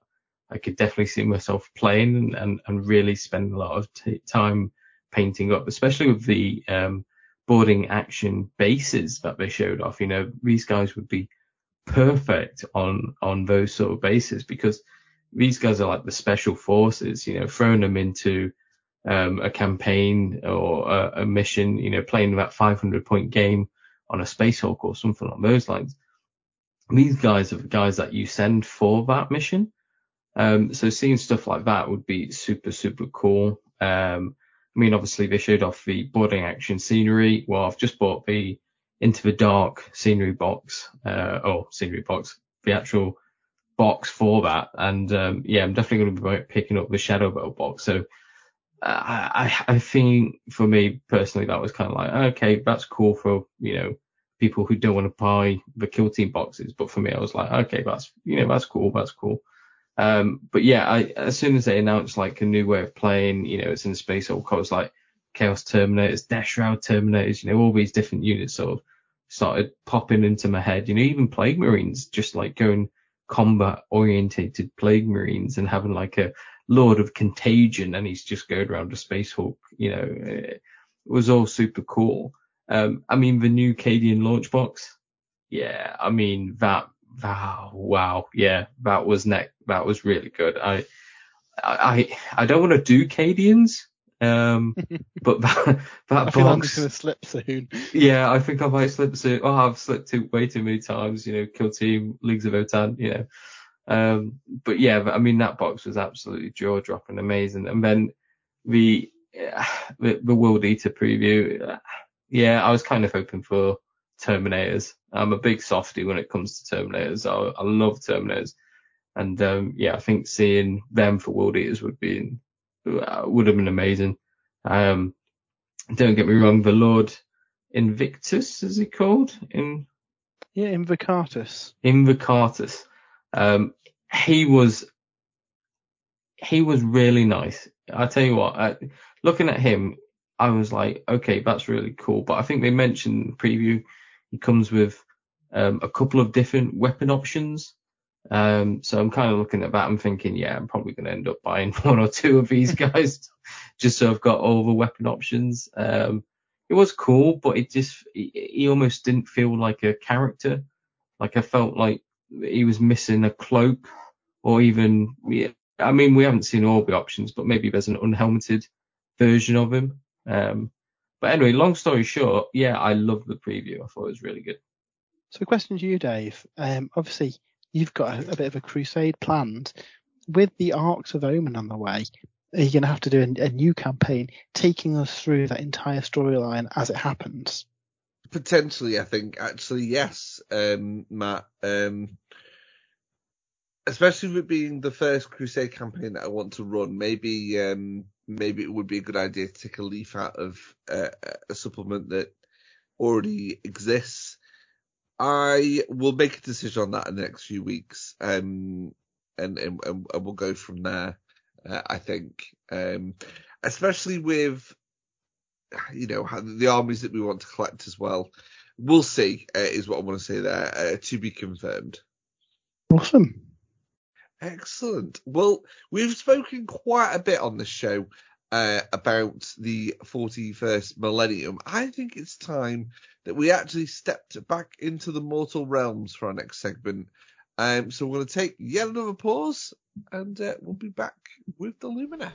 I could definitely see myself playing and, and, and really spend a lot of t- time painting up, especially with the, um, boarding action bases that they showed off. You know, these guys would be perfect on, on those sort of bases because these guys are like the special forces, you know, throwing them into, um, a campaign or a, a mission, you know, playing that 500 point game on a Space Hulk or something along those lines. These guys are the guys that you send for that mission. Um, so seeing stuff like that would be super, super cool. Um, I mean, obviously they showed off the boarding action scenery. Well, I've just bought the Into the Dark scenery box, uh, oh, scenery box, the actual box for that. And, um, yeah, I'm definitely going to be picking up the Shadowvault box. So, I, I think for me personally, that was kind of like, okay, that's cool for, you know, people who don't want to buy the kill team boxes. But for me, I was like, okay, that's, you know, that's cool. That's cool. Um, but yeah, I, as soon as they announced like a new way of playing, you know, it's in Space Hulk, I was like Chaos Terminators, Death Shroud Terminators, you know, all these different units sort of started popping into my head, you know, even Plague Marines, just like going combat orientated Plague Marines and having like a Lord of Contagion and he's just going around a Space Hulk, you know, it was all super cool. Um, I mean, the new Cadian launch box, yeah, I mean, that, wow, wow, yeah, that was that was really good. I, I, I don't want to do Cadians, um, but that, that I box, to slip soon. yeah, I think I might slip soon. Oh, I've slipped too, way too many times, you know, Kill Team, Leagues of Votann, you know. Um, but yeah, I mean, that box was absolutely jaw dropping amazing. And then the, uh, the, the World Eater preview, uh, yeah, I was kind of hoping for Terminators. I'm a big softy when it comes to Terminators. I, I love Terminators. And, um, yeah, I think seeing them for World Eaters would be, uh, would have been amazing. Um, don't get me wrong, the Lord Invictus, is he called? In, Yeah, Invocatus. Invocatus. Um, he was, he was really nice. I tell you what, uh, looking at him, I was like, okay, that's really cool. But I think they mentioned in the preview, he comes with, um, a couple of different weapon options. Um, so I'm kind of looking at that. I'm thinking, yeah, I'm probably going to end up buying one or two of these guys just so I've got all the weapon options. Um, it was cool, but it just, he, almost didn't feel like a character. Like I felt like he was missing a cloak or even, I mean, we haven't seen all the options, but maybe there's an unhelmeted version of him. Um, but anyway, long story short, yeah, I love the preview. I thought it was really good. So a question to you, Dave. Um, obviously, you've got a, a bit of a crusade planned. With the Arks of Omen on the way, are you going to have to do a, a new campaign taking us through that entire storyline as it happens? Potentially, I think actually yes, um, Matt. Um, especially with it being the first Crusade campaign that I want to run, maybe um, maybe it would be a good idea to take a leaf out of uh, a supplement that already exists. I will make a decision on that in the next few weeks, um, and, and, and we'll go from there. Uh, I think, um, especially with you know the armies that we want to collect as well. We'll see, uh, is what I want to say there. Uh, to be confirmed. Awesome. Excellent. Well, we've spoken quite a bit on this show uh, about the 41st millennium. I think it's time that we actually stepped back into the mortal realms for our next segment Um, so we're going to take yet another pause, and uh, we'll be back with the Lumineth.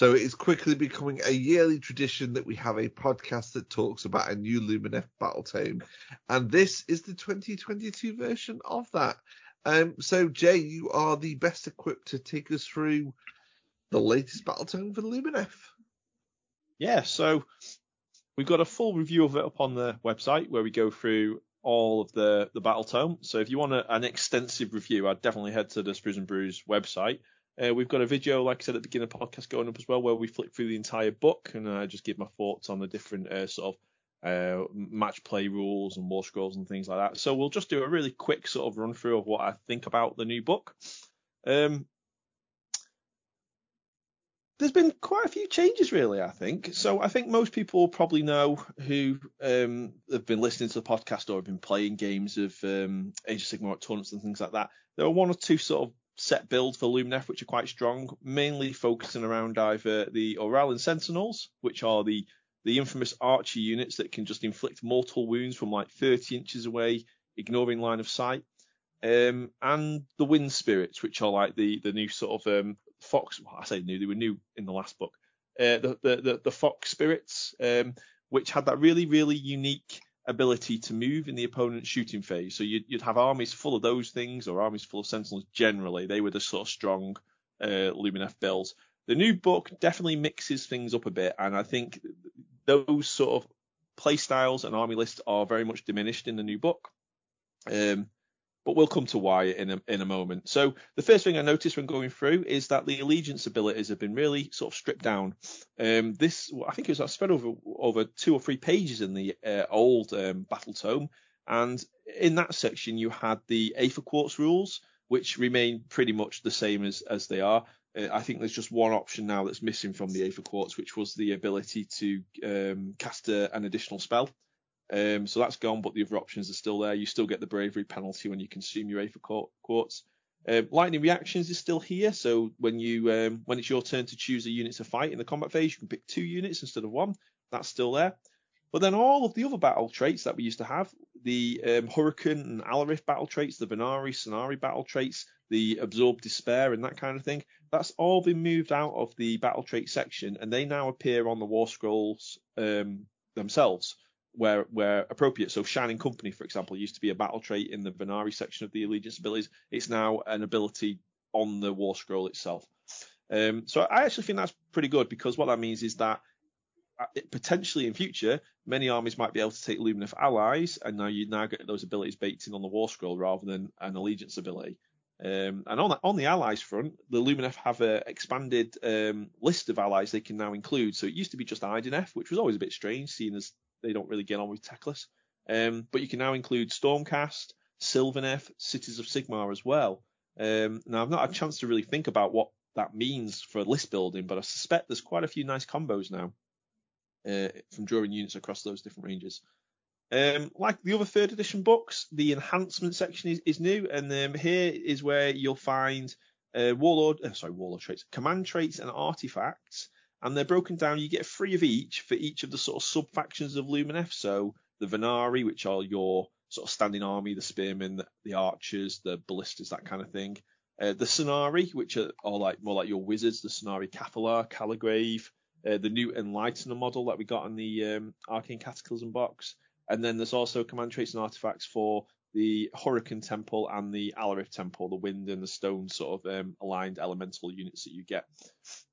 So it is quickly becoming a yearly tradition that we have a podcast that talks about a new Lumineth battle tome, and this is the 2022 version of that. Um, so Jay, you are the best equipped to take us through the latest battle tome for the Lumineth. Yeah, so we've got a full review of it up on the website where we go through all of the the battle tome. So if you want a, an extensive review, I'd definitely head to the Sprues and Brews website. Uh, we've got a video, like I said at the beginning of the podcast, going up as well, where we flick through the entire book and I uh, just give my thoughts on the different uh, sort of uh, match play rules and war scrolls and things like that. So we'll just do a really quick sort of run through of what I think about the new book. Um, there's been quite a few changes, really. I think so. I think most people probably know who um, have been listening to the podcast or have been playing games of um, Age of Sigmar tournaments and things like that. There are one or two sort of set builds for Lumineth which are quite strong, mainly focusing around either the Auralan Sentinels, which are the the infamous archer units that can just inflict mortal wounds from like 30 inches away, ignoring line of sight, um, and the Wind Spirits, which are like the the new sort of um, Fox. Well, I say new; they were new in the last book. Uh, the, the, the the Fox Spirits, um, which had that really really unique ability to move in the opponent's shooting phase. So you'd, you'd have armies full of those things or armies full of sentinels generally. They were the sort of strong uh, Lumineth builds. The new book definitely mixes things up a bit, and I think those sort of play styles and army lists are very much diminished in the new book. Um, but we'll come to why in a, in a moment. So the first thing I noticed when going through is that the allegiance abilities have been really sort of stripped down. Um, this, I think it was I spread over over two or three pages in the uh, old um, battle tome, and in that section you had the Aether Quartz rules, which remain pretty much the same as as they are. Uh, I think there's just one option now that's missing from the Aether Quartz, which was the ability to um, cast a, an additional spell. Um, so that's gone, but the other options are still there. You still get the bravery penalty when you consume your Aether Quartz. Um, lightning reactions is still here, so when you um, when it's your turn to choose a unit to fight in the combat phase, you can pick two units instead of one. That's still there. But then all of the other battle traits that we used to have, the um, Hurricane and Alarith battle traits, the Vanari, Scinari battle traits, the Absorb Despair and that kind of thing, that's all been moved out of the battle trait section and they now appear on the War Scrolls um, themselves where where appropriate. So Shining Company, for example, used to be a battle trait in the Vanari section of the Allegiance abilities. It's now an ability on the War Scroll itself. Um, so I actually think that's pretty good because what that means is that uh, potentially in future, many armies might be able to take Lumineth allies, and now you now get those abilities baked in on the War Scroll rather than an Allegiance ability. Um, and on the, on the allies front, the Lumineth have an expanded um, list of allies they can now include. So it used to be just Idoneth, which was always a bit strange, seeing as they don't really get on with Teclis. Um, but you can now include Stormcast, Sylvaneth, Cities of Sigmar as well. Um, now I've not had a chance to really think about what that means for list building, but I suspect there's quite a few nice combos now uh, from drawing units across those different ranges. Um, like the other third edition books, the enhancement section is, is new, and um, here is where you'll find uh, warlord, uh, sorry, warlord traits, command traits, and artifacts and they're broken down. You get three of each for each of the sort of sub factions of Lumineth. So the Vanari, which are your sort of standing army, the spearmen, the, the archers, the ballistas, that kind of thing. Uh, the Scinari, which are, are, like more like your wizards, the Scinari Cathalar, Caligrave, uh, the new Enlightener model that we got in the um, Arcane Cataclysm box. And then there's also command traits and artifacts for the Hurricane Temple and the Alarith Temple, the wind and the stone sort of um, aligned elemental units that you get.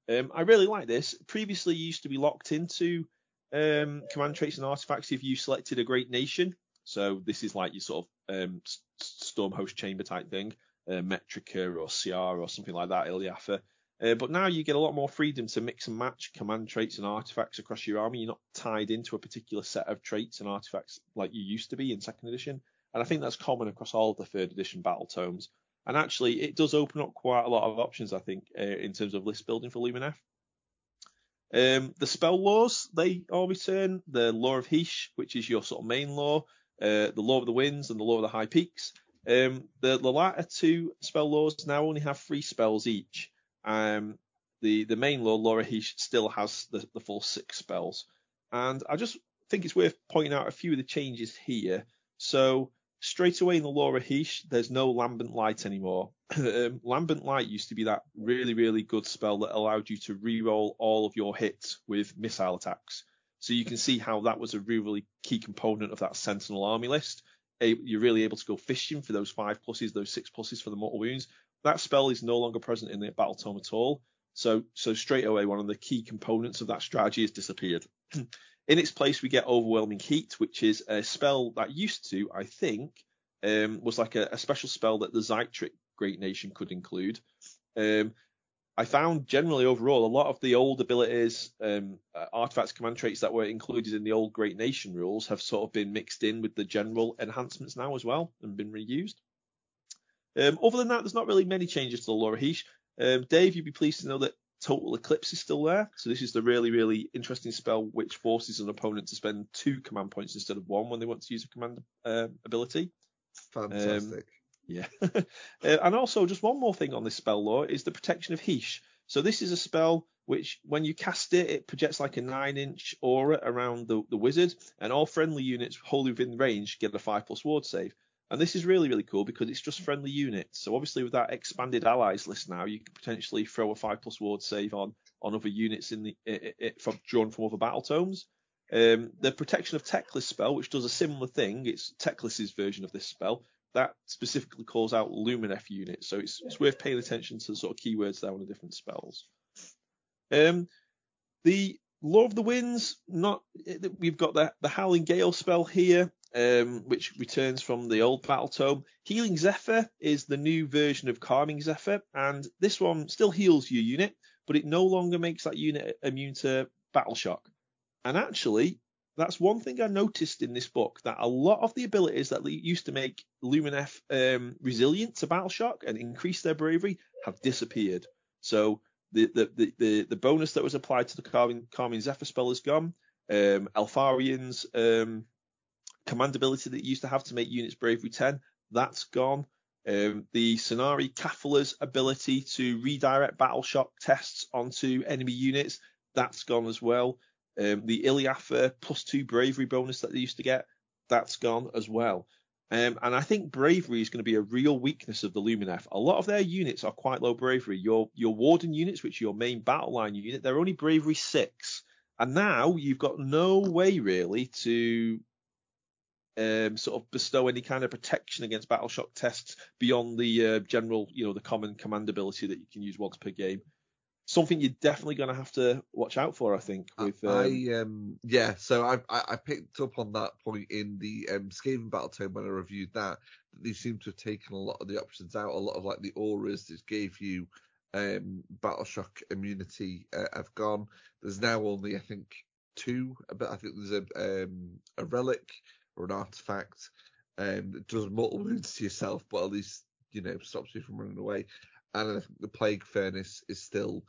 Um, I really like this. Previously, you used to be locked into um, command traits and artifacts if you selected a great nation. So this is like your sort of um, Stormhost Chamber type thing, uh, Metrica or Ciar or something like that, Iliatha. Uh, but now you get a lot more freedom to mix and match command traits and artifacts across your army. You're not tied into a particular set of traits and artifacts like you used to be in second edition. And I think that's common across all the third edition battle tomes. And actually, it does open up quite a lot of options, I think, uh, in terms of list building for Lumineth. Um, the spell laws, they all return. The Lore of Hysh, which is your sort of main law, uh, the Lore of the Winds and the Lore of the High Peaks. Um, the, the latter two spell laws now only have three spells each. Um, the, the main law, Lore of Hysh, still has the, the full six spells. And I just think it's worth pointing out a few of the changes here. So straight away in the Lore of Hysh, there's no Lambent Light anymore. um, Lambent Light used to be that really, really good spell that allowed you to re-roll all of your hits with missile attacks. So you can see how that was a really, really key component of that Sentinel army list. You're really able to go fishing for those five pluses, those six pluses for the mortal wounds. That spell is no longer present in the battle tome at all. So, so straight away, one of the key components of that strategy has disappeared. In its place, we get Overwhelming Heat, which is a spell that used to, I think, um, was like a, a, special spell that the Zaitrec Great Nation could include. Um, I found generally overall a lot of the old abilities, um, uh, artifacts, command traits that were included in the old Great Nation rules have sort of been mixed in with the general enhancements now as well and been reused. Um, other than that, there's not really many changes to the Lore of Hysh. Um, Dave, you'd be pleased to know that Total Eclipse is still there. So this is the really, really interesting spell which forces an opponent to spend two command points instead of one when they want to use a command uh, ability. Fantastic. Um, yeah. uh, and also, just one more thing on this spell lore is the protection of Hysh. So this is a spell which, when you cast it, it projects like a nine-inch aura around the, the wizard, and all friendly units wholly within range get a five plus ward save. And this is really, really cool because it's just friendly units. So obviously with that expanded allies list now, you can potentially throw a five plus ward save on on other units in the it, it, from drawn from other battle tomes. Um, the protection of Teclis spell, which does a similar thing, it's Teclis's version of this spell. That specifically calls out Lumineth units, so it's, it's worth paying attention to the sort of keywords there on the different spells. Um, the Lore of the Winds, not we've got the the Howling Gale spell here um, which returns from the old battle tome. Healing Zephyr is the new version of Calming Zephyr, and this one still heals your unit, but it no longer makes that unit immune to battle shock. And actually, that's one thing I noticed in this book that a lot of the abilities that used to make Lumineth um, resilient to battle shock and increase their bravery have disappeared. So the the the the, the bonus that was applied to the Calming, Calming Zephyr spell is gone. Um, Alfarian's um, command ability that you used to have to make units bravery 10, that's gone. Um, the Scinari Cathala's ability to redirect battle shock tests onto enemy units, that's gone as well. Um, the Iliatha plus two bravery bonus that they used to get, that's gone as well. Um, and I think bravery is going to be a real weakness of the Lumineth. A lot of their units are quite low bravery. Your your warden units, which are your main battle line unit, they're only bravery six. And now you've got no way really to um, sort of bestow any kind of protection against battle shock tests beyond the uh, general, you know, the common command ability that you can use once per game. Something you're definitely going to have to watch out for, I think. With um... I um yeah, so I, I, picked up on that point in the um Skaven battle tome when I reviewed that. That they seem to have taken a lot of the options out. A lot of like the auras that gave you um battle shock immunity uh, have gone. There's now only I think two, but I think there's a um a relic or an artifact um, that does multiple wounds to yourself, but at least you know stops you from running away. And I think the plague furnace is still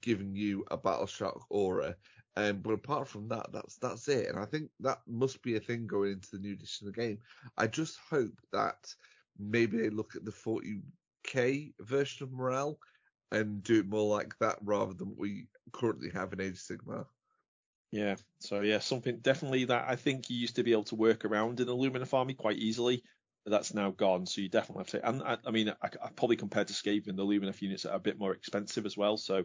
giving you a battle shock aura. Um, but apart from that, that's that's it. And I think that must be a thing going into the new edition of the game. I just hope that maybe they look at the 40k version of Morale and do it more like that rather than what we currently have in Age of Sigmar. Yeah, so yeah, something definitely that I think you used to be able to work around in the Lumineth army quite easily. but That's now gone, so you definitely have to. And I, I mean, I, I probably compared to Skaven, the Lumineth units are a bit more expensive as well. So,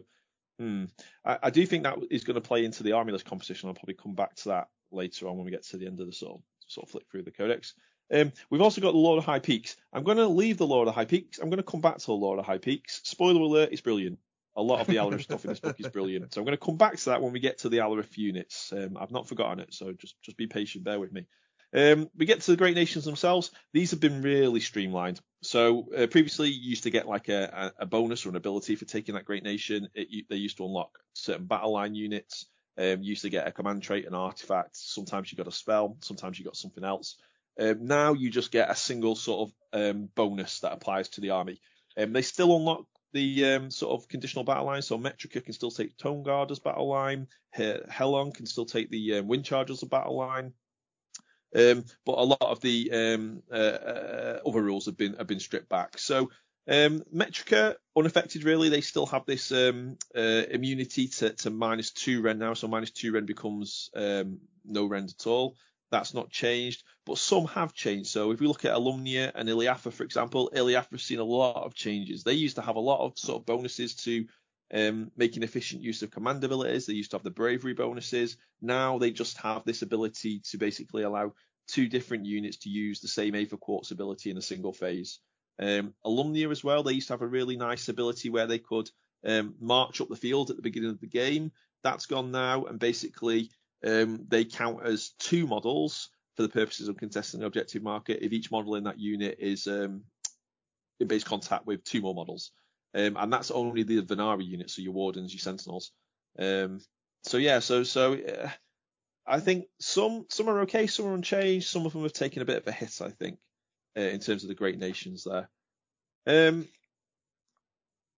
hmm, I, I do think that is going to play into the army list composition. I'll probably come back to that later on when we get to the end of the sort of, sort of flick through the codex. Um, we've also got the Lore of High Peaks. I'm going to leave the Lore of High Peaks. I'm going to come back to the Lore of High Peaks. Spoiler alert, it's brilliant a lot of the Alarith stuff in this book is brilliant. So I'm going to come back to that when we get to the Alarith units. Um, I've not forgotten it, so just just be patient, bear with me. Um, we get to the Great Nations themselves. These have been really streamlined. So uh, previously, you used to get like a, a, bonus or an ability for taking that Great Nation. It, they used to unlock certain battle line units. Um, you used to get a command trait, an artifact. Sometimes you got a spell. Sometimes you got something else. Um, now you just get a single sort of um, bonus that applies to the army. Um, they still unlock the um, sort of conditional battle line. So Metrica can still take Tome Guard as battle line. Helon can still take the um, Wind Charge as a battle line. Um, but a lot of the um, uh, uh, other rules have been have been stripped back. So um, Metrica unaffected really. They still have this um, uh, immunity to, to minus two rend now. So minus two rend becomes um, no rend at all. That's not changed, but some have changed. So if we look at Alumnia and Iliatha, for example, Iliatha has seen a lot of changes. They used to have a lot of sort of bonuses to um, making efficient use of command abilities. They used to have the bravery bonuses. Now they just have this ability to basically allow two different units to use the same Aether Quartz ability in a single phase. Um, Alumnia as well, they used to have a really nice ability where they could um, march up the field at the beginning of the game. That's gone now, and basically um, they count as two models for the purposes of contesting the objective market if each model in that unit is um, in base contact with two more models. Um, and that's only the Vanari units, so your Wardens, your Sentinels. Um, so yeah, so so uh, I think some some are okay, some are unchanged. Some of them have taken a bit of a hit, I think, uh, in terms of the great nations there. Um,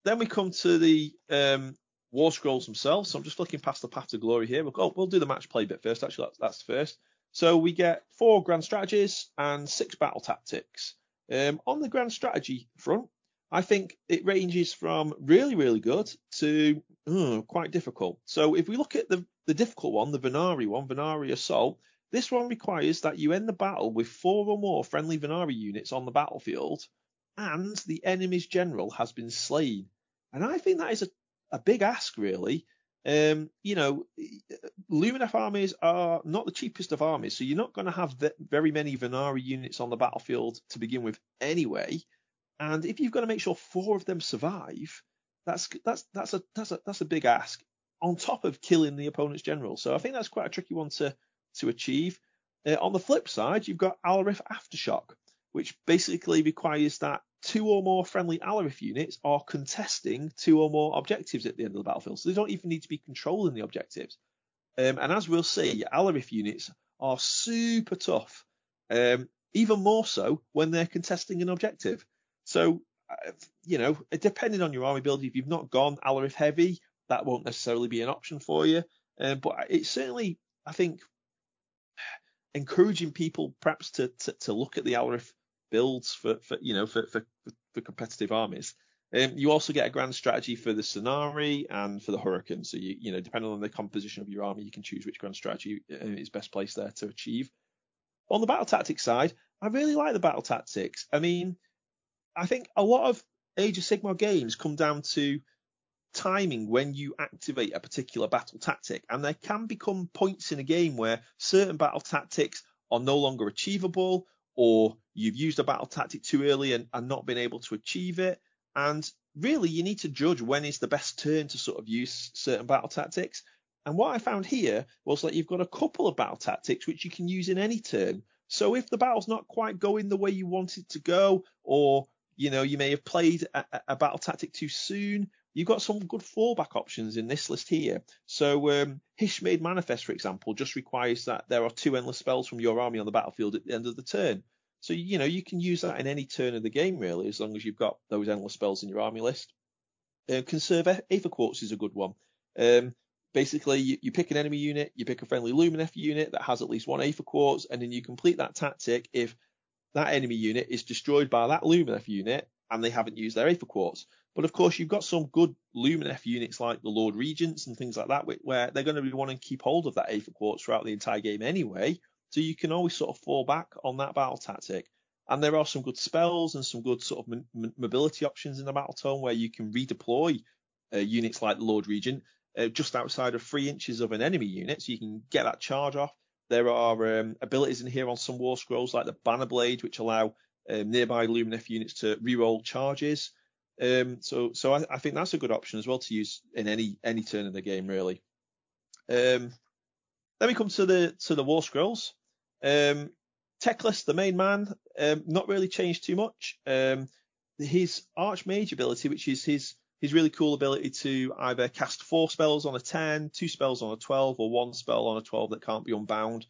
then we come to the um, War Scrolls themselves. So I'm just looking past the Path to Glory here. We'll, oh, we'll do the match play bit first. Actually, that's, that's first. So we get four grand strategies and six battle tactics. Um, on the grand strategy front, I think it ranges from really, really good to uh, quite difficult. So if we look at the, the difficult one, the Vanari one, Vanari Assault, this one requires that you end the battle with four or more friendly Vanari units on the battlefield and the enemy's general has been slain. And I think that is a, a big ask, really. Um, you know, Lumineth armies are not the cheapest of armies, so you're not going to have very many Vanari units on the battlefield to begin with anyway. And if you've got to make sure four of them survive, that's that's that's a that's a that's a big ask on top of killing the opponent's general. So I think that's quite a tricky one to to achieve. Uh, on the flip side, you've got Alarith Aftershock, which basically requires that two or more friendly Alarith units are contesting two or more objectives at the end of the battlefield. So they don't even need to be controlling the objectives. Um, and as we'll see, Alarith units are super tough, um, even more so when they're contesting an objective. So, uh, you know, depending on your army build, if you've not gone Alarith heavy, that won't necessarily be an option for you. Um, but it's certainly, I think, encouraging people perhaps to, to, to look at the Alarith builds for, for you know for, for, for competitive armies. Um, you also get a grand strategy for the Scinari and for the Hurricane. So you you know depending on the composition of your army, you can choose which grand strategy uh, is best placed there to achieve. On the battle tactics side, I really like the battle tactics. I mean, I think a lot of Age of Sigmar games come down to timing when you activate a particular battle tactic, and there can become points in a game where certain battle tactics are no longer achievable, or you've used a battle tactic too early and, and not been able to achieve it. And really, you need to judge when is the best turn to sort of use certain battle tactics. And what I found here was that you've got a couple of battle tactics which you can use in any turn. So if the battle's not quite going the way you want it to go, or you know you may have played a, a battle tactic too soon, you've got some good fallback options in this list here. So um, Hishmade Manifest, for example, just requires that there are two endless spells from your army on the battlefield at the end of the turn. So you know you can use that in any turn of the game really, as long as you've got those endless spells in your army list. Uh, conserve Aether Quartz is a good one. Um, basically, you, you, pick an enemy unit, you pick a friendly Lumineth unit that has at least one Aether Quartz, and then you complete that tactic if that enemy unit is destroyed by that Lumineth unit and they haven't used their Aether Quartz. But of course, you've got some good Lumineth units like the Lord Regents and things like that, where they're going to be wanting to keep hold of that Aether Quartz throughout the entire game anyway. So you can always sort of fall back on that battle tactic. And there are some good spells and some good sort of m- mobility options in the battle tome where you can redeploy uh, units like the Lord Regent uh, just outside of three inches of an enemy unit, so you can get that charge off. There are um, abilities in here on some war scrolls like the Banner Blade, which allow um, nearby Lumineth units to reroll charges. Um, so, so I, I, think that's a good option as well to use in any any turn of the game, really. Um, then we come to the to the war scrolls. Um, Teclis, the main man, um, not really changed too much. Um, his Archmage ability, which is his his really cool ability to either cast four spells on a 10, two spells on a 12, or one spell on a 12 that can't be unbound,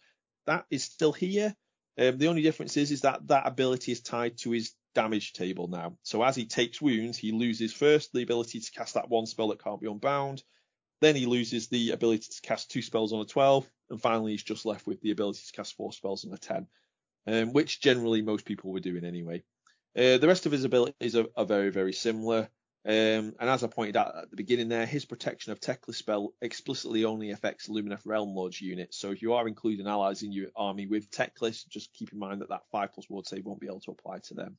that is still here. Um, the only difference is, is that that ability is tied to his damage table now. So as he takes wounds, he loses first the ability to cast that one spell that can't be unbound. Then he loses the ability to cast two spells on a 12. And finally, he's just left with the ability to cast four spells on a 10, um, which generally most people were doing anyway. Uh, the rest of his abilities are, are very, very similar. Um, and as I pointed out at the beginning there, his protection of Teclis spell explicitly only affects Lumineth Realm Lords units. So if you are including allies in your army with Teclis, just keep in mind that that 5 plus ward save won't be able to apply to them.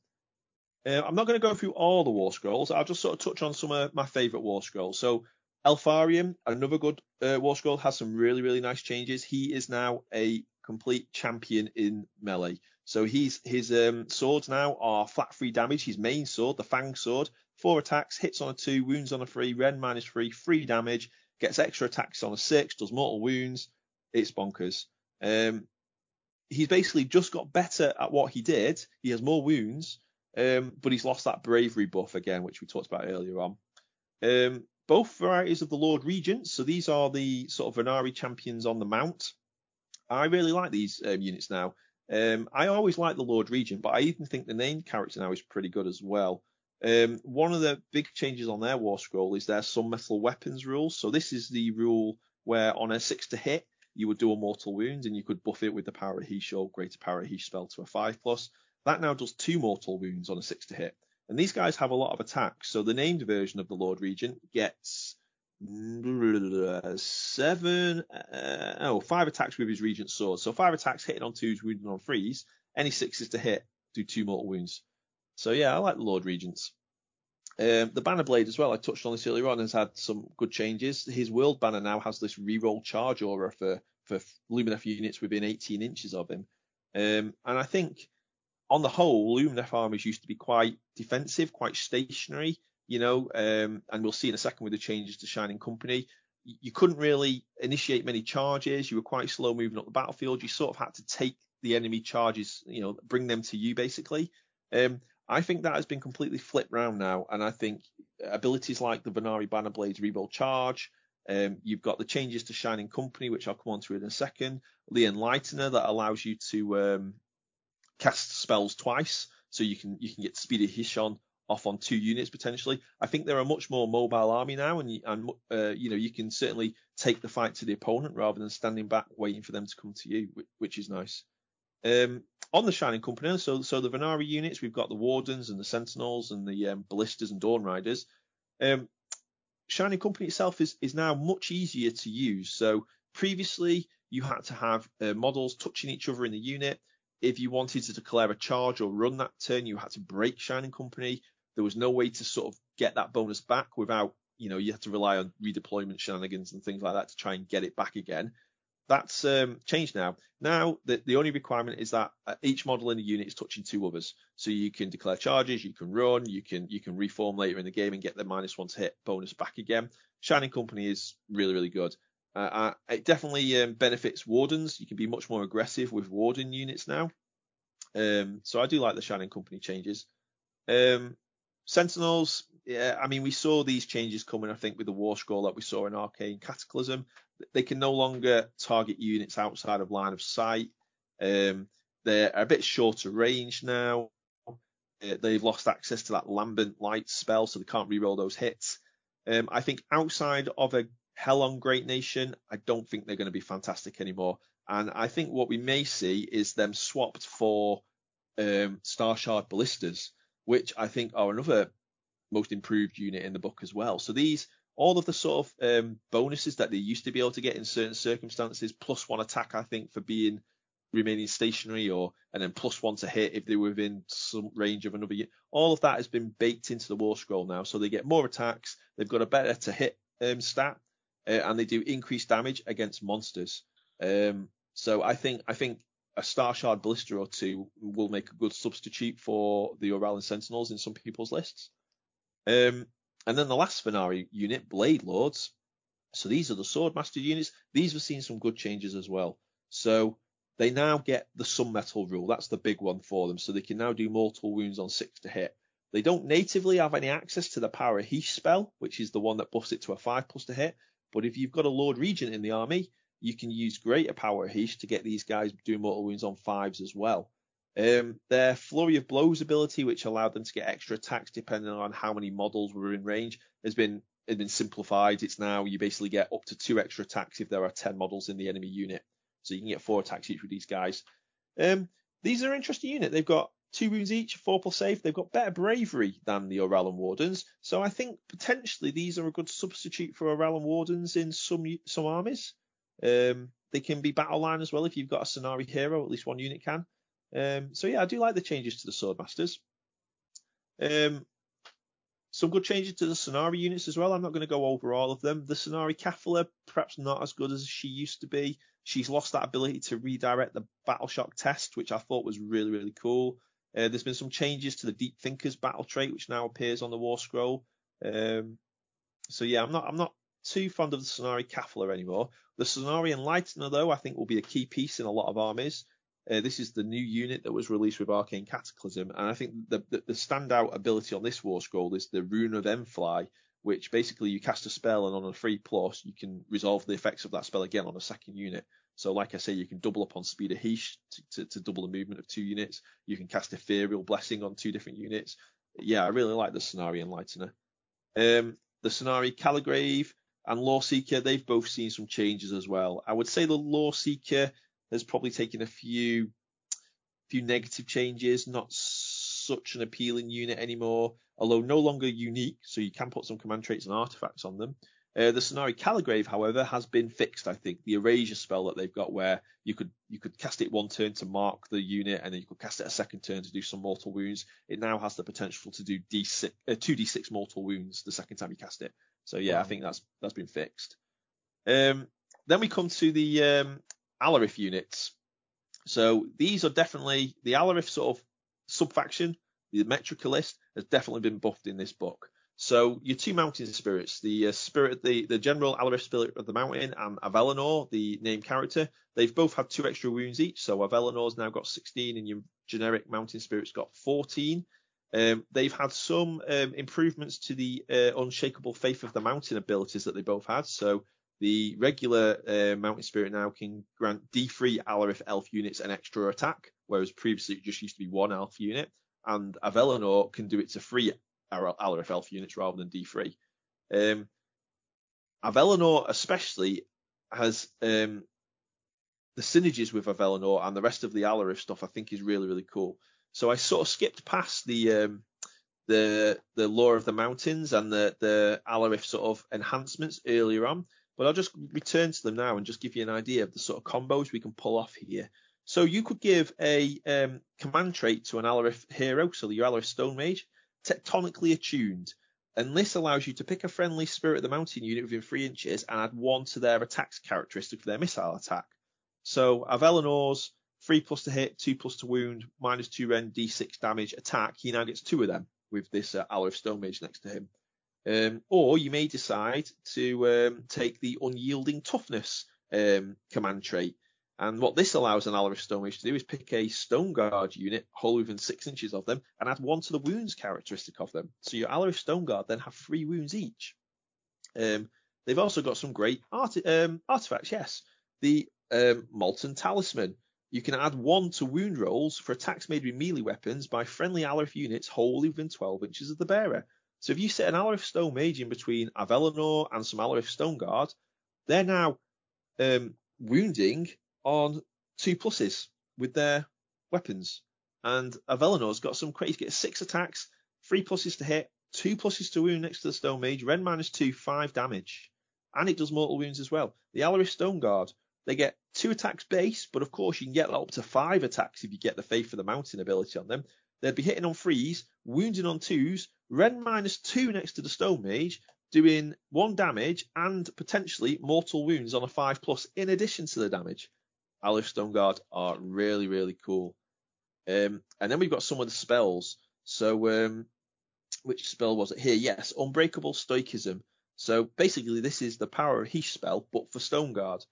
Uh, I'm not going to go through all the War Scrolls. I'll just sort of touch on some of my favourite War Scrolls. So Eltharion, another good uh, War Scroll, has some really, really nice changes. He is now a complete champion in melee. So he's his um, swords now are flat free damage. His main sword, the Fang sword, four attacks, hits on a two, wounds on a three, Rend minus three, free damage, gets extra attacks on a six, does mortal wounds. It's bonkers. Um, he's basically just got better at what he did. He has more wounds, um, but he's lost that bravery buff again, which we talked about earlier on. Um, both varieties of the Lord Regents, so these are the sort of Vanari champions on the mount. I really like these um, units now. Um, I always like the Lord Regent, but I even think the named character now is pretty good as well. Um, one of the big changes on their War Scroll is their Sun Metal Weapons rule. So this is the rule where on a six to hit, you would do a mortal wound and you could buff it with the Power of Hysh or Greater Power of Hysh spell to a five plus. That now does two mortal wounds on a six to hit. And these guys have a lot of attacks. So the named version of the Lord Regent gets seven, uh, oh, five attacks with his Regent sword. So five attacks hitting on twos, wounding on threes. Any sixes to hit, do two mortal wounds. So yeah, I like the Lord Regents. Um, the banner blade as well. I touched on this earlier on. Has had some good changes. His world banner now has this reroll charge aura for for Lumineth units within 18 inches of him. Um, and I think on the whole, Lumineth armies used to be quite defensive, quite stationary you know, um, and we'll see in a second with the changes to Shining Company. You couldn't really initiate many charges. You were quite slow moving up the battlefield. You sort of had to take the enemy charges, you know, bring them to you basically. Um, I think that has been completely flipped round now, and I think abilities like the Vanari Banner Blades Reroll Charge, um, you've got the changes to Shining Company, which I'll come on to in a second. The Enlightener that allows you to um, cast spells twice, so you can you can get Speedy of Hysh on off on two units potentially. I think they're a much more mobile army now, and and uh, you know you can certainly take the fight to the opponent rather than standing back waiting for them to come to you, which is nice. Um, on the Shining Company, so so the Vanari units, we've got the Wardens and the Sentinels and the um, Ballistas and Dawn Riders. Um, Shining Company itself is is now much easier to use. So previously you had to have uh, models touching each other in the unit. If you wanted to declare a charge or run that turn, you had to break Shining Company. There was no way to sort of get that bonus back without, you know, you had to rely on redeployment shenanigans and things like that to try and get it back again. That's um, changed now. Now the, the only requirement is that uh, each model in the unit is touching two others, so you can declare charges, you can run, you can you can reform later in the game and get the minus one to hit bonus back again. Shining Company is really really good. Uh, it definitely um, benefits wardens. You can be much more aggressive with warden units now. Um, so I do like the Shining Company changes. Um, Sentinels, yeah, I mean, we saw these changes coming, I think, with the War Scroll that we saw in Arcane Cataclysm. They can no longer target units outside of line of sight. Um, they're a bit shorter range now. Uh, they've lost access to that lambent light spell, so they can't reroll those hits. Um, I think outside of a Helon Great Nation, I don't think they're going to be fantastic anymore. And I think what we may see is them swapped for um, Star Shard Ballistas which I think are another most improved unit in the book as well. So these, all of the sort of um, bonuses that they used to be able to get in certain circumstances, plus one attack, I think, for being remaining stationary, or and then plus one to hit if they were within some range of another unit. All of that has been baked into the War Scroll now, so they get more attacks. They've got a better to hit um, stat, uh, and they do increased damage against monsters. Um, so I think I think a Star Shard Ballista or two will make a good substitute for the Auralan Sentinels in some people's lists. Um, and then the last Vanari unit, Blade Lords. So these are the Swordmaster units. These have seen some good changes as well. So they now get the Sun Metal rule. That's the big one for them. So they can now do mortal wounds on six to hit. They don't natively have any access to the Power of Hysh spell, which is the one that buffs it to a five plus to hit. But if you've got a Lord Regent in the army, you can use greater power Hysh to get these guys doing mortal wounds on fives as well. Um, their flurry of blows ability, which allowed them to get extra attacks depending on how many models were in range, has been has been simplified. It's now you basically get up to two extra attacks if there are ten models in the enemy unit, so you can get four attacks each with these guys. Um, these are an interesting unit. They've got two wounds each, four plus save. They've got better bravery than the Auralan Wardens, so I think potentially these are a good substitute for Auralan Wardens in some some armies. Um, they can be battle line as well if you've got a Scinari hero, at least one unit can. Um, so yeah, I do like the changes to the Swordmasters. Um, some good changes to the Scinari units as well. I'm not going to go over all of them. The Scinari Cathala, perhaps not as good as she used to be. She's lost that ability to redirect the Battle Shock test, which I thought was really, really cool. Uh, there's been some changes to the Deep Thinkers battle trait, which now appears on the War Scroll. Um, so yeah, I'm not, I'm not too fond of the Scinari Cathala anymore. The Scinari Enlightener, though, I think will be a key piece in a lot of armies. Uh, this is the new unit that was released with Arcane Cataclysm, and I think the, the, the standout ability on this War Scroll is the Rune of Enfly, which basically you cast a spell and on a free plus you can resolve the effects of that spell again on a second unit. So like I say, you can double up on Speed of Hysh to, to, to double the movement of two units. You can cast Ethereal Blessing on two different units. Yeah, I really like the Scinari Enlightener. Um, the Scinari Calligrave and Loreseeker, they've both seen some changes as well. I would say the Loreseeker has probably taken a few few negative changes, not such an appealing unit anymore, although no longer unique, so you can put some command traits and artifacts on them. Uh, the Scinari Calligrave, however, has been fixed. I think the erasure spell that they've got, where you could you could cast it one turn to mark the unit, and then you could cast it a second turn to do some mortal wounds. It now has the potential to do d6, uh, two d6 mortal wounds the second time you cast it. So yeah, wow. I think that's that's been fixed. Um, then we come to the um, Alarith units. So these are definitely the Alarith sort of subfaction. The Metricalist has definitely been buffed in this book. So your two mountain spirits, the uh, spirit, the, the general Alarith spirit of the mountain and Avalenor, the named character, they've both had two extra wounds each. So Avalenor's now got 16 and your generic mountain spirit's got 14. Um, they've had some um, improvements to the uh, unshakable faith of the mountain abilities that they both had. So the regular uh, mountain spirit now can grant D3 Alarith elf units an extra attack, whereas previously it just used to be one elf unit. And Avalenor can do it to three Alarith elf units rather than D3. Um, especially has um, the synergies with Avalenor and the rest of the Alarith stuff. I think is really really cool. So I sort of skipped past the um, the the lore of the mountains and the the Alarith sort of enhancements earlier on, but I'll just return to them now and just give you an idea of the sort of combos we can pull off here. So you could give a um, command trait to an Alarith hero, so your Alarith Stone Mage, tectonically attuned. And this allows you to pick a friendly Spirit of the Mountain unit within three inches and add one to their attacks characteristic for their missile attack. So Avalenor's three plus to hit, two plus to wound, minus two rend, d6 damage attack. He now gets two of them with this uh, of Stone Mage next to him. Um, or you may decide to um, take the unyielding toughness um, command trait. And what this allows an Alarith Stone Mage to do is pick a Stone Guard unit, whole within six inches of them, and add one to the wounds characteristic of them. So your Alarith Stone Guard then have three wounds each. Um, they've also got some great art- um, artifacts, yes. The um, Molten Talisman. You can add one to wound rolls for attacks made with melee weapons by friendly Alarith units wholly within 12 inches of the bearer. So if you set an Alarith Stone Mage in between Avalenor and some Alarith Stone Guard, they're now um, wounding on two pluses with their weapons. And Avalenor's got some crazy. Get six attacks, three pluses to hit, two pluses to wound next to the Stone Mage, Ren minus two, five damage. And it does mortal wounds as well. The Alarith Stone Guard, they get two attacks base, but of course you can get that up to five attacks if you get the Faith of the Mountain ability on them. They'd be hitting on threes, wounding on twos, Ren minus two next to the Stone Mage, doing one damage and potentially mortal wounds on a five plus in addition to the damage. Alarith Stoneguard are really, really cool. Um, and then we've got some of the spells. So, um, which spell was it here? Yes, Unbreakable Stoicism. So basically, this is the power of Hysh spell, but for Stoneguard.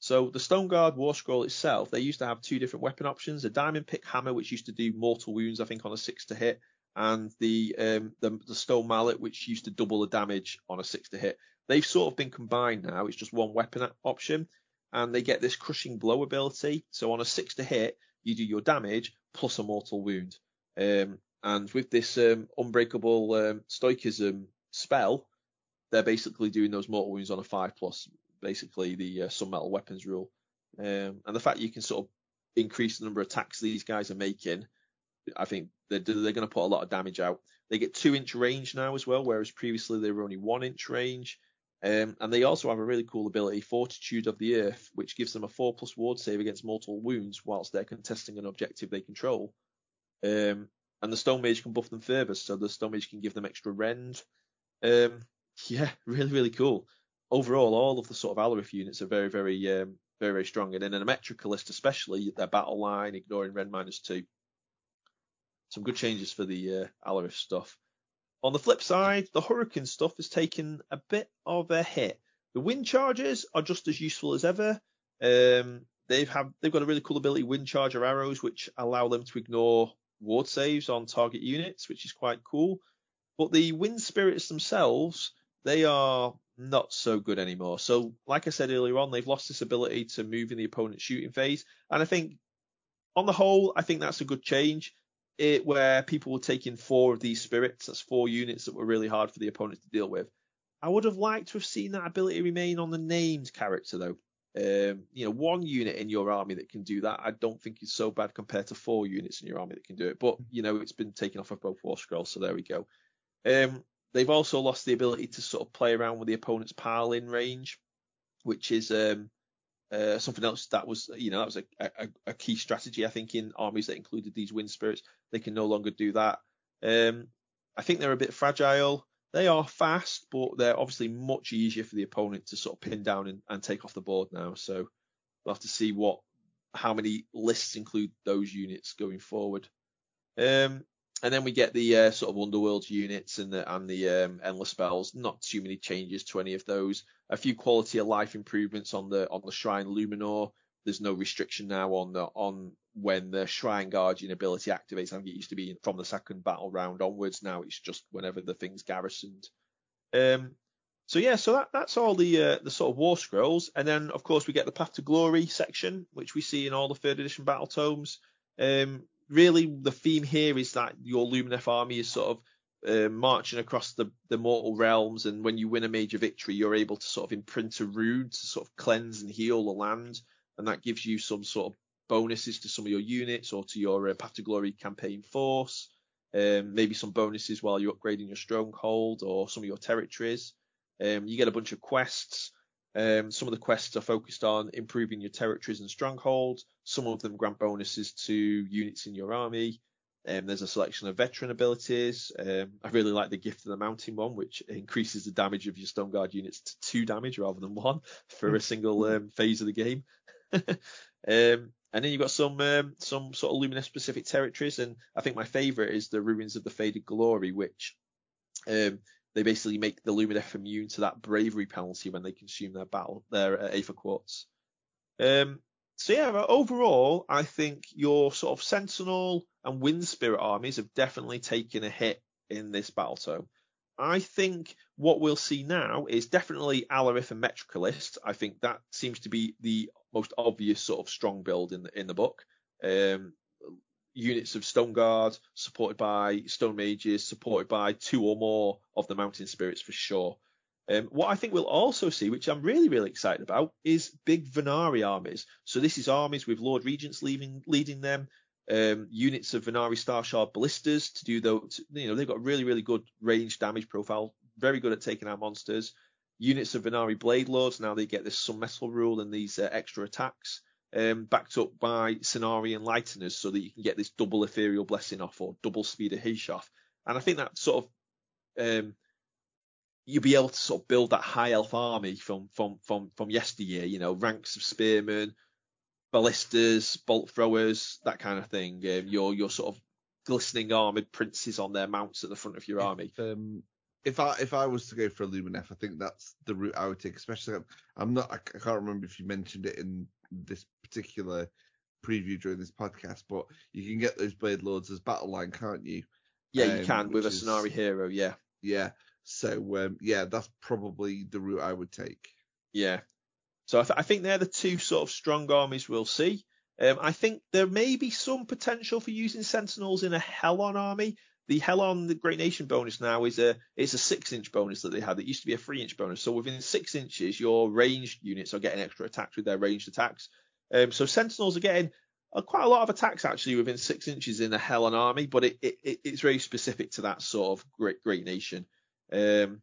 So the Stoneguard War Scroll itself, they used to have two different weapon options: a Diamond Pick Hammer, which used to do mortal wounds, I think, on a six to hit, and the, um, the, the Stone Mallet, which used to double the damage on a six to hit. They've sort of been combined now. It's just one weapon option, and they get this crushing blow ability. So on a six to hit, you do your damage plus a mortal wound. Um, and with this um, unbreakable um, stoicism spell, they're basically doing those mortal wounds on a five plus, basically the uh, Sun Metal weapons rule. Um, and the fact you can sort of increase the number of attacks these guys are making I think they're, they're going to put a lot of damage out. They get two inch range now as well, whereas previously they were only one inch range. Um, and they also have a really cool ability, Fortitude of the Earth, which gives them a 4 plus ward save against mortal wounds whilst they're contesting an objective they control. Um, and the Stone Mage can buff them further, so the Stone Mage can give them extra rend. Um, yeah, really, really cool. Overall, all of the sort of Alarith units are very, very, um, very, very strong. And in a Metricalist especially, their battle line, ignoring rend minus two. Some good changes for the uh, Alarith stuff. On the flip side, the Hurricane stuff has taken a bit of a hit. The Wind Chargers are just as useful as ever. Um, they've have they've got a really cool ability, Wind Charger arrows, which allow them to ignore ward saves on target units, which is quite cool. But the Wind Spirits themselves, they are not so good anymore. So, like I said earlier on, they've lost this ability to move in the opponent's shooting phase, and I think on the whole, I think that's a good change it, where people were taking four of these spirits. That's four units that were really hard for the opponent to deal with. I would have liked to have seen that ability remain on the named character though. Um, you know, one unit in your army that can do that, I don't think is so bad compared to four units in your army that can do it. But you know, it's been taken off of both war scrolls, so there we go. Um, they've also lost the ability to sort of play around with the opponent's pile in range, which is um, uh, something else that was, you know, that was a, a, a, key strategy, I think, in armies that included these wind spirits. They can no longer do that. Um, I think they're a bit fragile. They are fast, but they're obviously much easier for the opponent to sort of pin down and, and take off the board now. So we'll have to see what, how many lists include those units going forward. Um, and then we get the uh, sort of Underworld units and the and the um, endless spells. Not too many changes to any of those. A few quality of life improvements on the on the Shrine Luminor. There's no restriction now on the on when the Shrine Guardian ability activates. I think it used to be from the second battle round onwards. Now it's just whenever the thing's garrisoned. Um, so yeah, so that, that's all the uh, the sort of war scrolls, and then of course we get the Path to Glory section, which we see in all the third edition battle tomes. Um, really the theme here is that your Lumineth army is sort of uh, marching across the, the mortal realms, and when you win a major victory, you're able to sort of imprint a rune to sort of cleanse and heal the land, and that gives you some sort of bonuses to some of your units or to your uh, Path to Glory campaign force. Um, maybe some bonuses while you're upgrading your stronghold or some of your territories. Um, you get a bunch of quests um, some of the quests are focused on improving your territories and strongholds. Some of them grant bonuses to units in your army. Um, there's a selection of veteran abilities. Um, I really like the gift of the mountain one, which increases the damage of your stone guard units to two damage rather than one for a single um, phase of the game. Um, and then you've got some um, some sort of Lumineth specific territories, and I think my favourite is the Ruins of the Faded Glory, which um, they basically make the Lumineth immune to that bravery penalty when they consume their battle, their uh, Aether Quartz. Um, so yeah, overall, I think your sort of Sentinel and Wind Spirit armies have definitely taken a hit in this battle tome. I think what we'll see now is definitely Alarith and Metricalist. I think that seems to be the most obvious sort of strong build in the in the book. Um, units of Stone Guard, supported by Stone Mages, supported by two or more of the Mountain Spirits for sure. Um, what I think we'll also see, which I'm really, really excited about, is big Vanari armies. So this is armies with Lord Regents leaving, leading them, um, units of Vanari Starshard Ballistas to do those. You know, they've got really, really good range damage profile, very good at taking out monsters. Units of Vanari Blade Lords, now they get this Sun Metal rule and these uh, extra attacks um, backed up by Scinari Enlighteners so that you can get this double ethereal blessing off or double speed of Hysh off. And I think that sort of um, you'll be able to sort of build that high elf army from from from from yesteryear. You know, ranks of spearmen, ballistas, bolt throwers, that kind of thing. Um, your your sort of glistening armored princes on their mounts at the front of your if, army. Um, if I if I was to go for a Lumineth, I think that's the route I would take. Especially, I'm not. I can't remember if you mentioned it in this particular preview during this podcast, but you can get those Blade Lords as battle line, can't you? Yeah, um, you can with a is, hero. Yeah. Yeah. So um, yeah, that's probably the route I would take. Yeah. So I, th- I think they're the two sort of strong armies we'll see. Um, I think there may be some potential for using Sentinels in a Helon army. The Helon the Great Nation bonus now is a it's a six inch bonus that they had. It used to be a three inch bonus. So within six inches, your ranged units are getting extra attacks with their ranged attacks. Um, so Sentinels are getting uh, quite a lot of attacks actually within six inches in the Helon army, but it, it it's very specific to that sort of great great nation. Um,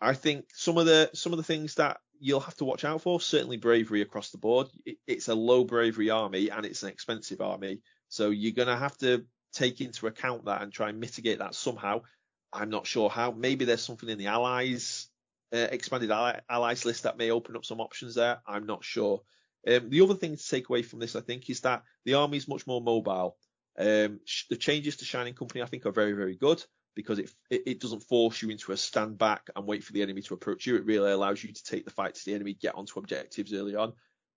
I think some of the some of the things that you'll have to watch out for certainly bravery across the board. It, it's a low bravery army and it's an expensive army, so you're gonna have to take into account that and try and mitigate that somehow. I'm not sure how. Maybe there's something in the allies uh, expanded allies list that may open up some options there. I'm not sure. Um, the other thing to take away from this, I think, is that the army is much more mobile. Um, sh- the changes to Shining Company, I think, are very, very good because it, it, it doesn't force you into a stand back and wait for the enemy to approach you. It really allows you to take the fight to the enemy, get onto objectives early on.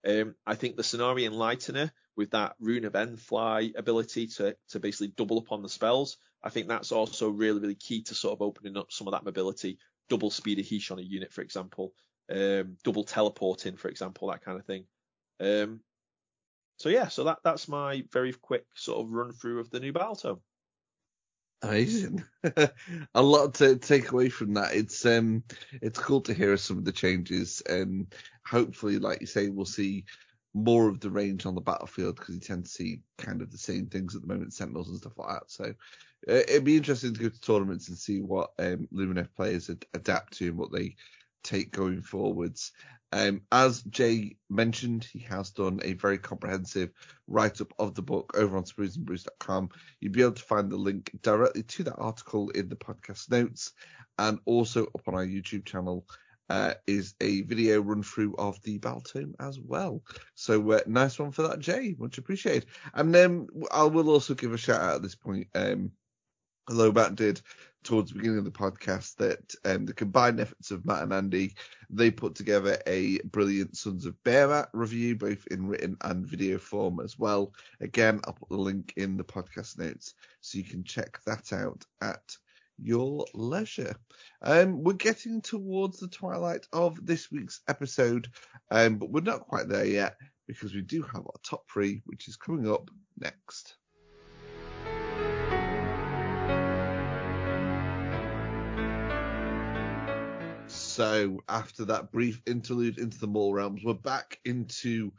Um, I think the Scinari Enlightener with that Rune of End fly ability to to basically double up on the spells, I think that's also really, really key to sort of opening up some of that mobility. Double speed of Hysh on a unit, for example, um, double teleporting, for example, that kind of thing. Um, so yeah, so that that's my very quick sort of run through of the new Balto. Amazing. a lot to take away from that. It's um it's cool to hear some of the changes and hopefully, like you say, we'll see more of the range on the battlefield because you tend to see kind of the same things at the moment, Sentinels and stuff like that. So uh, it'd be interesting to go to tournaments and see what um, Lumineth players ad- adapt to and what they take going forwards. Um, as Jay mentioned, he has done a very comprehensive write up of the book over on spruesandbrews.com. You'll be able to find the link directly to that article in the podcast notes and also up on our YouTube channel. Uh, is a video run through of the Baltome as well. So uh, nice one for that, Jay. Much appreciated. And then I will also give a shout out at this point. Um, Matt did towards the beginning of the podcast that um, the combined efforts of Matt and Andy, they put together a brilliant Sons of Behemat review, both in written and video form as well. Again, I'll put the link in the podcast notes so you can check that out at your leisure. Um, we're getting towards the twilight of this week's episode, um, but we're not quite there yet because we do have our top three, which is coming up next. So after that brief interlude into the Maul realms, we're back into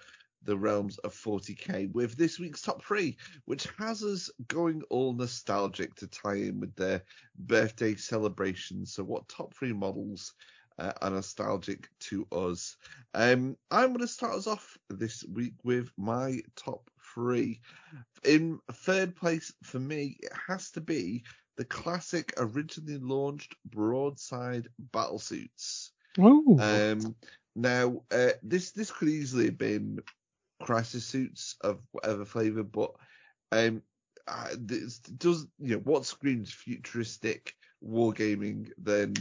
the realms of 40k with this week's top three, which has us going all nostalgic to tie in with their birthday celebrations. So, what top three models uh, are nostalgic to us? Um, I'm going to start us off this week with my top three. In third place for me, it has to be the classic originally launched broadside battlesuits. Oh, Um, now, uh, this this could easily have been crisis suits of whatever flavour, but um, uh, does you know what screams futuristic wargaming than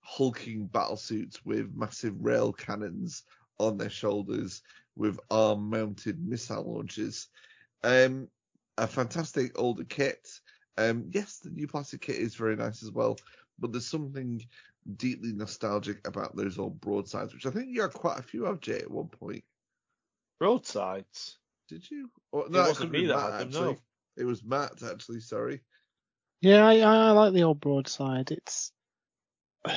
hulking battle suits with massive rail cannons on their shoulders with arm mounted missile launchers. Um, a fantastic older kit. Um, yes, the new plastic kit is very nice as well, but there's something deeply nostalgic about those old broadsides, which I think you had quite a few of, Jay, at one point. Roadsides. Did you? Or, It wasn't couldn't me that Matt, had them, actually. no. It was Matt, actually. Sorry. yeah, I, I like the old broadside. It's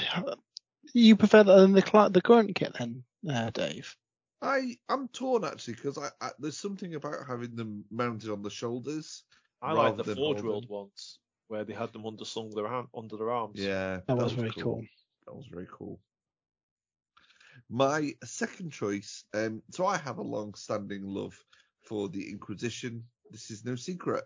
you prefer that than the cl- the current kit then, uh, Dave? I I'm torn actually because I, I there's something about having them mounted on the shoulders. I like rather the than Forge. World ones where they had them underslung their hand, under their arms. Yeah, That was very cool. That was very cool. My second choice, um, so I have a long-standing love for the Inquisition. This is no secret.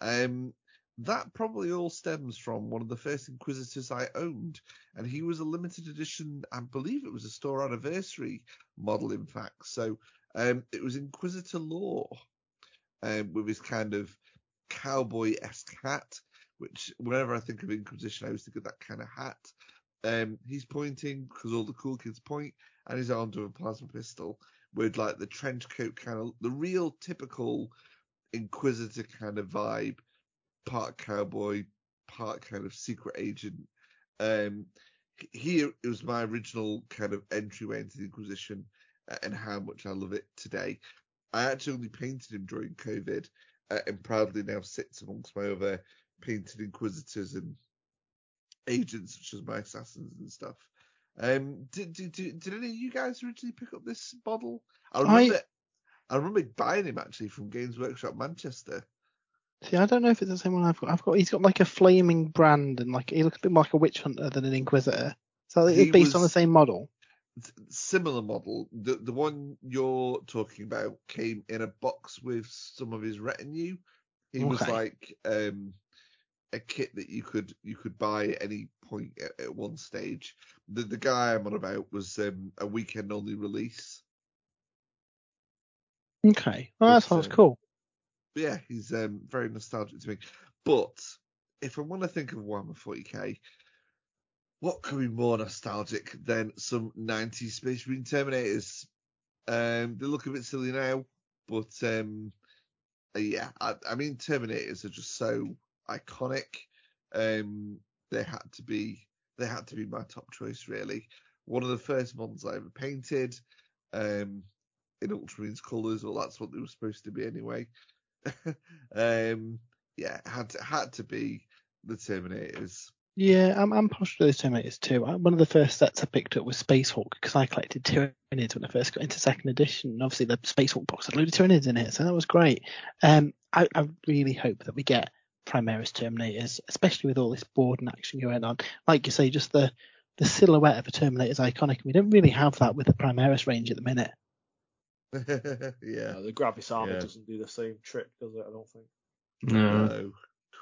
Um, that probably all stems from one of the first Inquisitors I owned, and he was a limited edition. I believe it was a store anniversary model, in fact. So um, it was Inquisitor Law, um, with his kind of cowboy-esque hat. Which, whenever I think of Inquisition, I always think of that kind of hat. Um, he's pointing because all the cool kids point, and he's armed with a plasma pistol with like the trench coat kind of the real typical Inquisitor kind of vibe, part cowboy, part kind of secret agent. Um, here it was my original kind of entryway into the Inquisition and how much I love it today. I actually only painted him during COVID uh, and proudly now sits amongst my other painted Inquisitors and agents such as my assassins and stuff. Um, did, did, did, did any of you guys originally pick up this model? I remember I remember buying him actually from Games Workshop Manchester. See, I don't know if it's the same one I've got. I've got he's got like a flaming brand and like he looks a bit more like a witch hunter than an inquisitor. So it's based on the same model. Similar model. The the one you're talking about came in a box with some of his retinue. He was like um, a kit that you could you could buy at any point at, at one stage. The the guy I'm on about was um, a weekend only release. Okay, well that sounds uh, cool. Yeah, he's um, very nostalgic to me. But if I want to think of Warhammer 40k, what could be more nostalgic than some 90s Space Marine Terminators? Um, they look a bit silly now, but um, yeah, I, I mean Terminators are just so iconic. Um, they had to be they had to be my top choice really. One of the first models I ever painted. Um, in Ultramarines colours, well, that's what they were supposed to be anyway. um, yeah, had to, had to be the Terminators. Yeah, I'm I'm partial to the Terminators too. One of the first sets I picked up was Space Hulk because I collected Tyranids when I first got into second edition. And obviously the Space Hulk box had of Tyranids in it, so that was great. Um, I, I really hope that we get Primaris Terminators, especially with all this Boarding Action going on. Like you say, just the the silhouette of a Terminator is iconic. We don't really have that with the Primaris range at the minute. yeah. Uh, the Gravis armor Yeah. doesn't do the same trick, does it? I don't think. No. No.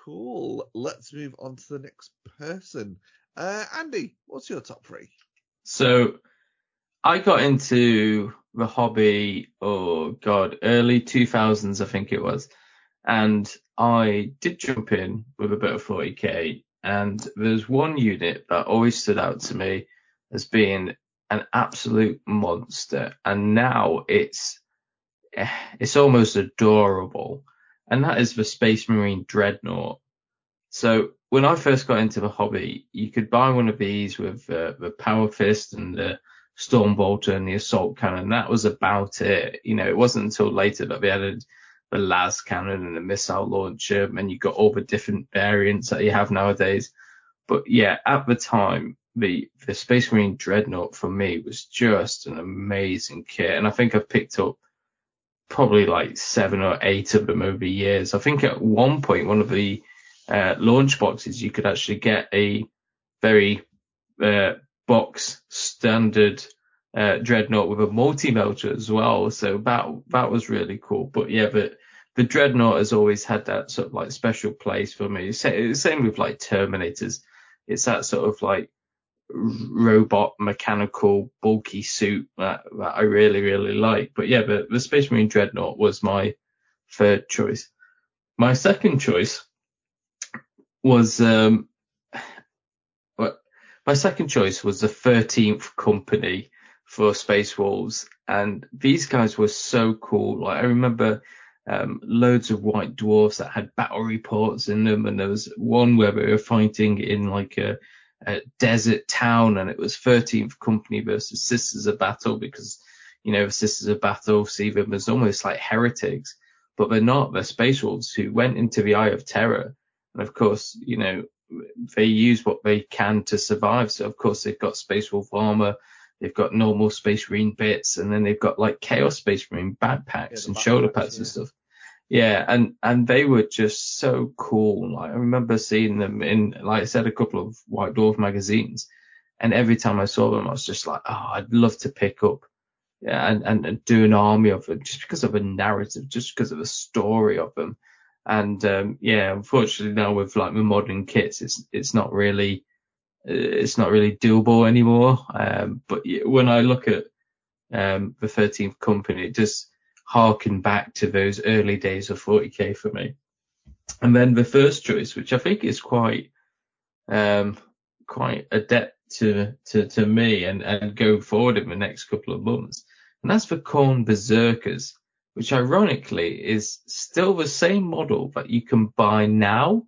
Cool. Let's move on to the next person. Uh, Andy, what's your top three? So I got into the hobby, oh god, early 2000s, I think it was. And I did jump in with a bit of 40k. And there's one unit that always stood out to me as being an absolute monster. And now it's, eh, it's almost adorable. And that is the Space Marine Dreadnought. So when I first got into the hobby, you could buy one of these with uh, the Power Fist and the Storm Bolter and the Assault Cannon. That was about it. You know, it wasn't until later that they added the Las Cannon and the Missile Launcher, and you got all the different variants that you have nowadays. But yeah, at the time, the the Space Marine Dreadnought for me was just an amazing kit, and I think I've picked up probably like seven or eight of them over the years. I think at one point, one of the uh, launch boxes, you could actually get a very uh, box standard uh, dreadnought with a multi melter as well. So that that was really cool. But yeah, but the dreadnought has always had that sort of like special place for me. Sa- Same with like Terminators. It's that sort of like robot mechanical bulky suit that, that I really really like. But yeah, but the Space Marine Dreadnought was my third choice. My second choice was um my second choice was the 13th company for Space Wolves. And these guys were so cool. Like I remember um loads of white dwarfs that had battle reports in them. And there was one where we were fighting in like a, a desert town. And it was 13th company versus Sisters of Battle because you know Sisters of Battle see them as almost like heretics. But they're not. They're Space Wolves who went into the Eye of Terror. And of course, you know, they use what they can to survive. So of course they've got Space Wolf armor, they've got normal Space Marine bits, and then they've got like Chaos Space Marine backpacks the and shoulder pads and stuff. Yeah, and and they were just so cool. Like I remember seeing them in, like I said, a couple of White Dwarf magazines, and every time I saw them, I was just like, oh, I'd love to pick up, yeah, and and, and do an army of them just because of the narrative, just because of the story of them. And um, yeah, unfortunately now with like the modern kits, it's it's not really it's not really doable anymore. Um, but when I look at um, the 13th company, it just harken back to those early days of 40k for me. And then the first choice, which I think is quite um, quite adept to to to me and and going forward in the next couple of months, and that's the Khorne Berserkers which ironically is still the same model that you can buy now.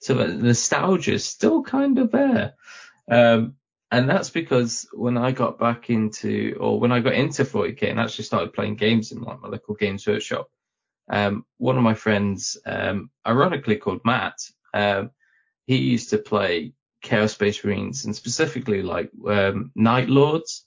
So the nostalgia is still kind of there. Um, and that's because when I got back into, or when I got into 40k and actually started playing games in like my local games workshop, um, one of my friends, um, ironically called Matt, um, he used to play Chaos Space Marines and specifically like, um, Night Lords.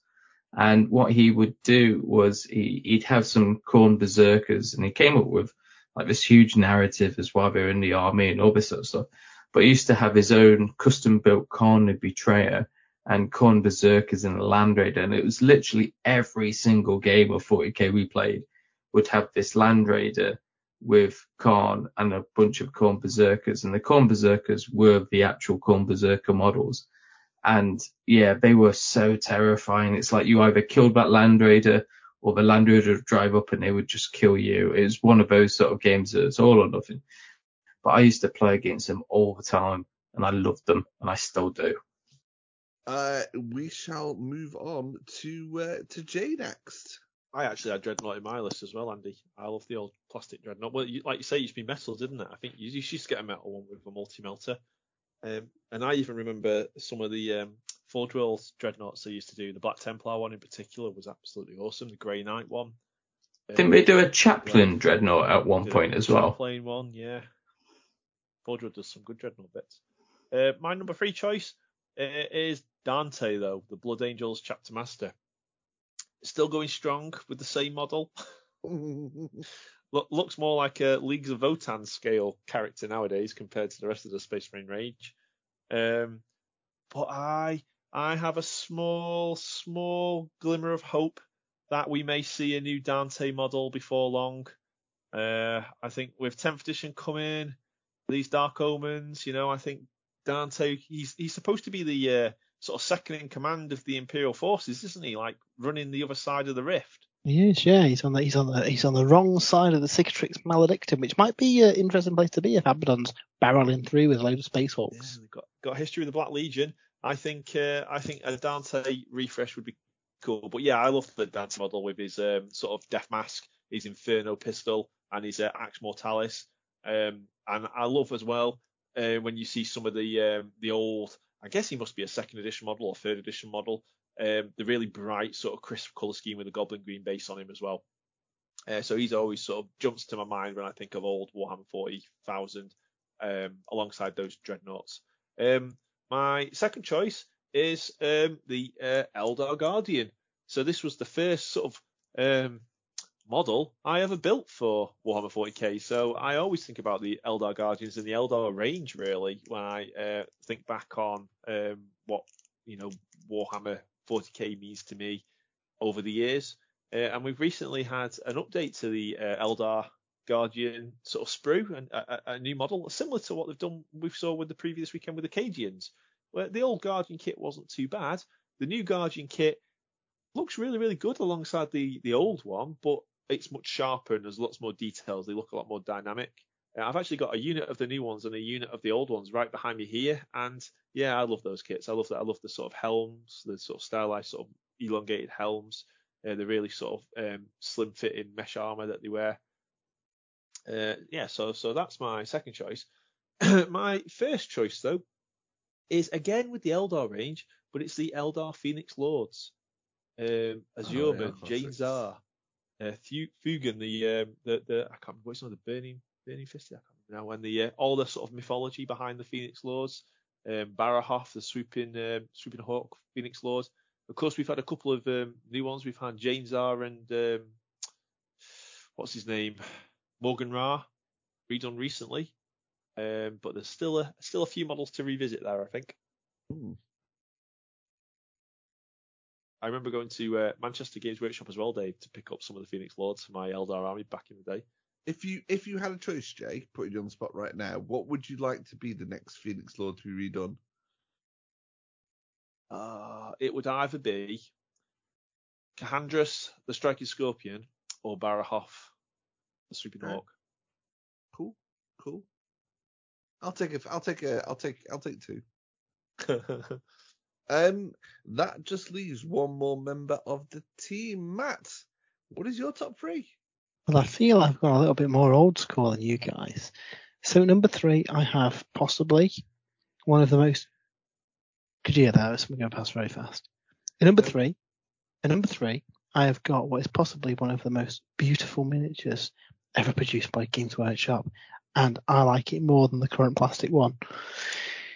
And what he would do was he, he'd have some Khorne berserkers, and he came up with like this huge narrative as why they were in the army and all this sort of stuff. But he used to have his own custom built Khorne Betrayer and Khorne berserkers in a Land Raider, and it was literally every single game of 40k we played would have this Land Raider with Khorne and a bunch of Khorne berserkers, and the Khorne berserkers were the actual Khorne berserker models. And yeah, they were so terrifying. It's like you either killed that Land Raider or the Land Raider would drive up and they would just kill you. It was one of those sort of games that it's all or nothing. But I used to play against them all the time and I loved them and I still do. Uh, we shall move on to uh, to Jay next. I actually had Dreadnought in my list as well, Andy. I love the old plastic Dreadnought. Well, you, like you say, it used to be metal, didn't it? I think you, you used to get a metal one with a multi-melter. Um, and I even remember some of the um, Forge World Dreadnoughts they used to do. The Black Templar one in particular was absolutely awesome. The Grey Knight one. Didn't um, they do a Chaplain Dreadnought at one point as well? Chaplain one, yeah. Forge World does some good Dreadnought bits. Uh, my number three choice uh, is Dante, though, the Blood Angels Chapter Master. Still going strong with the same model. Look, looks more like a Leagues of Votann scale character nowadays compared to the rest of the Space Marine range. Um, but I I have a small small glimmer of hope that we may see a new Dante model before long. Uh, I think with 10th edition coming, these Dark Omens, you know, I think Dante he's he's supposed to be the uh, sort of second in command of the Imperial forces, isn't he? Like running the other side of the rift. He is, yeah. He's on the he's on the he's on the wrong side of the Cicatrix Maledictum, which might be an interesting place to be if Abaddon's barreling through with a load of Space Hulks. Yeah, got got history with the Black Legion. I think uh, I think a Dante refresh would be cool. But yeah, I love the Dante model with his um, sort of death mask, his Inferno pistol, and his uh, Axe Mortalis. Um, and I love as well uh, when you see some of the um, the old. I guess he must be a second edition model or third edition model um, the really bright sort of crisp colour scheme with a goblin green base on him as well. Uh, so he's always sort of jumps to my mind when I think of old Warhammer 40,000 um, alongside those dreadnoughts. Um, my second choice is um, the uh, Eldar Guardian. So this was the first sort of um, model I ever built for Warhammer 40k. So I always think about the Eldar Guardians and the Eldar range really when I uh, think back on um, what you know Warhammer 40k means to me over the years. Uh, and we've recently had an update to the uh, Eldar Guardian sort of sprue and a, a, new model similar to what they've done we saw with the previous weekend with the Cadians. Where the old Guardian kit wasn't too bad. The new Guardian kit looks really, really good alongside the, the old one, but it's much sharper and there's lots more details. They look a lot more dynamic. Uh, I've actually got a unit of the new ones and a unit of the old ones right behind me here, and yeah, I love those kits. I love that. I love the sort of helms, the sort of stylized sort of elongated helms, uh, the really sort of um, slim fitting mesh armor that they wear. Uh, yeah, so so that's my second choice. my first choice though is again with the Eldar range, but it's the Eldar Phoenix Lords. Um, Asurmen, oh, yeah, Jain Zar, uh, Fuegan, the um, the the I can't remember what's on the Burning Burning Fist. I can't remember now. When the uh, all the sort of mythology behind the Phoenix Lords, um, Baharroth, the swooping um, swooping hawk Phoenix Lords. Of course, we've had a couple of um, new ones. We've had Jain Zar and um, what's his name, Maugan Ra, redone recently. Um, but there's still a still a few models to revisit there, I think. Ooh. I remember going to uh, Manchester Games Workshop as well, Dave, to pick up some of the Phoenix Lords for my Eldar army back in the day. If you if you had a choice, Jay, putting you on the spot right now, what would you like to be the next Phoenix Lord to be redone? Uh, it would either be Karandras, the Striking Scorpion, or Baharroth, the Sweeping Hawk. Cool, cool. I'll take a, I'll take a, I'll take, I'll take two. um, that just leaves one more member of the team, Matt. What is your top three? Well, I feel I've got a little bit more old school than you guys. So number three, I have possibly one of the most. Could you hear that? Something going past very fast. At number three, at number three, I have got what is possibly one of the most beautiful miniatures ever produced by Games Workshop, and I like it more than the current plastic one.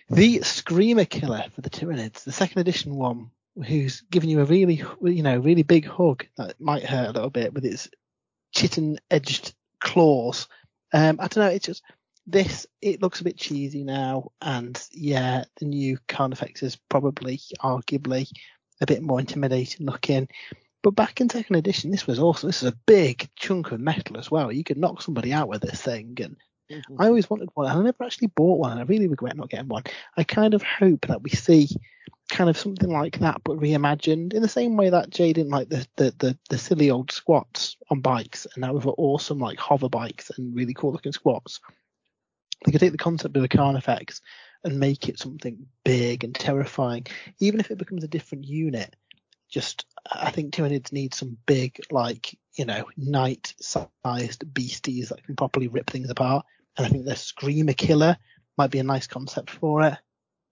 The Screamer Killer for the Tyranids, the second edition one, who's giving you a really, you know, really big hug that might hurt a little bit with its chitin edged claws. Um, I don't know. It's just this. It looks a bit cheesy now, and yeah, the new Carnifex is probably, arguably, a bit more intimidating looking. But back in second edition, this was awesome. This is a big chunk of metal as well. You could knock somebody out with this thing, and mm-hmm. I always wanted one. and I never actually bought one, and I really regret not getting one. I kind of hope that we see kind of something like that, but reimagined in the same way that Jay didn't like the the the, the silly old squats on bikes, and now we've got awesome like hover bikes and really cool looking squats. They could take the concept of the Carnifex and make it something big and terrifying, even if it becomes a different unit. Just, I think Tyranids need some big, like, you know, knight-sized beasties that can properly rip things apart. And I think the Screamer Killer might be a nice concept for it.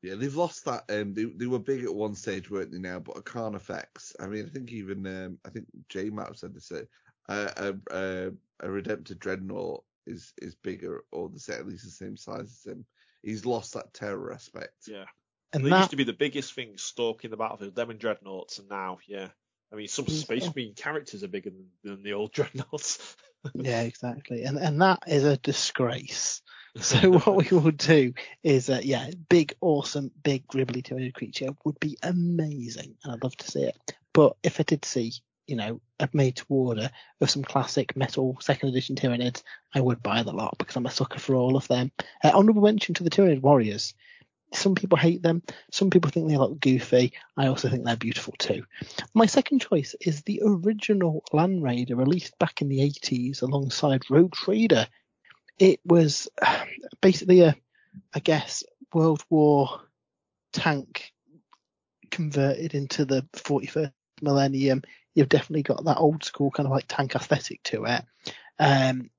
Yeah, they've lost that. Um, they, they were big at one stage, weren't they? Now, but a Carnifex. I mean, I think even um, I think J Map said this. Uh, a, a, a Redemptor Dreadnought is is bigger, or the set at least the same size as him. He's lost that terror aspect. Yeah. And they that, used to be the biggest thing stalking the battlefield, them and dreadnoughts, and now, yeah. I mean, some Space Marine characters are bigger than, than the old dreadnoughts. yeah, exactly. And and that is a disgrace. So what we will do is, uh, yeah, big, awesome, big, gribbly two-headed creature would be amazing, and I'd love to see it. But if I did see, you know, a made to order of some classic metal second edition Tyranids, I would buy the lot because I'm a sucker for all of them. Uh, honorable mention to the Tyranid Warriors. Some people hate them. Some people think they look goofy. I also think they're beautiful too. My second choice is the original Land Raider released back in the 80s alongside Rogue Trader it was basically a, I guess, World War tank converted into the 41st millennium. You've definitely got that old school kind of like tank aesthetic to it. Um,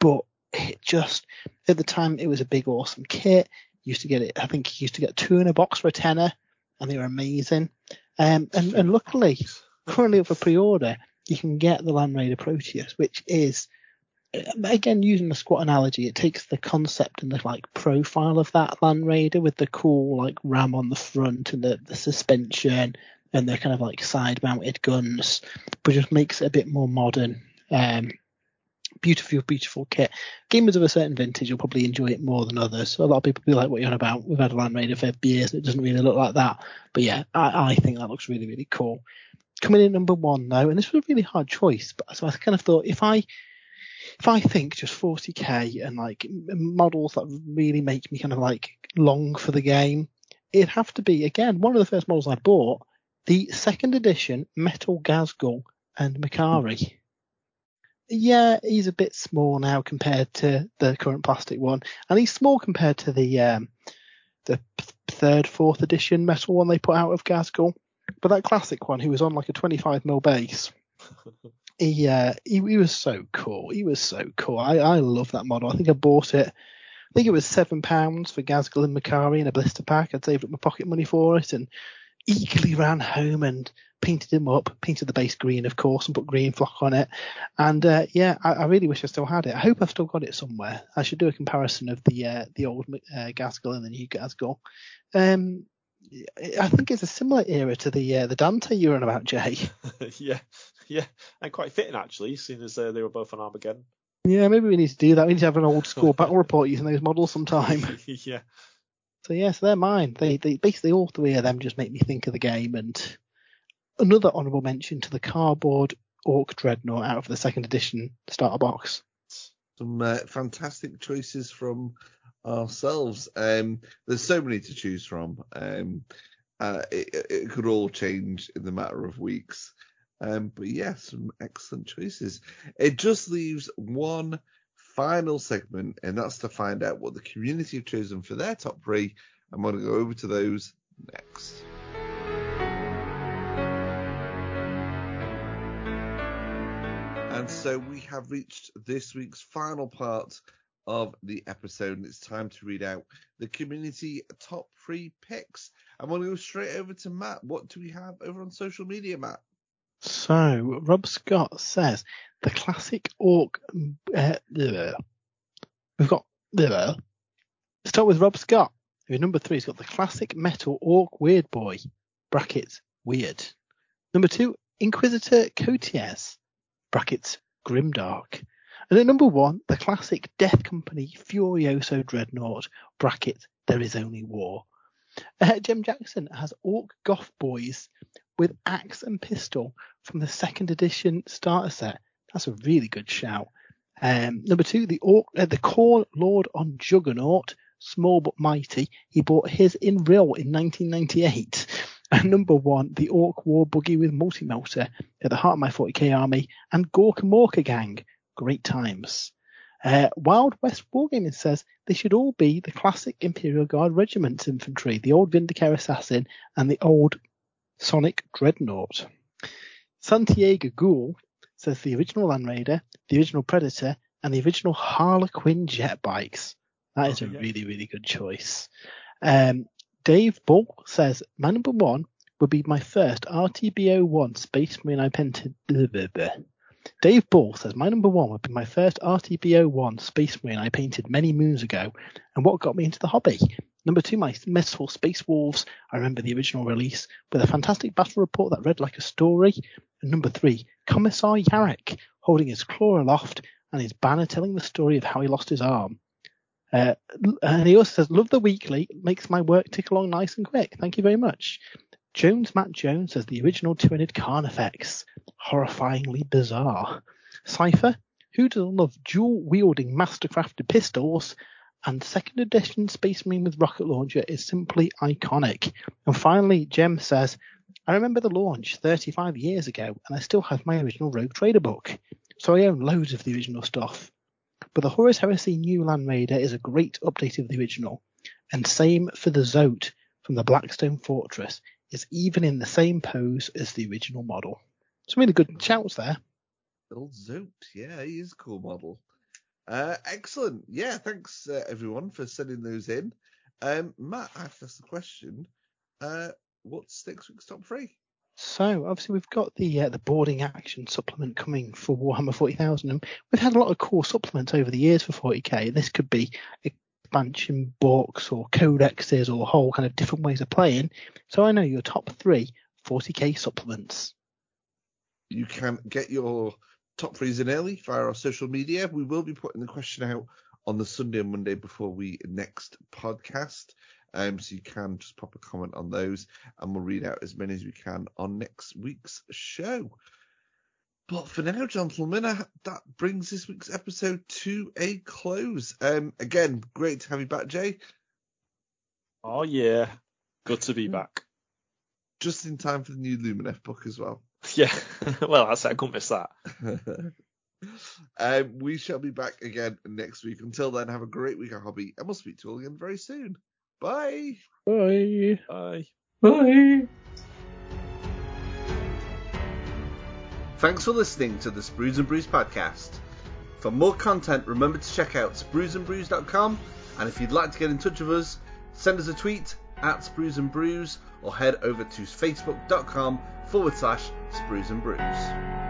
but it just, at the time, it was a big, awesome kit. Used to get it, I think you used to get two in a box for a tenner, and they were amazing. Um, and, and luckily, currently for pre-order, you can get the Land Raider Proteus, which is again using the squat analogy, it takes the concept and the like profile of that Land Raider with the cool like ram on the front and the, the suspension and the kind of like side mounted guns, but just makes it a bit more modern. Um, beautiful, beautiful kit. Gamers of a certain vintage will probably enjoy it more than others. A lot of people be like, "What you're on about?" We've had a Land Raider for years, and it doesn't really look like that. But yeah, I, I think that looks really, really cool. Coming in number one though, and this was a really hard choice, but so I kind of thought if I if I think just 40k and like models that really make me kind of like long for the game, it'd have to be again one of the first models I bought, the second edition Metal Ghazghkull and Makari. Yeah, he's a bit small now compared to the current plastic one, and he's small compared to the um, the third, fourth edition metal one they put out of Ghazghkull. But that classic one, who was on like a 25 mil base, he, uh, he he was so cool. He was so cool. I I love that model. I think I bought it. I think it was seven pounds for Ghazghkull and Makari in a blister pack. I'd saved up my pocket money for it and eagerly ran home and painted him up, painted the base green, of course, and put green flock on it. And uh, yeah, I, I really wish I still had it. I hope I've still got it somewhere. I should do a comparison of the uh, the old uh, Ghazghkull and the new Ghazghkull. Um, I think it's a similar era to the uh, the Dante you were on about, Jay. yeah, yeah, and quite fitting actually, seeing as uh, they were both on Armageddon. Yeah, maybe we need to do that. We need to have an old school battle report using those models sometime. yeah, So yes, they're mine. They they basically all three of them just make me think of the game. And another honourable mention to the cardboard Orc Dreadnought out of the second edition starter box. Some uh, fantastic choices from ourselves. Um, there's so many to choose from. Um, uh, it, it could all change in the matter of weeks. Um, but yeah, some excellent choices. It just leaves one final segment, and that's to find out what the community have chosen for their top three. I'm going to go over to those next. And so we have reached this week's final part of the episode, and it's time to read out the community top three picks. I'm going to go straight over to Matt. What do we have over on social media, Matt? So Rob Scott says the classic Orc. Uh, we've got. bleh. Start with Rob Scott. Who number three He's got the classic metal Orc Weird Boy. Brackets Weird. Number two, Inquisitor Coteaz, brackets Grimdark. And at number one, the classic Death Company Furioso Dreadnought, bracket There Is Only War. Uh, Jem Jackson has Orc Goth Boys with axe and pistol from the second edition starter set. That's a really good shout. Um, number two, the Orc, uh, the Khorne Lord on Juggernaut, small but mighty. He bought his in real in 1998. And number one, the Orc War Buggy with multi-melta at the heart of my 40k army, and Gorkamorka Gang. Great times. Uh, Wild West Wargaming says they should all be the classic Imperial Guard Regiment infantry, the old Vindicare Assassin, and the old Sonic Dreadnought. Santiago Ghoul says the original Land Raider, the original Predator, and the original Harlequin jet bikes. That is a Okay. really, really good choice. Um, Dave Ball says my number one would be my first RTB01 Space Marine I painted. Dave Ball says my number one would be my first RTB01 Space Marine I painted many moons ago, and what got me into the hobby. Number two, my Merciful Space Wolves. I remember the original release with a fantastic battle report that read like a story. And number three, Commissar Yarrick holding his claw aloft and his banner telling the story of how he lost his arm. Uh, and he also says, love the weekly, makes my work tick along nice and quick. Thank you very much. Jones Matt Jones says the original two-ended Carnifex, horrifyingly bizarre. Cypher, who doesn't love dual-wielding mastercrafted pistols? And second edition Space Marine with rocket launcher is simply iconic. And finally, Jem says, I remember the launch 35 years ago, and I still have my original Rogue Trader book. So I own loads of the original stuff. But the Horus Heresy New Land Raider is a great update of the original, and same for the Zote from the Blackstone Fortress is even in the same pose as the original model. Some really good shouts there. Little Zoot. Yeah, he is a cool model. Uh, excellent. Yeah, thanks uh, everyone for sending those in. Um, Matt, I have to ask the question. Uh, what's next week's top three? So obviously we've got the uh, the boarding action supplement coming for Warhammer 40,000, and we've had a lot of cool supplements over the years for 40k. This could be expansion books or codexes or whole kind of different ways of playing. So I know your top three 40k supplements. You can get your top threes in early via our social media. We will be putting the question out on the Sunday and Monday before we next podcast. Um, so you can just pop a comment on those and we'll read out as many as we can on next week's show. But for now, gentlemen, uh, that brings this week's episode to a close. Um, again, great to have you back, Jay. Oh yeah, good to be back. Just in time for the new Lumineth book as well. Yeah, well, I said I couldn't miss that. um, we shall be back again next week. Until then, have a great week at Hobby, and we'll speak to you all again very soon. Bye. Bye. Bye. Bye. Thanks for listening to the Sprues and Brews podcast. For more content, remember to check out spruesandbrews.com. And if you'd like to get in touch with us, send us a tweet at Sprues and Brews or head over to facebook.com forward slash Sprues and Brews.